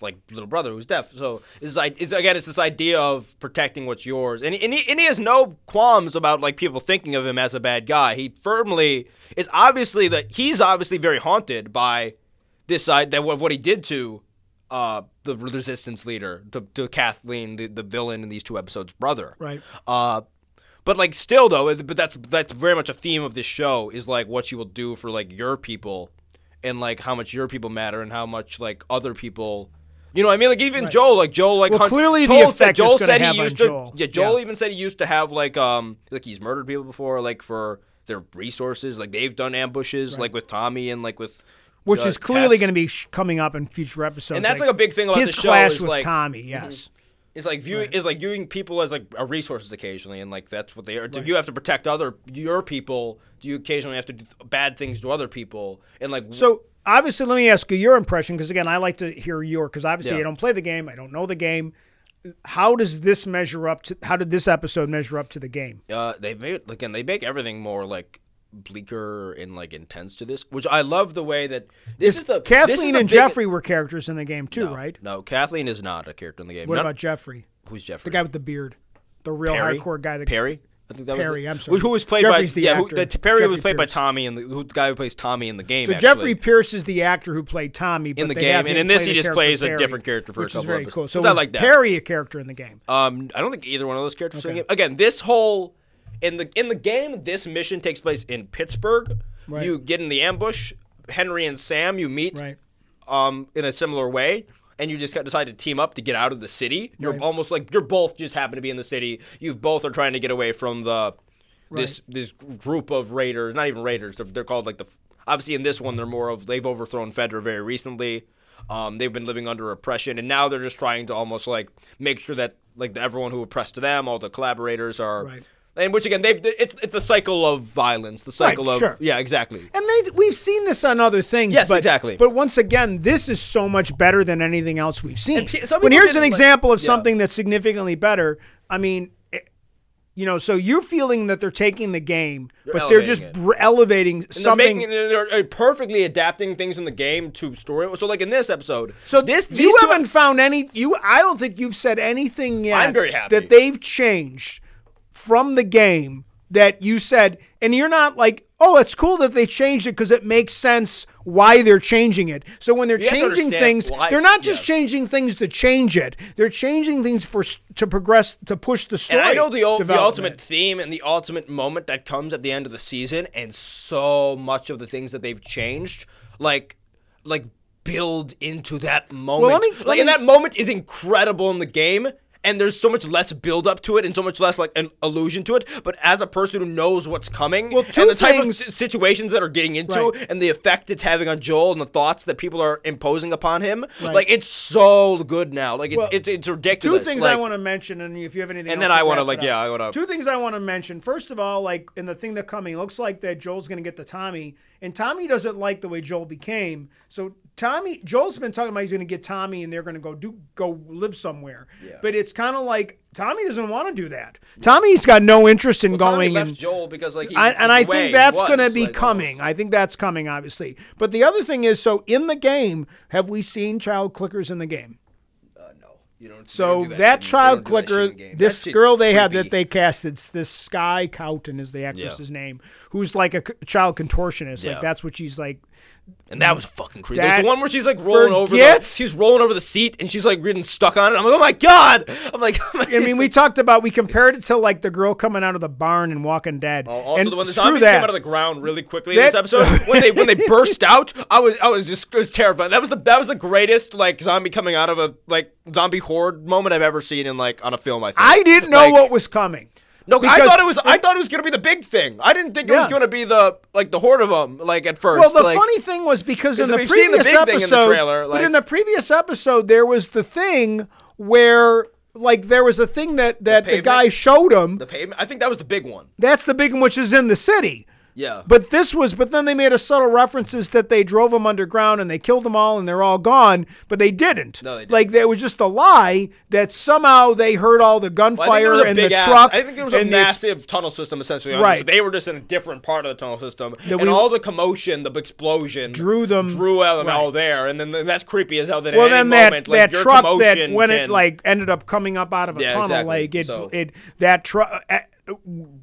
like little brother who's deaf. So it's like it's again it's this idea of protecting what's yours, and he, and he and he has no qualms about like people thinking of him as a bad guy. He firmly it's obviously that he's obviously very haunted by this side that what what he did to uh the resistance leader to, to Kathleen the, the villain in these two episodes brother Right. uh, but like still though, but that's that's very much a theme of this show is like what you will do for like your people, and like how much your people matter and how much like other people. You know, what I mean, like even Joel, like Joel, like Well, hunt- clearly the Joel effect said, Joel said have he used to. Joel. Yeah, Joel Yeah. even said he used to have like um like he's murdered people before, like for their resources, like they've done ambushes, like with Tommy and like with. which uh, is clearly going to be sh- coming up in future episodes. And that's like a big thing about his the show clash is, with like- mm-hmm. Tommy. Yes. It's like viewing is like viewing people as like a resources occasionally, and like that's what they are. Do you have to protect other your people? Do you occasionally have to do bad things to other people? And like So obviously, let me ask you your impression because again, I like to hear your because obviously Yeah. I don't play the game, I don't know the game. How does this measure up to? How did this episode measure up to the game? uh, they make again they make everything more like bleaker and like intense to this, which I love the way that this is the this is Kathleen the and big- Jeffrey were characters in the game too, no, right? No, Kathleen is not a character in the game. What about Jeffrey, who's Jeffrey? the guy with the beard, the real Perry? hardcore guy? That Perry? I think that Perry, was the, I'm sorry. Who was played Jeffrey's by the yeah, who, the, Perry Jeffrey was played by Tommy, and the, who, the guy who plays Tommy in the game. So actually. Jeffrey Pierce is the actor who played Tommy but in the game, and in this he just plays a different character for which a couple very episodes. cool. So I was like that. Perry a character in the game? Um, I don't think either one of those characters are in the Okay. game. Again, this whole in the in the game, this mission takes place in Pittsburgh. Right. You get in the ambush. Henry and Sam you meet Right. um in a similar way, and you just got decide to team up to get out of the city. You're Right. almost like you're both just happen to be in the city. You both are trying to get away from the this this group of raiders. Not even raiders. They're, they're called like the. Obviously, in this one, they're more of they've overthrown Fedra very recently. Um, they've been living under oppression, and now they're just trying to almost like make sure that like everyone who oppressed them, all the collaborators are. Right. And which again, they've it's it's the cycle of violence, the cycle of sure. yeah, exactly. And they, we've seen this on other things. Yes, but, exactly. But once again, this is so much better than anything else we've seen. When here's an like- example of yeah. something that's significantly better. I mean, eh, you know, so you're feeling that they're taking the game, but they're just elevating br- elevating And something. They're, making, they're, they're perfectly adapting things in the game to story. So like in this episode, so this you haven't found any. You, I don't think you've said anything yet. I'm very happy. that they've changed from the game that you said, and you're not like, oh, it's cool that they changed it because it makes sense why they're changing it. So when they're You changing things, why- they're not just yeah. changing things to change it. They're changing things for to progress to push the story. And I know the, the ultimate theme and the ultimate moment that comes at the end of the season, and so much of the things that they've changed, like, like build into that moment. let me- like, and that moment is incredible in the game. And there's so much less build up to it, and so much less like an allusion to it. But as a person who knows what's coming, Well, two and the type things- of situations that are getting into, Right. and the effect it's having on Joel, and the thoughts that people are imposing upon him, Right. like it's so good now. Like it's Well, it's, it's Two ridiculous. things I want to mention, and if you have anything, And else then I wanna, like, yeah, I wanna- Two things I want to mention. First of all, like in the thing that coming, looks like that Joel's going to get the Tommy, and Tommy doesn't like the way Joel became. So Tommy, Joel's been talking about he's going to get Tommy, and they're going to go do go live somewhere. But it's kind of like Tommy doesn't want to do that. Tommy's got no interest in Tommy going left and. Joel because like he, I, and I think that's going to be like, coming. I think that's coming, obviously. But the other thing is, so in the game, have we seen child clickers in the game? almost- no, you don't. So you don't do that, they child that clicker, game. this girl they had that they casted, this Sky Cowton is the actress's name, who's like a child contortionist. Yeah. Like that's what she's like. And that was a fucking creepy. There's That- the one where she's like rolling over the, she's rolling over the seat and she's like getting stuck on it. I'm like, oh my god. I'm like, *laughs* oh I mean, we talked about we compared it to like the girl coming out of the barn and Walking Dead. Oh, also, and the when the zombies that. came out of the ground really quickly in this episode, *laughs* when they when they burst out, I was I was just it was terrifying. That was the that was the greatest like zombie coming out of a like zombie horde moment I've ever seen in like on a film. I think I didn't know Like, what was coming. No, because I thought it was. I thought it was gonna be the big thing. I didn't think it was gonna be the like the horde of them. Like at first. Well, the like, funny thing was because in the the previous big thing in the episode, trailer, but in the previous episode, there was the thing where, like, there was a thing that that the, pavement? guy showed him. the pavement. I think that was the big one. That's the big one, which is in the city. Yeah. But this was, but then they made a subtle references that they drove them underground and they killed them all and they're all gone, but they didn't. No, they didn't. Like there was just a lie that somehow they heard all the Well, I think there gunfire a and the ass- truck. I think there was a the ex- massive tunnel system essentially. Right. right. They were just in a different part of the tunnel system, That and all the commotion, the explosion, Drew them- drew them right. all there. And then that's creepy as hell. That well, then that moment, like, that your truck that when it like ended up coming up out of a Yeah, tunnel, exactly. like it So- it that truck. Uh,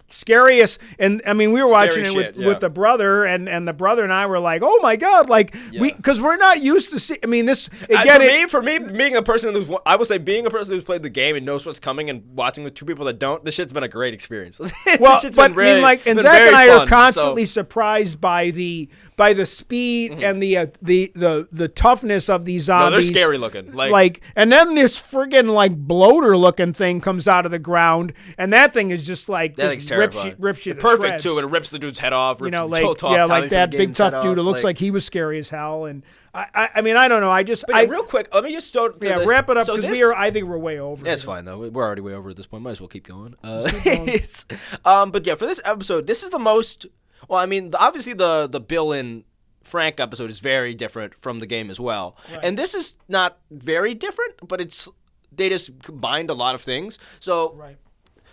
scariest and i mean we were watching it with, shit, yeah. with the brother and and the brother and i were like oh my god like we because we're not used to see i mean this again for it, me, for me, being a person who's, I would say, being a person who's played the game and knows what's coming, and watching with two people that don't, this shit's been a great experience. *laughs* Well, but really- I mean, like, and Zach and I fun, are so- constantly surprised by the by the speed and the uh, the the the toughness of these No, they're scary looking. Like, Like, and then this friggin' like bloater looking thing comes out of the ground, and that thing is just like that just rips you, rips you to Perfect shreds. too. It rips the dude's head off. Rips you know, like Joel yeah, like that big tough dude. It looks like, he was scary as hell, and I, I, mean, I don't know. I just, But I, real quick, let me just start. yeah, this. wrap it up because this- we are. I think we're way over. Yeah, it's fine though. We're already way over at this point. Might as well keep going. Uh, *laughs* it's- um, but yeah, for this episode, this is the most. Well, I mean, obviously the the Bill and Frank episode is very different from the game as well, and this is not very different, but it's they just combined a lot of things. So Right.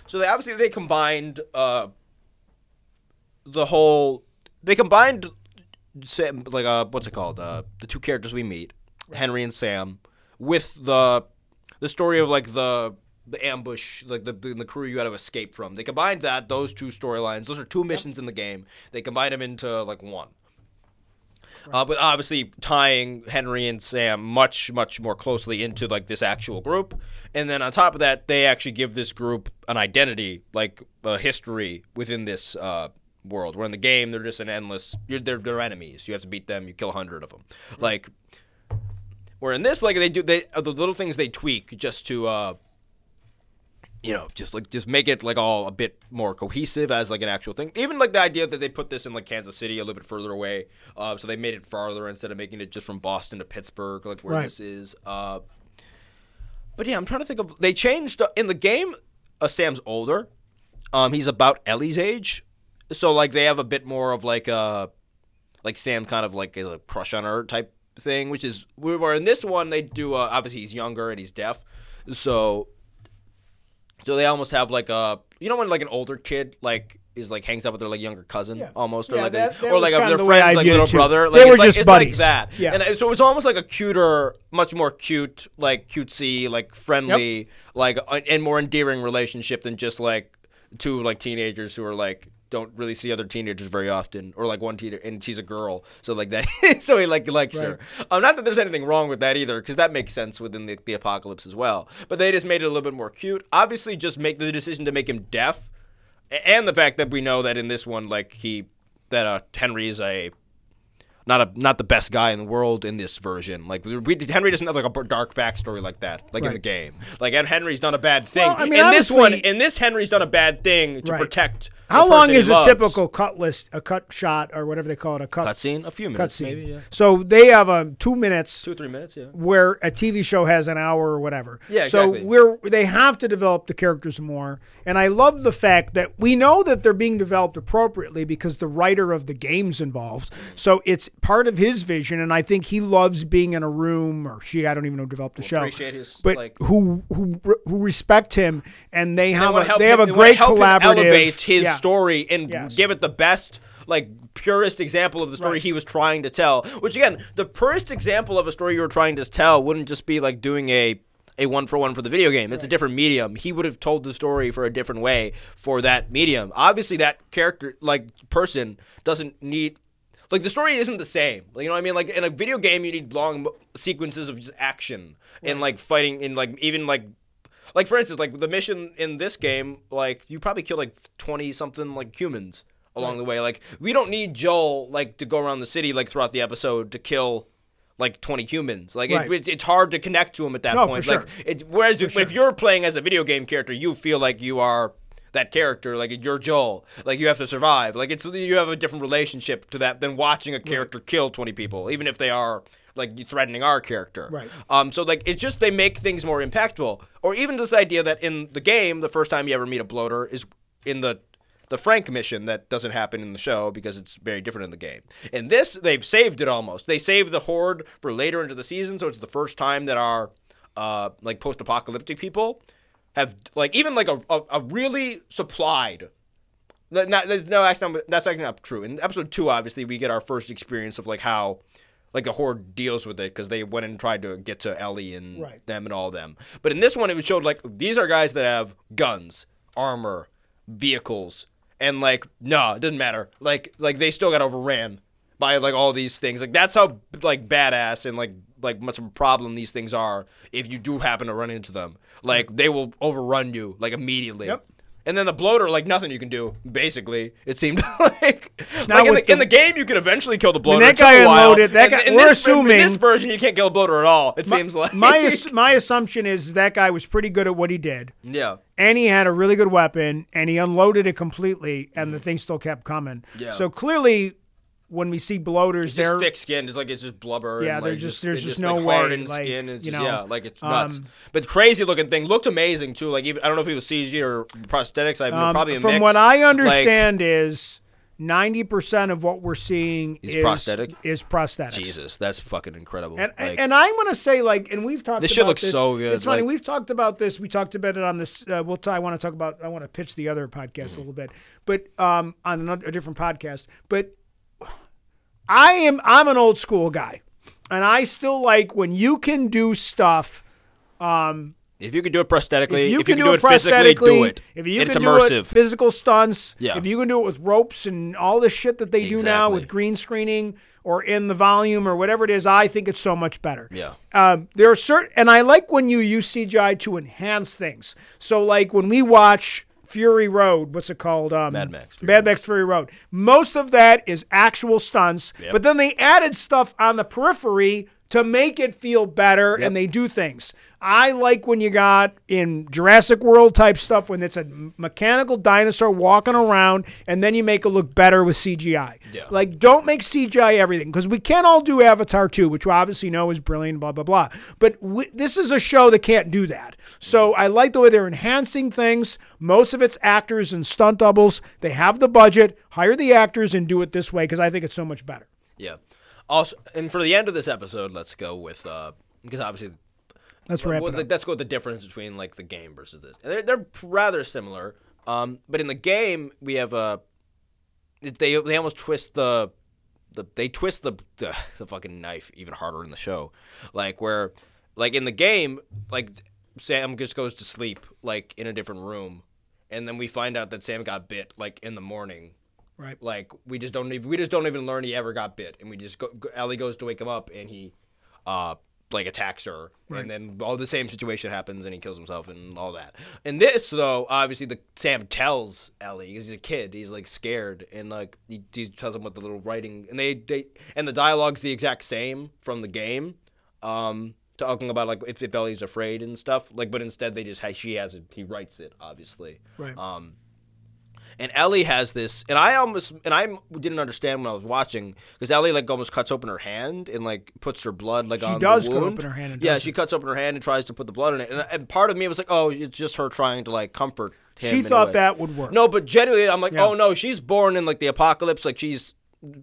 so they obviously they combined uh the whole they combined Sam, like uh what's it called uh the two characters we meet Henry and Sam with the the story of like the the ambush, like the the, the crew you had to escape from. They combined that those two storylines. Those are two missions in the game. They combined them into like one. Uh, but obviously tying Henry and Sam much much more closely into like this actual group, and then on top of that, they actually give this group an identity, like a history within this uh, world. Where in the game they're just an endless, you're, they're they're enemies. You have to beat them. You kill a hundred of them. Like where in this, like they do, they the little things they tweak just to, uh, you know, just like just make it like all a bit more cohesive as like an actual thing. Even like the idea that they put this in like Kansas City, a little bit further away, uh, so they made it farther instead of making it just from Boston to Pittsburgh, like where Right. this is. Uh, but yeah, I'm trying to think of they changed uh, in the game. Uh, Sam's older. Um, he's about Ellie's age, so like they have a bit more of like a like Sam kind of like is a crush on her type thing, which is where in this one they do. Uh, obviously, he's younger and he's deaf, so so they almost have like a you know when like an older kid like is like hangs out with their like younger cousin Yeah. almost or Yeah, like that- a, that or like a, their the friends like little brother. They Like, were it's like, just buddies. like that. Yeah. And so it's almost like a cuter, much more cute, like cutesy, like friendly, like uh, and more endearing relationship than just like two like teenagers who are like don't really see other teenagers very often, or like one teenager and she's a girl, so like that, *laughs* so he like likes her. Um, not that there's anything wrong with that either, because that makes sense within the, the apocalypse as well. But they just made it a little bit more cute. Obviously, just make the decision to make him deaf, and the fact that we know that in this one, like he, that uh, Henry is a not a not the best guy in the world in this version. Like we, Henry doesn't have like a dark backstory like that, like in the game. Like and Henry's done a bad thing. Well, I mean, in this one, in this Henry's done a bad thing to Right. protect. the How long is a typical cut list, a cut shot, or whatever they call it, a cut cutscene? A few cut minutes, scene? maybe. Yeah, So they have um, two minutes two or three minutes. Yeah. where a TV show has an hour or whatever. Yeah, exactly. So we're they have to develop the characters more, and I love the fact that we know that they're being developed appropriately because the writer of the game's involved. So it's part of his vision, and I think he loves being in a room or she. I don't even know developed the show, appreciate his, but like- who who who respect him, and they have wanna a, help they have him- a they wanna great help collaborative. elevate his Yeah. story and Yes. give it the best like purest example of the story Right. he was trying to tell which again the purest example of a story you were trying to tell wouldn't just be like doing a a one for one for the video game it's a different medium he would have told the story for a different way for that medium obviously that character like person doesn't need like the story isn't the same. Like, you know what I mean? Like in a video game, you need long sequences of just action and like fighting and like even like like for instance, like the mission in this game, like you probably kill like twenty something like humans along the way. Like we don't need Joel like to go around the city like throughout the episode to kill like 20 humans like Right. it, it's, it's hard to connect to him at that No, for point sure. like it, whereas if, if you're playing as a video game character you feel like you are that character like you're Joel like you have to survive like it's you have a different relationship to that than watching a character kill 20 people even if they are like threatening our character Right. um so like it's just they make things more impactful or even this idea that in the game the first time you ever meet a bloater is in the the Frank mission that doesn't happen in the show because it's very different in the game. In this, they've saved it almost. They saved the horde for later into the season, so it's the first time that our uh, like post-apocalyptic people have like even like a, a, a really supplied. Not, that's- no, that's not, that's actually not true. In episode two, obviously, we get our first experience of like how like the horde deals with it because they went and tried to get to Ellie and Right. them and all them. But in this one, it showed like these are guys that have guns, armor, vehicles, and like no, it doesn't matter. Like like they still got overran by like all these things. Like that's how like badass and like like much of a problem these things are if you do happen to run into them. Like they will overrun you like immediately. Yep. And then the bloater, like nothing you can do. Basically, it seemed *laughs* like, Now like in with the, in the- the game, you could eventually kill the bloater. that It took guy unloaded- that And guy- in we're this, in assuming- this version, you can't kill a bloater at all. It seems like my *laughs* my assumption is that guy was pretty good at what he did. yeah. and he had a really good weapon and he unloaded it completely and the mm-hmm. thing still kept coming Yeah. so clearly when we see bloaters It's they're just thick skin. It's like it's just blubber. Yeah, and, they're like, just- there's just like no way, hardened like, skin. It's you just, know, yeah, like it's nuts. um, but crazy looking thing looked amazing too. Like even I don't know if it was CG or prosthetics. I um, probably a from mix. what i Like, understand is 90% of what we're seeing Is is prosthetic? is prosthetics Jesus, that's fucking incredible. And, Like, and I'm gonna say like, and we've talked. This about shit looks this. so good, It's funny. we've talked about this. We talked about it on this. Uh, we'll. T- I want to talk about. I want to pitch the other podcast a little bit, but um, on another, a different podcast. But I am. I'm an old school guy, and I still like when you can do stuff, um, If you can do it prosthetically, if you if can, you do, can it do it physically, do it. if you it's can immersive. do it physical stunts, Yeah. if you can do it with ropes and all the shit that they do now with green screening or in the volume or whatever it is, I think it's so much better. Yeah. Um, there are certain, and I like when you use CGI to enhance things. So, like when we watch Fury Road, what's it called? Um, Mad Max Fury Mad Max Fury Road. Most of that is actual stunts, Yep. but then they added stuff on the periphery to make it feel better, and they do things. I like when you got in Jurassic World type stuff when it's a mechanical dinosaur walking around, and then you make it look better with CGI. Yeah. Like, don't make CGI everything because we can't all do Avatar 2, which we obviously know is brilliant, blah, blah, blah. But this is a show that can't do that. So I like the way they're enhancing things. Most of it's actors and stunt doubles. They have the budget, hire the actors, and do it this way because I think it's so much better. Yeah. Also, and for the end of this episode, let's go with uh, because obviously Let's wrap well, let's go with the difference between like the game versus this. And they're they're rather similar. Um, but in the game, we have uh, they they almost twist the the they twist the, *laughs* the the fucking knife even harder in the show, like where like in the game, like Sam just goes to sleep like in a different room, and then we find out that Sam got bit like in the morning. Right. Like we just don't even we just don't even learn he ever got bit, and we just go. Ellie goes to wake him up, and he, uh, like attacks her, Right. and then all the same situation happens, and he kills himself, and all that. And this, though, obviously the Sam tells Ellie because he's a kid, he's like scared, and like he, he tells him what the little writing, and they they and the dialogue's the exact same from the game. Um, talking about like if, if Ellie's afraid and stuff, like, but instead they just she has it, he writes it, obviously. Right. Um, and Ellie has this, and I almost, and I didn't understand when I was watching because Ellie like almost cuts open her hand and like puts her blood like She on does the cut open her hand and yeah, she it. cuts open her hand and tries to put the blood in it, and, and part of me was like, oh, it's just her trying to like comfort him. she thought that would work. No, but genuinely, I'm like, oh, Yeah. oh no, she's born in like the apocalypse. Like she's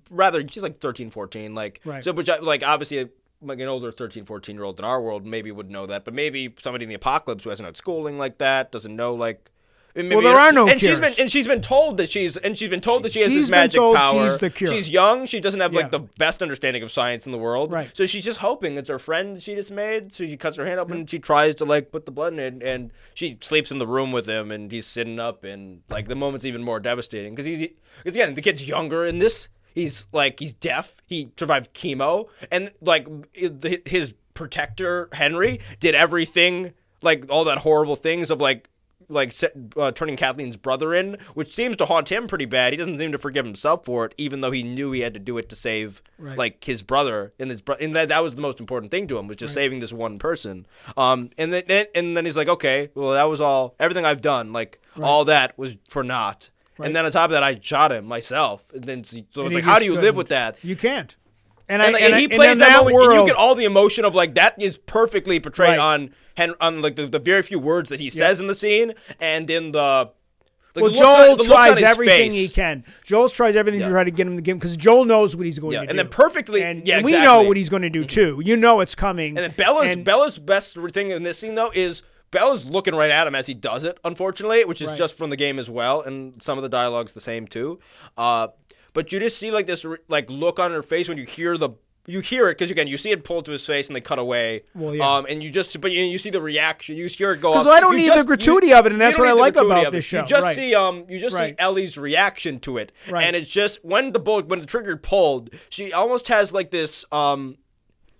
rather, she's like 13, 14. Like, Right. so, which I, like obviously, like an older 13, 14 year old in our world maybe would know that, but maybe somebody in the apocalypse who hasn't had schooling like that doesn't know like. Maybe, Well, there are no and she's cures. been and she's been told that she's and she's been told that she has She's this magic power. she's the cure. She's young. She doesn't have Yeah. like the best understanding of science in the world. Right. So she's just hoping it's her friend she just made. So she cuts her hand up and she tries to like put the blood in it, and she sleeps in the room with him, and he's sitting up, and like the moment's even more devastating because he's because again the kid's younger in this. He's like he's deaf. He survived chemo, and like his protector Henry did everything like all that horrible things of like like uh, turning Kathleen's brother in, which seems to haunt him pretty bad. He doesn't seem to forgive himself for it, even though he knew he had to do it to save Right. like his brother and his bro- and that that was the most important thing to him was just saving this one person. Um, and then and then he's like, okay, well that was all everything I've done, like all that was for naught. Right. And then on top of that, I shot him myself. And then so it's And he like, how do you live with that? You can't. And, and, I, and and he I- plays that, moment, world. and you get all the emotion of like that is perfectly portrayed Right. on Hen- on like the, the very few words that he says in the scene and in the. Like, well, the on- Joel the on tries everything face. he can. Joel tries everything Yeah. to try to get him to give because Joel knows what he's going Yeah, to and do. And then perfectly- And yeah, we know what he's going to do too. You know it's coming. And then Bella's And- Bella's best thing in this scene though is Bella's looking right at him as he does it. Unfortunately, which is Right. just from the game as well, and some of the dialogue's the same too. Uh, but you just see like this like look on her face when you hear the. You hear it because again, you see it pulled to his face and they cut away. Well, yeah. Um, and you just, but you, you see the reaction. You hear it go. 'Cause up. I don't You need the gratuity you- of it, and that's what I like about this show. You just Right. see, um, you just Right. see Ellie's reaction to it, Right. and it's just when the bullet, when the trigger pulled, she almost has like this, um,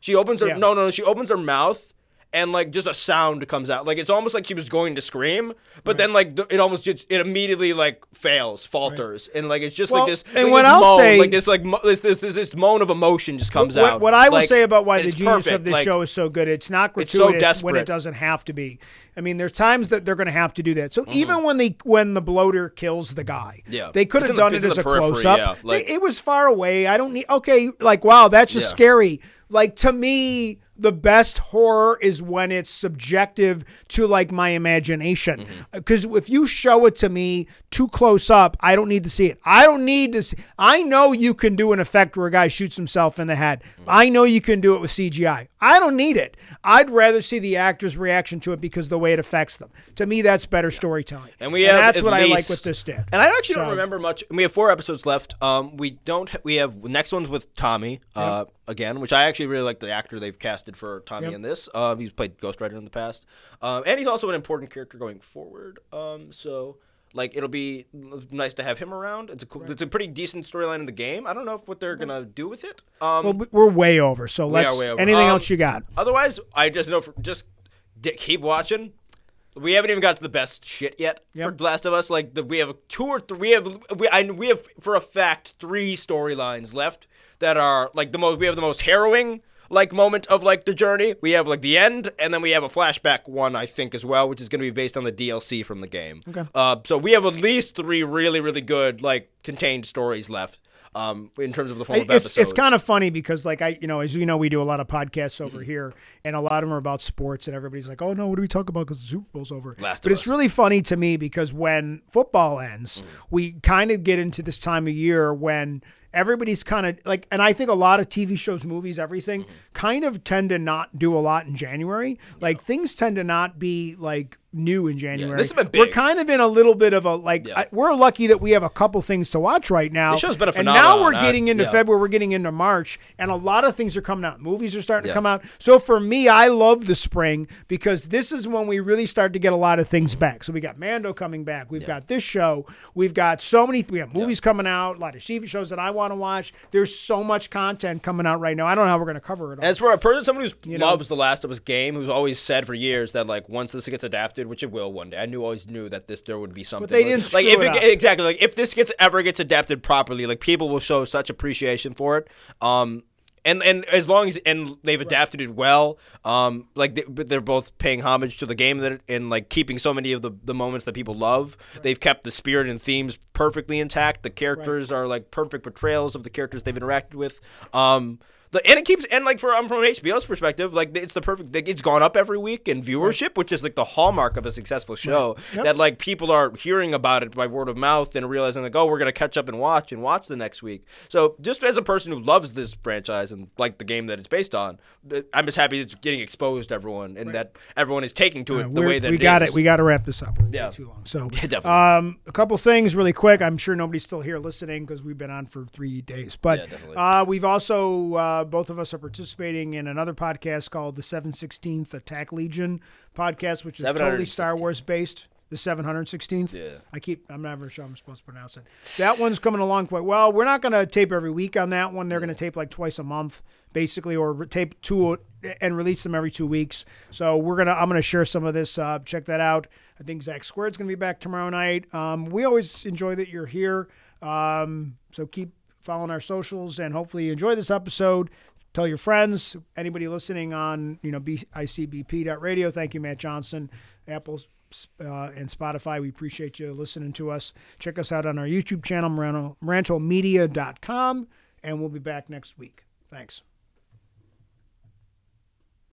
she opens her Yeah. no no no she opens her mouth and like just a sound comes out like it's almost like she was going to scream but then like th- it almost just it immediately like fails falters and like it's just Well, like this and like what this I'll moan, say- like this like mo- this, this this this moan of emotion just comes what, out What I will Like, say about why the genius perfect. of this like, show is so good, it's not It's so gratuitous when it doesn't have to be. I mean, there's times that they're going to have to do that. So Mm-hmm. even when they when the bloater kills the guy, Yeah. they could have in the- done it as a close up. yeah, like- it was far away. I don't need. Okay, like wow, that's just Yeah. scary. Like to me, the best horror is when it's subjective to like my imagination. Mm-hmm. Because if you show it to me too close up, I don't need to see it. I don't need to see. I know you can do an effect where a guy shoots himself in the head. Mm-hmm. I know you can do it with CGI. I don't need it. I'd rather see the actor's reaction to it because the way it affects them. To me, that's better storytelling. And we have that's at what I like with this did. And I actually don't remember much. We have four episodes left. Um, we don't. ha- We have next one's with Tommy. Uh, again, which I actually really like the actor they've casted for Tommy Yep. in this. Um, he's played Ghost Rider in the past. Um, and he's also an important character going forward. Um, so like it'll be nice to have him around. It's a cool, it's a pretty decent storyline in the game. I don't know if what they're gonna do with it. Um, Well, we- we're way over. So let's. over. Anything Um, else you got? Otherwise, I just know for, just keep watching. We haven't even got to the best shit yet for Yep. The Last of Us. Like the, we have two or three. We have we I, we have for a fact three storylines left that are like the most. We have the most harrowing like moment of like the journey. We have like the end, and then we have a flashback one I think as well, which is going to be based on the DLC from the game. Okay. Uh, so we have at least three really really good like contained stories left. Um, in terms of the form of it's episodes. it's kind of funny because like I you know as you know we do a lot of podcasts over here and a lot of them are about sports and everybody's like oh no what do we talk about because the Super Bowl's over Last but it's Us. really funny to me because when football ends we kind of get into this time of year when everybody's kind of like and I think a lot of TV shows movies everything mm-hmm. kind of tend to not do a lot in January. Like things tend to not be like new in January this has been big. we're kind of in a little bit of a like Yeah. I, we're lucky that we have a couple things to watch right now This show's been a and now we're getting into Yeah. February we're getting into March, and a lot of things are coming out. Movies are starting Yeah. to come out. So for me, I love the spring because this is when we really start to get a lot of things back. So we got Mando coming back. We've got this show. We've got so many. We have movies coming out. A lot of TV shows that I want to watch. There's so much content coming out right now. I don't know how we're going to cover it all. As for a person, someone who know- loves the Last of Us game, who's always said for years that like once this gets adapted, which it will one day, I knew always knew that this there would be something. they like, didn't like screw if it exactly like if this gets ever gets adapted properly, like people will show such appreciation for it. Um, and and as long as and they've adapted it well, um, like they, they're both paying homage to the game that and like keeping so many of the the moments that people love. They've kept the spirit and themes perfectly intact. The characters are like perfect portrayals of the characters they've interacted with. Um. The, and it keeps and like for um, from HBO's perspective, like it's the perfect. Like, it's gone up every week in viewership, which is like the hallmark of a successful show. Yep. That like people are hearing about it by word of mouth and realizing like, oh, we're gonna catch up and watch and watch the next week. So just as a person who loves this franchise and like the game that it's based on, I'm just happy it's getting exposed to everyone and that everyone is taking to it the way that we it got is. it. We got to wrap this up. We're Yeah. too long. So, *laughs* Yeah, definitely. um, a couple things really quick. I'm sure nobody's still here listening because we've been on for three days. But Yeah, uh, we've also uh, both of us are participating in another podcast called the 716th Attack Legion podcast, which is totally Star Wars based. The 716th. Yeah. I keep. I'm never sure I'm supposed to pronounce it. That one's coming along quite well. We're not going to tape every week on that one. They're going to tape like twice a month, basically, or tape two and release them every two weeks. So we're gonna. I'm gonna share some of this. Uh, check that out. I think Zach Squared's going to be back tomorrow night. Um, we always enjoy that you're here. Um, so keep following our socials and hopefully you enjoy this episode. Tell your friends, anybody listening on, you know, ICBP.radio. Thank you, Matt Johnson, Apple uh, and Spotify. We appreciate you listening to us. Check us out on our YouTube channel, Maranto, MarantoMedia.com, and we'll be back next week. Thanks.